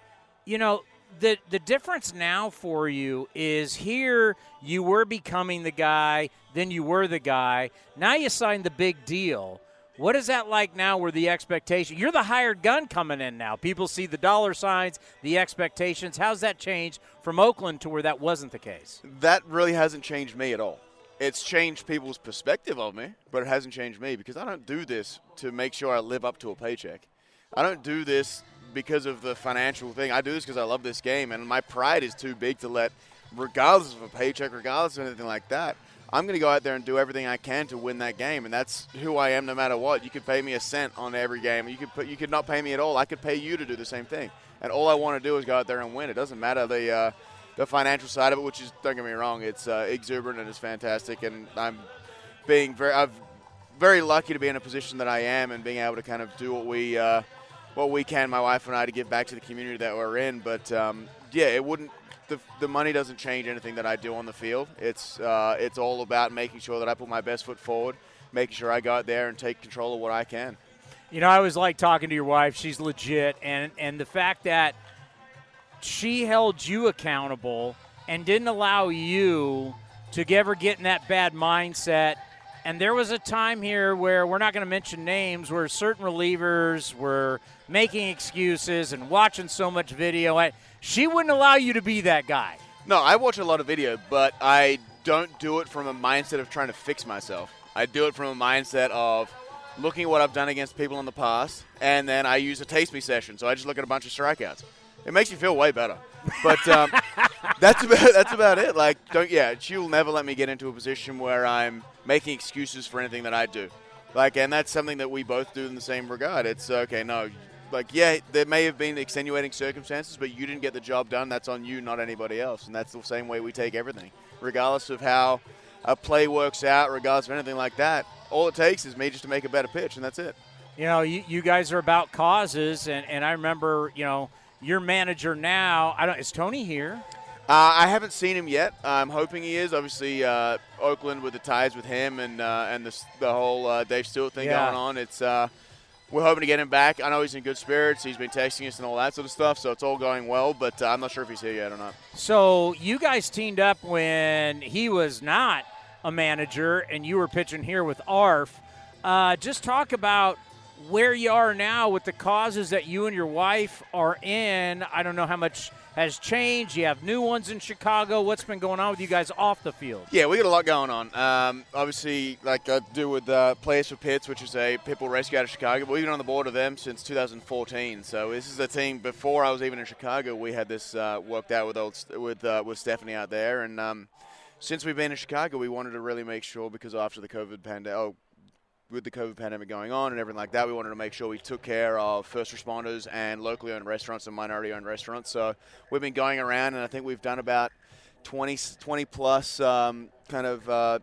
you know, the the difference now for you is here you were becoming the guy, then you were the guy. Now you signed the big deal. What is that like now? Where the expectation? You're the hired gun coming in now. People see the dollar signs, the expectations. How's that changed from Oakland to where that wasn't the case? That really hasn't changed me at all. It's changed people's perspective of me, but it hasn't changed me because I don't do this to make sure I live up to a paycheck. I don't do this because of the financial thing. I do this because I love this game, and my pride is too big to let, regardless of a paycheck, regardless of anything like that, I'm going to go out there and do everything I can to win that game, and that's who I am no matter what. You could pay me a cent on every game. You could put, you could not pay me at all. I could pay you to do the same thing, and all I want to do is go out there and win. It doesn't matter the uh, the financial side of it, which is don't get me wrong, it's uh, exuberant and it's fantastic, and I'm being very I'm very lucky to be in a position that I am and being able to kind of do what we uh, what we can, my wife and I, to give back to the community that we're in. But um, yeah, it wouldn't. The, the money doesn't change anything that I do on the field. It's uh, it's all about making sure that I put my best foot forward, making sure I go out there and take control of what I can. You know, I always like talking to your wife. She's legit, and and the fact that she held you accountable and didn't allow you to ever get in that bad mindset. And there was a time here where we're not going to mention names, where certain relievers were making excuses and watching so much video. I- She wouldn't allow you to be that guy. No, I watch a lot of video, but I don't do it from a mindset of trying to fix myself. I do it from a mindset of looking at what I've done against people in the past, and then I use a taste me session. So I just look at a bunch of strikeouts. It makes you feel way better. But um, that's about that's about it. Like, don't yeah, she'll never let me get into a position where I'm making excuses for anything that I do. Like, and that's something that we both do in the same regard. It's okay, no, like yeah, there may have been extenuating circumstances, but you didn't get the job done. That's on you, not anybody else. And that's the same way we take everything, regardless of how a play works out, regardless of anything like that. All it takes is me just to make a better pitch, and that's it. You know, you, you guys are about causes, and, and I remember, you know, your manager now. I don't. Is Tony here? Uh, I haven't seen him yet. I'm hoping he is. Obviously, uh, Oakland with the ties with him and uh, and the, the whole uh, Dave Stewart thing Yeah. going on. It's uh, we're hoping to get him back. I know he's in good spirits. He's been texting us and all that sort of stuff, so it's all going well. But uh, I'm not sure if he's here yet or not. So you guys teamed up when he was not a manager, and you were pitching here with ARF. Uh, just talk about where you are now with the causes that you and your wife are in. I don't know how much has changed. You have new ones in Chicago. What's been going on with you guys off the field? Yeah, we got a lot going on. Um, obviously, like I do with uh, Players for Pits, which is a pitbull rescue out of Chicago. We've been on the board of them since 2014. So this is a team before I was even in Chicago. We had this uh, worked out with old with uh, with Stephanie out there, and um, since we've been in Chicago, we wanted to really make sure because after the COVID pandemic, oh, with the COVID pandemic going on and everything like that, we wanted to make sure we took care of first responders and locally owned restaurants and minority owned restaurants. So we've been going around, and I think we've done about 20, 20 plus um, kind of uh,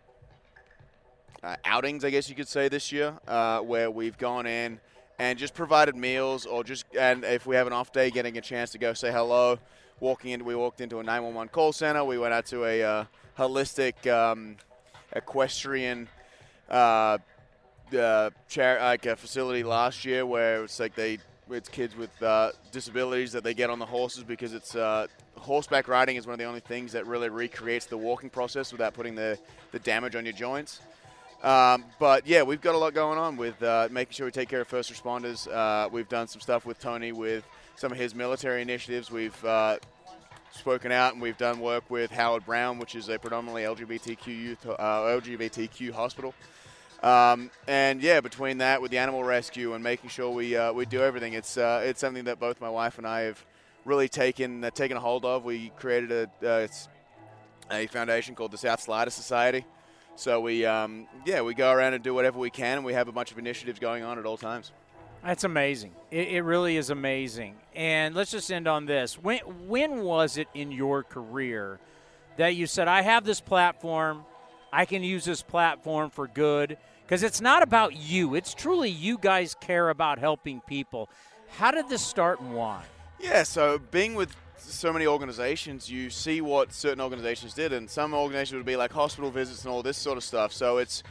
uh, outings, I guess you could say, this year, uh, where we've gone in and just provided meals, or just and if we have an off day, getting a chance to go say hello. Walking in, we walked into a 911 call center. We went out to a uh, holistic um, equestrian uh, char- like a facility last year where it's like they it's kids with uh, disabilities that they get on the horses because it's uh, horseback riding is one of the only things that really recreates the walking process without putting the, the damage on your joints. Um, but yeah, we've got a lot going on with uh, making sure we take care of first responders. Uh, we've done some stuff with Tony with some of his military initiatives. We've uh, spoken out and we've done work with Howard Brown, which is a predominantly LGBTQ youth, uh, LGBTQ hospital. Um, and yeah, between that with the animal rescue and making sure we uh, we do everything, it's uh, it's something that both my wife and I have really taken uh, taken a hold of. We created a a foundation called the South Slider Society. So we um, yeah we go around and do whatever we can, and we have a bunch of initiatives going on at all times. That's amazing. It, it, really is amazing. And let's just end on this. When when was it in your career that you said, "I have this platform, I can use this platform for good"? Because it's not about you. It's truly you guys care about helping people. How did this start and why? Yeah, so being with so many organizations, you see what certain organizations did, and some organizations would be like hospital visits and all this sort of stuff. So it's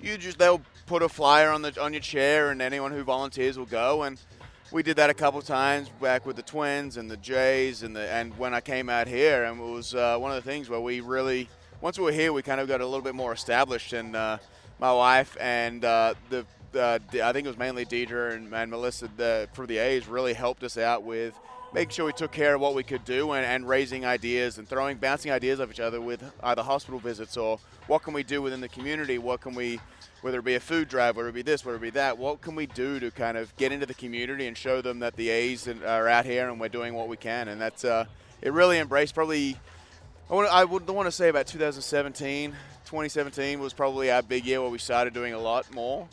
you just they'll put a flyer on the on your chair, and anyone who volunteers will go. And we did that a couple times back with the Twins and the Jays, and the and when I came out here, and it was uh, one of the things where we really once we were here, we kind of got a little bit more established, and uh, my wife and uh, the uh, I think it was mainly Deidre and, and Melissa the, for the A's really helped us out with making sure we took care of what we could do and, and, raising ideas and throwing bouncing ideas off each other with either hospital visits or what can we do within the community? What can we whether it be a food drive whether it be this whether it be that what can we do to kind of get into the community and show them that the A's are out here and we're doing what we can? And that's uh, it really embraced probably I, want, I would want to say about 2017 2017 was probably our big year where we started doing a lot more.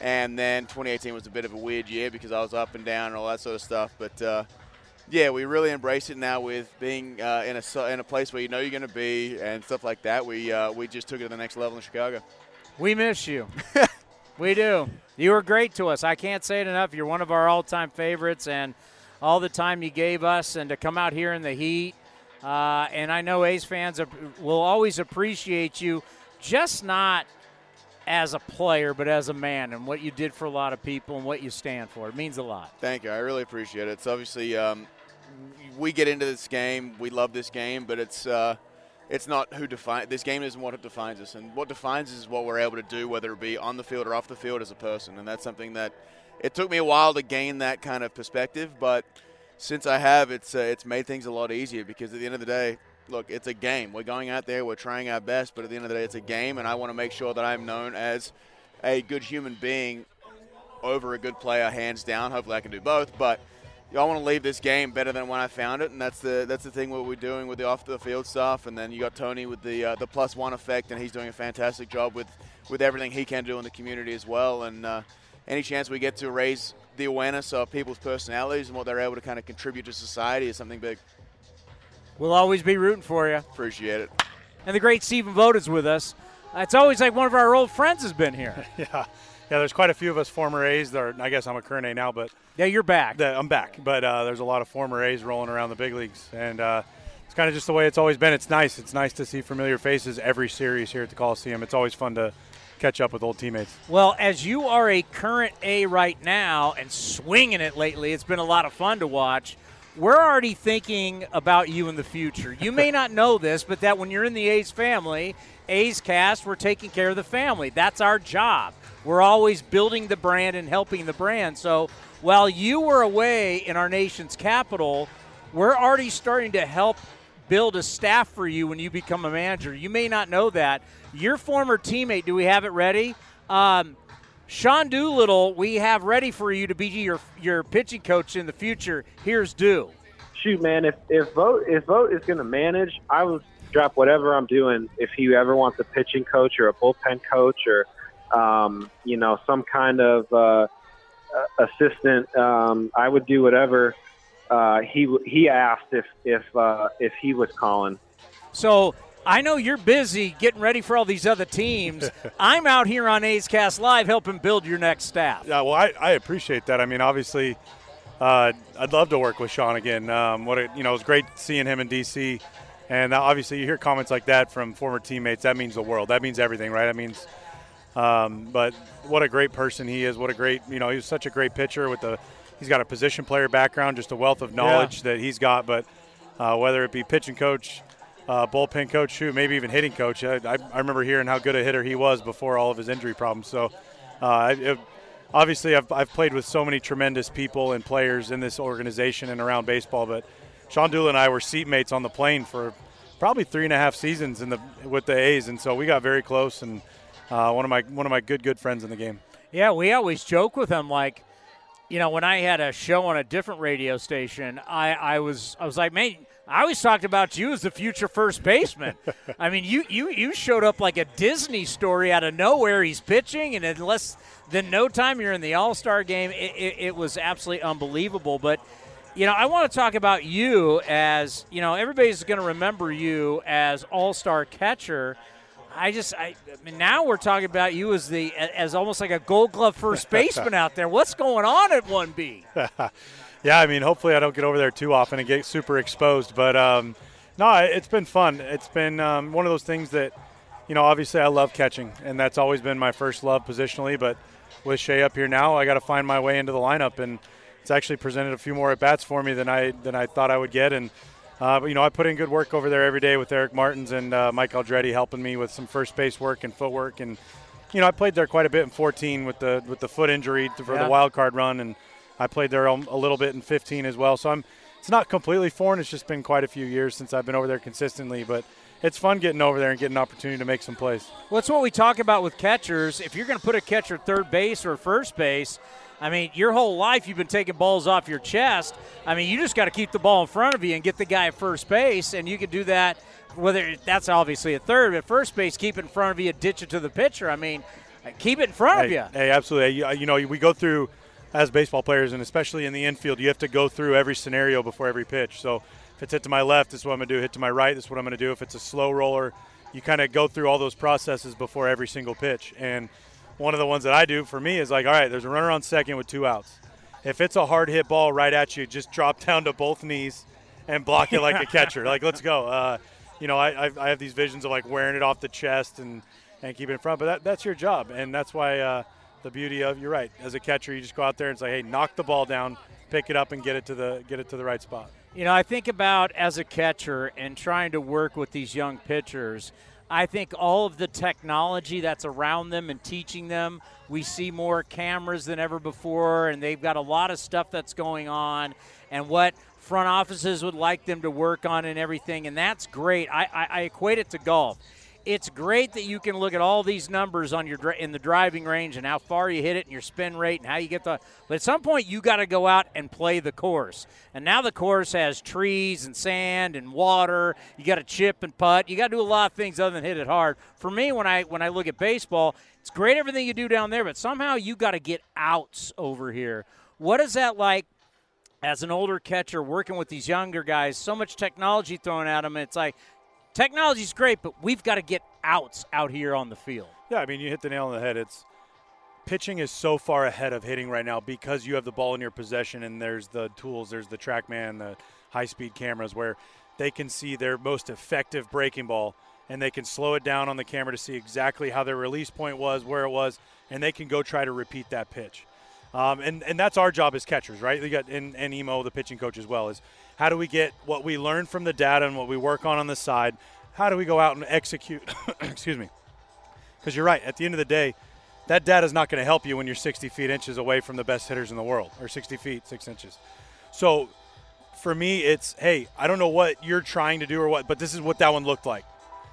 And then 2018 was a bit of a weird year because I was up and down and all that sort of stuff. But uh, yeah, we really embrace it now with being uh, in a in a place where you know you're going to be and stuff like that. We uh, we just took it to the next level in Chicago. We miss you. we do. You were great to us. I can't say it enough. You're one of our all-time favorites, and all the time you gave us, and to come out here in the heat uh, and I know A's fans will always appreciate you, just not as a player, but as a man and what you did for a lot of people and what you stand for. It means a lot. Thank you. I really appreciate it. It's obviously um, we get into this game. We love this game, but it's uh, it's not who define this game isn't what defines us, and what defines us is what we're able to do, whether it be on the field or off the field as a person. And that's something that it took me a while to gain that kind of perspective, but since I have, it's uh, it's made things a lot easier because at the end of the day, look, it's a game. We're going out there, we're trying our best, but at the end of the day, it's a game, and I want to make sure that I'm known as a good human being over a good player, hands down. Hopefully, I can do both, but. I want to leave this game better than when I found it, and that's the that's the thing what we're doing with the off the field stuff. And then you got Tony with the uh, the plus one effect, and he's doing a fantastic job with with everything he can do in the community as well. And uh, any chance we get to raise the awareness of people's personalities and what they're able to kind of contribute to society is something big. We'll always be rooting for you. Appreciate it. And the great Stephen Vogt is with us. It's always like one of our old friends has been here. yeah. Yeah, there's quite a few of us former A's. There, I guess I'm a current A now, but yeah, you're back. The, I'm back, but uh, there's a lot of former A's rolling around the big leagues, and uh, it's kind of just the way it's always been. It's nice. It's nice to see familiar faces every series here at the Coliseum. It's always fun to catch up with old teammates. Well, as you are a current A right now and swinging it lately, it's been a lot of fun to watch. We're already thinking about you in the future. You may not know this, but that when you're in the A's family, A's cast, we're taking care of the family. That's our job. We're always building the brand and helping the brand. So while you were away in our nation's capital, we're already starting to help build a staff for you when you become a manager. You may not know that. Your former teammate, do we have it ready? Um, Sean Doolittle, we have ready for you to be your your pitching coach in the future. Here's Do. Shoot, man, if if Vogt if Vogt is going to manage, I was drop whatever I'm doing. If he ever wants a pitching coach or a bullpen coach or um, you know some kind of uh, assistant, um, I would do whatever uh, he he asked if if uh, if he was calling. So I know you're busy getting ready for all these other teams. I'm out here on A's Cast Live helping build your next staff. Yeah, well, I, I appreciate that. I mean, obviously, uh, I'd love to work with Sean again. Um, what a, you know, it was great seeing him in DC, and obviously, you hear comments like that from former teammates. That means the world. That means everything, right? That means. Um, but what a great person he is. What a great, you know, he's such a great pitcher with the. He's got a position player background, just a wealth of knowledge yeah. that he's got. But uh, whether it be pitching coach, uh, bullpen coach, who maybe even hitting coach. I, I, remember hearing how good a hitter he was before all of his injury problems. So, uh, it, obviously, I've, I've played with so many tremendous people and players in this organization and around baseball. But Sean Doolin and I were seatmates on the plane for probably three and a half seasons in the with the A's, and so we got very close. And uh, one of my one of my good good friends in the game. Yeah, we always joke with him like. You know, when I had a show on a different radio station, I, I was I was like, man, I always talked about you as the future first baseman. I mean, you, you you showed up like a Disney story out of nowhere. He's pitching, and in less than no time, you're in the All Star game. It, it, it, was absolutely unbelievable. But you know, I want to talk about you as you know, everybody's going to remember you as All Star catcher. I just, I, I mean, now we're talking about you as the as almost like a Gold Glove first baseman out there. What's going on at one B? Yeah, I mean, hopefully I don't get over there too often and get super exposed. But um, no, it's been fun. It's been um, one of those things that, you know, obviously I love catching, and that's always been my first love positionally. But with Shea up here now, I got to find my way into the lineup, and it's actually presented a few more at bats for me than I than I thought I would get. And uh, but you know, I put in good work over there every day with Eric Martins and uh, Mike Aldrete helping me with some first base work and footwork. And you know, I played there quite a bit in 14 with the with the foot injury for yeah. the wild card run and I played there a little bit in 15 as well. So I'm it's not completely foreign. It's just been quite a few years since I've been over there consistently, but it's fun getting over there and getting an opportunity to make some plays. Well, that's what we talk about with catchers. If you're going to put a catcher third base or first base, I mean, your whole life you've been taking balls off your chest. I mean, you just got to keep the ball in front of you and get the guy at first base, and you can do that. Whether that's obviously a third, but first base, keep it in front of you, ditch it to the pitcher. I mean, keep it in front hey, of you. Hey, absolutely. You know, we go through as baseball players, and especially in the infield, you have to go through every scenario before every pitch. So if it's hit to my left, this is what I'm going to do. Hit to my right, this is what I'm going to do. If it's a slow roller, you kind of go through all those processes before every single pitch. And one of the ones that I do for me is like, all right, there's a runner on second with two outs. If it's a hard hit ball right at you, just drop down to both knees and block it like a catcher. Like, let's go. Uh, you know, I, I, have these visions of like wearing it off the chest and, and keeping it in front, but that, that's your job. And that's why uh, – the beauty of you're right as a catcher you just go out there and say hey knock the ball down pick it up and get it to the get it to the right spot. You know i think about as a catcher and trying to work with these young pitchers i think all of the technology that's around them and teaching them we see more cameras than ever before and they've got a lot of stuff that's going on and what front offices would like them to work on and everything and that's great. I, I, I equate it to golf it's great that you can look at all these numbers on your in the driving range and how far you hit it and your spin rate and how you get the. But at some point, you got to go out and play the course. And now the course has trees and sand and water. You got to chip and putt. You got to do a lot of things other than hit it hard. For me, when I when I look at baseball, it's great everything you do down there, but somehow you got to get outs over here. What is that like? As an older catcher working with these younger guys, so much technology thrown at them, it's like technology's great, but we've got to get outs out here on the field. Yeah, I mean, you hit the nail on the head. It's pitching is so far ahead of hitting right now because you have the ball in your possession and there's the tools, there's the TrackMan, the high-speed cameras where they can see their most effective breaking ball and they can slow it down on the camera to see exactly how their release point was, where it was, and they can go try to repeat that pitch. Um, and, and that's our job as catchers, right? We got and, and Emo, the pitching coach as well, is how do we get what we learn from the data and what we work on on the side? How do we go out and execute? excuse me. Because you're right. At the end of the day, that data is not going to help you when you're 60 feet inches away from the best hitters in the world, or 60 feet six inches. So for me, it's hey, I don't know what you're trying to do or what, but this is what that one looked like.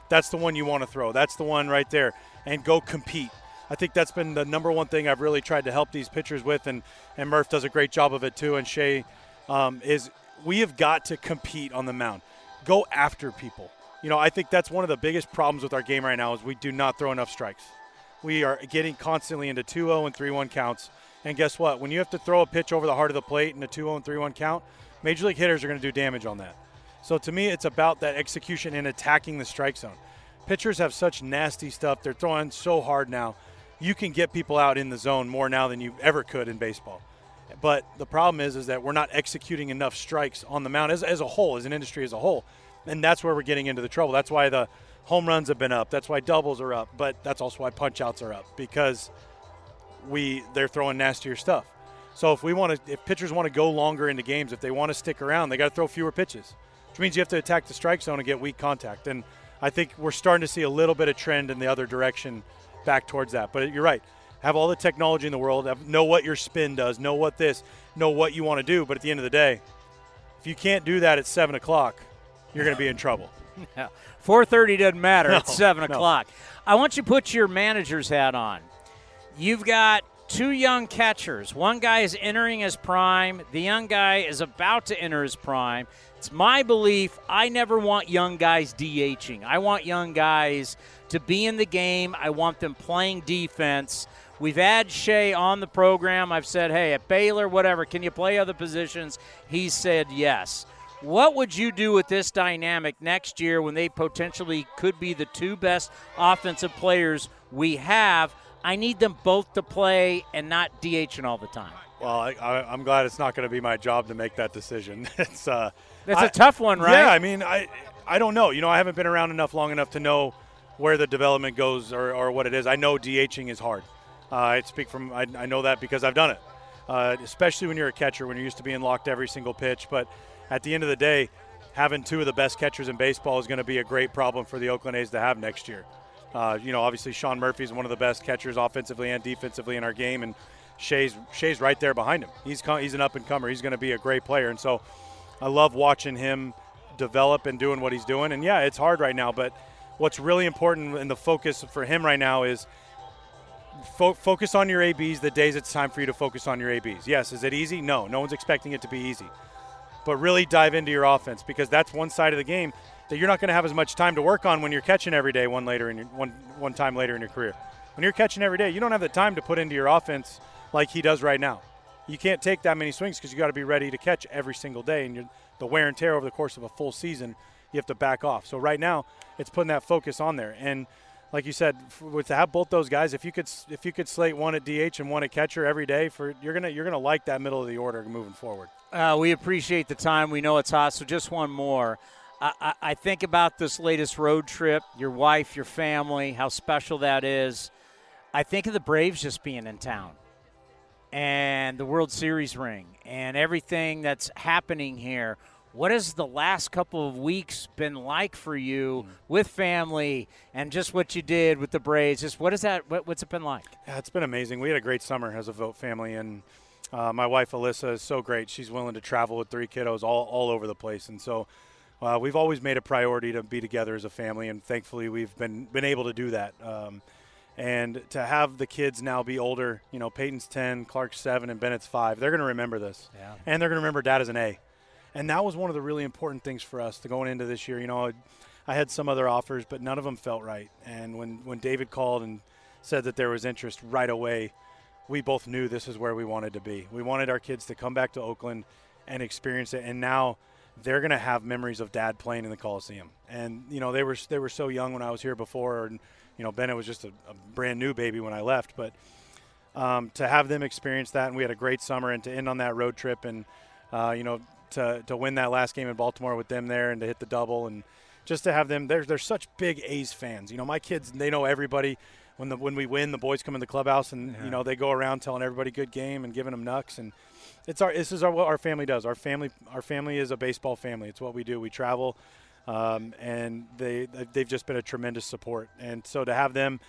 That's the one you want to throw. That's the one right there, and go compete. I think that's been the number one thing I've really tried to help these pitchers with, and and Murph does a great job of it too. And Shea um, is we have got to compete on the mound. Go after people. You know, I think that's one of the biggest problems with our game right now is we do not throw enough strikes. We are getting constantly into 2-0 and 3-1 counts. And guess what? When you have to throw a pitch over the heart of the plate in a 2-0 and 3-1 count, major league hitters are going to do damage on that. So to me, it's about that execution and attacking the strike zone. Pitchers have such nasty stuff. They're throwing so hard now. You can get people out in the zone more now than you ever could in baseball. But the problem is, is that we're not executing enough strikes on the mound as, as a whole, as an industry as a whole. And that's where we're getting into the trouble. That's why the home runs have been up. That's why doubles are up. But that's also why punch outs are up because we they're throwing nastier stuff. So if we want to, if pitchers want to go longer into games, if they want to stick around, they got to throw fewer pitches, which means you have to attack the strike zone and get weak contact. And I think we're starting to see a little bit of trend in the other direction, back towards that. But you're right. Have all the technology in the world. Have, know what your spin does. Know what this. Know what you want to do. But at the end of the day, if you can't do that at seven o'clock, you're going to be in trouble. Yeah. 4:30 doesn't matter. No, it's seven no. o'clock. I want you to put your manager's hat on. You've got two young catchers. One guy is entering his prime. The young guy is about to enter his prime. It's my belief. I never want young guys DHing. I want young guys to be in the game. I want them playing defense. We've had Shea on the program. I've said, hey, at Baylor, whatever, can you play other positions? He said yes. What would you do with this dynamic next year when they potentially could be the two best offensive players we have? I need them both to play and not DHing all the time. Well, I, I, I'm glad it's not going to be my job to make that decision. it's uh, That's a a tough one, right? Yeah, I mean, I I don't know. You know, I haven't been around enough long enough to know where the development goes or, or what it is. I know DHing is hard. Uh, I speak from I, I know that because I've done it, uh, especially when you're a catcher when you're used to being locked every single pitch. But at the end of the day, having two of the best catchers in baseball is going to be a great problem for the Oakland A's to have next year. Uh, you know, obviously Sean Murphy is one of the best catchers offensively and defensively in our game, and Shea's Shea's right there behind him. He's he's an up and comer. He's going to be a great player, and so I love watching him develop and doing what he's doing. And yeah, it's hard right now, but what's really important and the focus for him right now is fo- focus on your ABs the days it's time for you to focus on your ABs. Yes, is it easy? No, no one's expecting it to be easy. But really dive into your offense because that's one side of the game that you're not going to have as much time to work on when you're catching every day one later in your, one one time later in your career. When you're catching every day, you don't have the time to put into your offense like he does right now. You can't take that many swings because you got to be ready to catch every single day, and the wear and tear over the course of a full season, you have to back off. So right now, it's putting that focus on there, and like you said, with to have both those guys, if you could if you could slate one at DH and one at catcher every day, for you're gonna you're gonna like that middle of the order moving forward. Uh, we appreciate the time. We know it's hot, so just one more. I, I, I think about this latest road trip, your wife, your family, how special that is. I think of the Braves just being in town and the World Series ring and everything that's happening here. What has the last couple of weeks been like for you with family and just what you did with the Braves? Just what is that? What, what's it been like? Yeah, it's been amazing. We had a great summer as a Vogt family, and uh, my wife Alyssa is so great. She's willing to travel with three kiddos all, all over the place, and so uh, we've always made a priority to be together as a family, and thankfully we've been been able to do that. Um, and to have the kids now be older, you know, Peyton's ten, Clark's seven, and Bennett's five. They're going to remember this, Yeah. and they're going to remember Dad as an A. And that was one of the really important things for us to going into this year. You know, I had some other offers, but none of them felt right. And when, when David called and said that there was interest right away, we both knew this is where we wanted to be. We wanted our kids to come back to Oakland and experience it. And now they're going to have memories of dad playing in the Coliseum. And, you know, they were, they were so young when I was here before. And, you know, Bennett was just a, a brand new baby when I left. But um, to have them experience that, and we had a great summer, and to end on that road trip, and uh, you know, to to win that last game in Baltimore with them there, and to hit the double, and just to have them, they're they're such big A's fans. You know, my kids, they know everybody. When the when we win, the boys come in the clubhouse, and you know they go around telling everybody good game and giving them nucks, and it's our this is our what our family does. Our family our family is a baseball family. It's what we do. We travel. Um, and they they've just been a tremendous support, and so to have them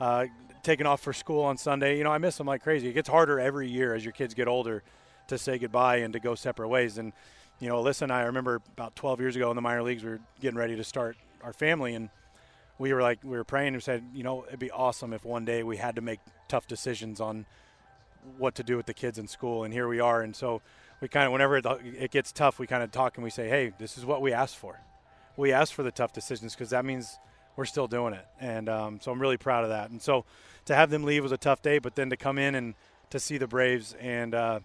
uh, taking off for school on Sunday. You know, I miss them like crazy. It gets harder every year as your kids get older to say goodbye and to go separate ways. And, you know, Alyssa and I, I remember about 12 years ago in the minor leagues, we were getting ready to start our family. And we were like, we were praying and said, you know, it'd be awesome if one day we had to make tough decisions on what to do with the kids in school. And here we are. And so we kind of, whenever it, gets tough, we kind of talk and we say, hey, this is what we asked for. we ask for the tough decisions because that means we're still doing it. And um, so I'm really proud of that. And so to have them leave was a tough day, but then to come in and to see the Braves and uh,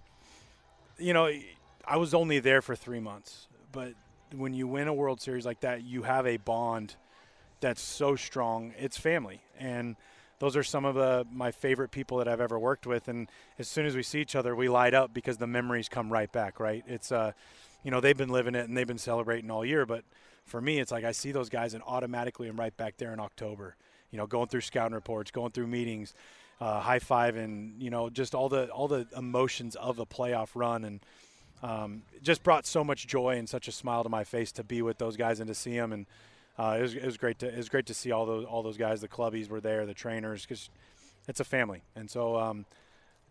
you know, I was only there for three months, but when you win a World Series like that, you have a bond that's so strong. It's family, and those are some of the my favorite people that I've ever worked with. And as soon as we see each other, we light up because the memories come right back. Right? It's uh, you know, they've been living it and they've been celebrating all year, but for me, it's like I see those guys and automatically I'm right back there in October. You know, going through scouting reports, going through meetings, uh, high five, and you know, just all the all the emotions of a playoff run, and um, just brought so much joy and such a smile to my face to be with those guys and to see them. And uh, it, was, it was great to it was great to see all those all those guys. The clubbies were there, the trainers, because it's a family. And so, um,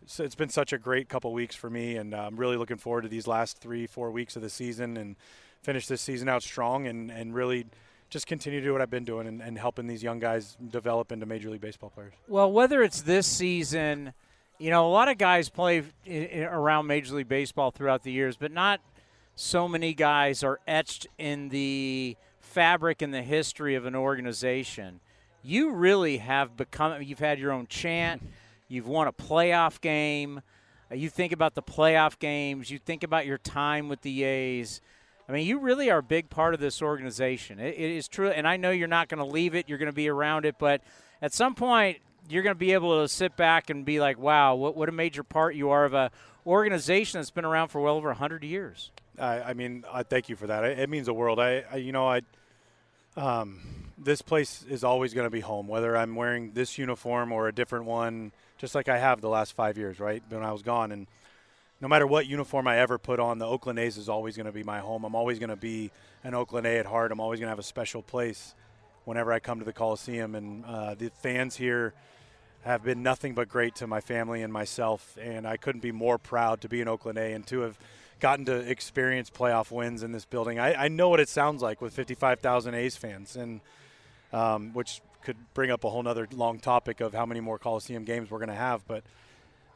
so it's been such a great couple weeks for me, and uh, I'm really looking forward to these last three four weeks of the season and finish this season out strong and and really just continue to do what I've been doing and, and, helping these young guys develop into Major League Baseball players. Well, whether it's this season, you know, a lot of guys play around Major League Baseball throughout the years, but not so many guys are etched in the fabric and the history of an organization. You really have become, you've had your own chant, you've won a playoff game. You think about the playoff games, you think about your time with the A's I mean, you really are a big part of this organization. it, it is true, and I know you're not going to leave it. You're going to be around it, but at some point, you're going to be able to sit back and be like, "Wow, what, what a major part you are of a organization that's been around for well over hundred years." I, I mean, I thank you for that. It, it means the world. I, I, you know, I, um, this place is always going to be home, whether I'm wearing this uniform or a different one, just like I have the last five years, right? When I was gone, and no matter what uniform I ever put on, the Oakland A's is always going to be my home. I'm always going to be an Oakland A at heart. I'm always going to have a special place whenever I come to the Coliseum. And uh, the fans here have been nothing but great to my family and myself. And I couldn't be more proud to be an Oakland A and to have gotten to experience playoff wins in this building. I, I know what it sounds like with 55,000 A's fans, and um, which could bring up a whole other long topic of how many more Coliseum games we're going to have. But –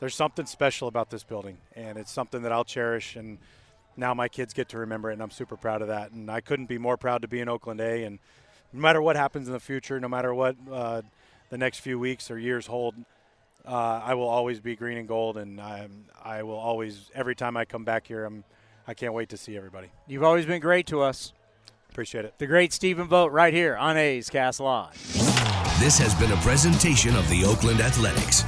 there's something special about this building, and it's something that I'll cherish. And now my kids get to remember it, and I'm super proud of that. And I couldn't be more proud to be in Oakland A. And no matter what happens in the future, no matter what uh, the next few weeks or years hold, uh, I will always be green and gold, and I, I will always every time I come back here, I'm I can't wait to see everybody. You've always been great to us. Appreciate it. The great Stephen Vogt right here on A's Cast Live. This has been a presentation of the Oakland Athletics.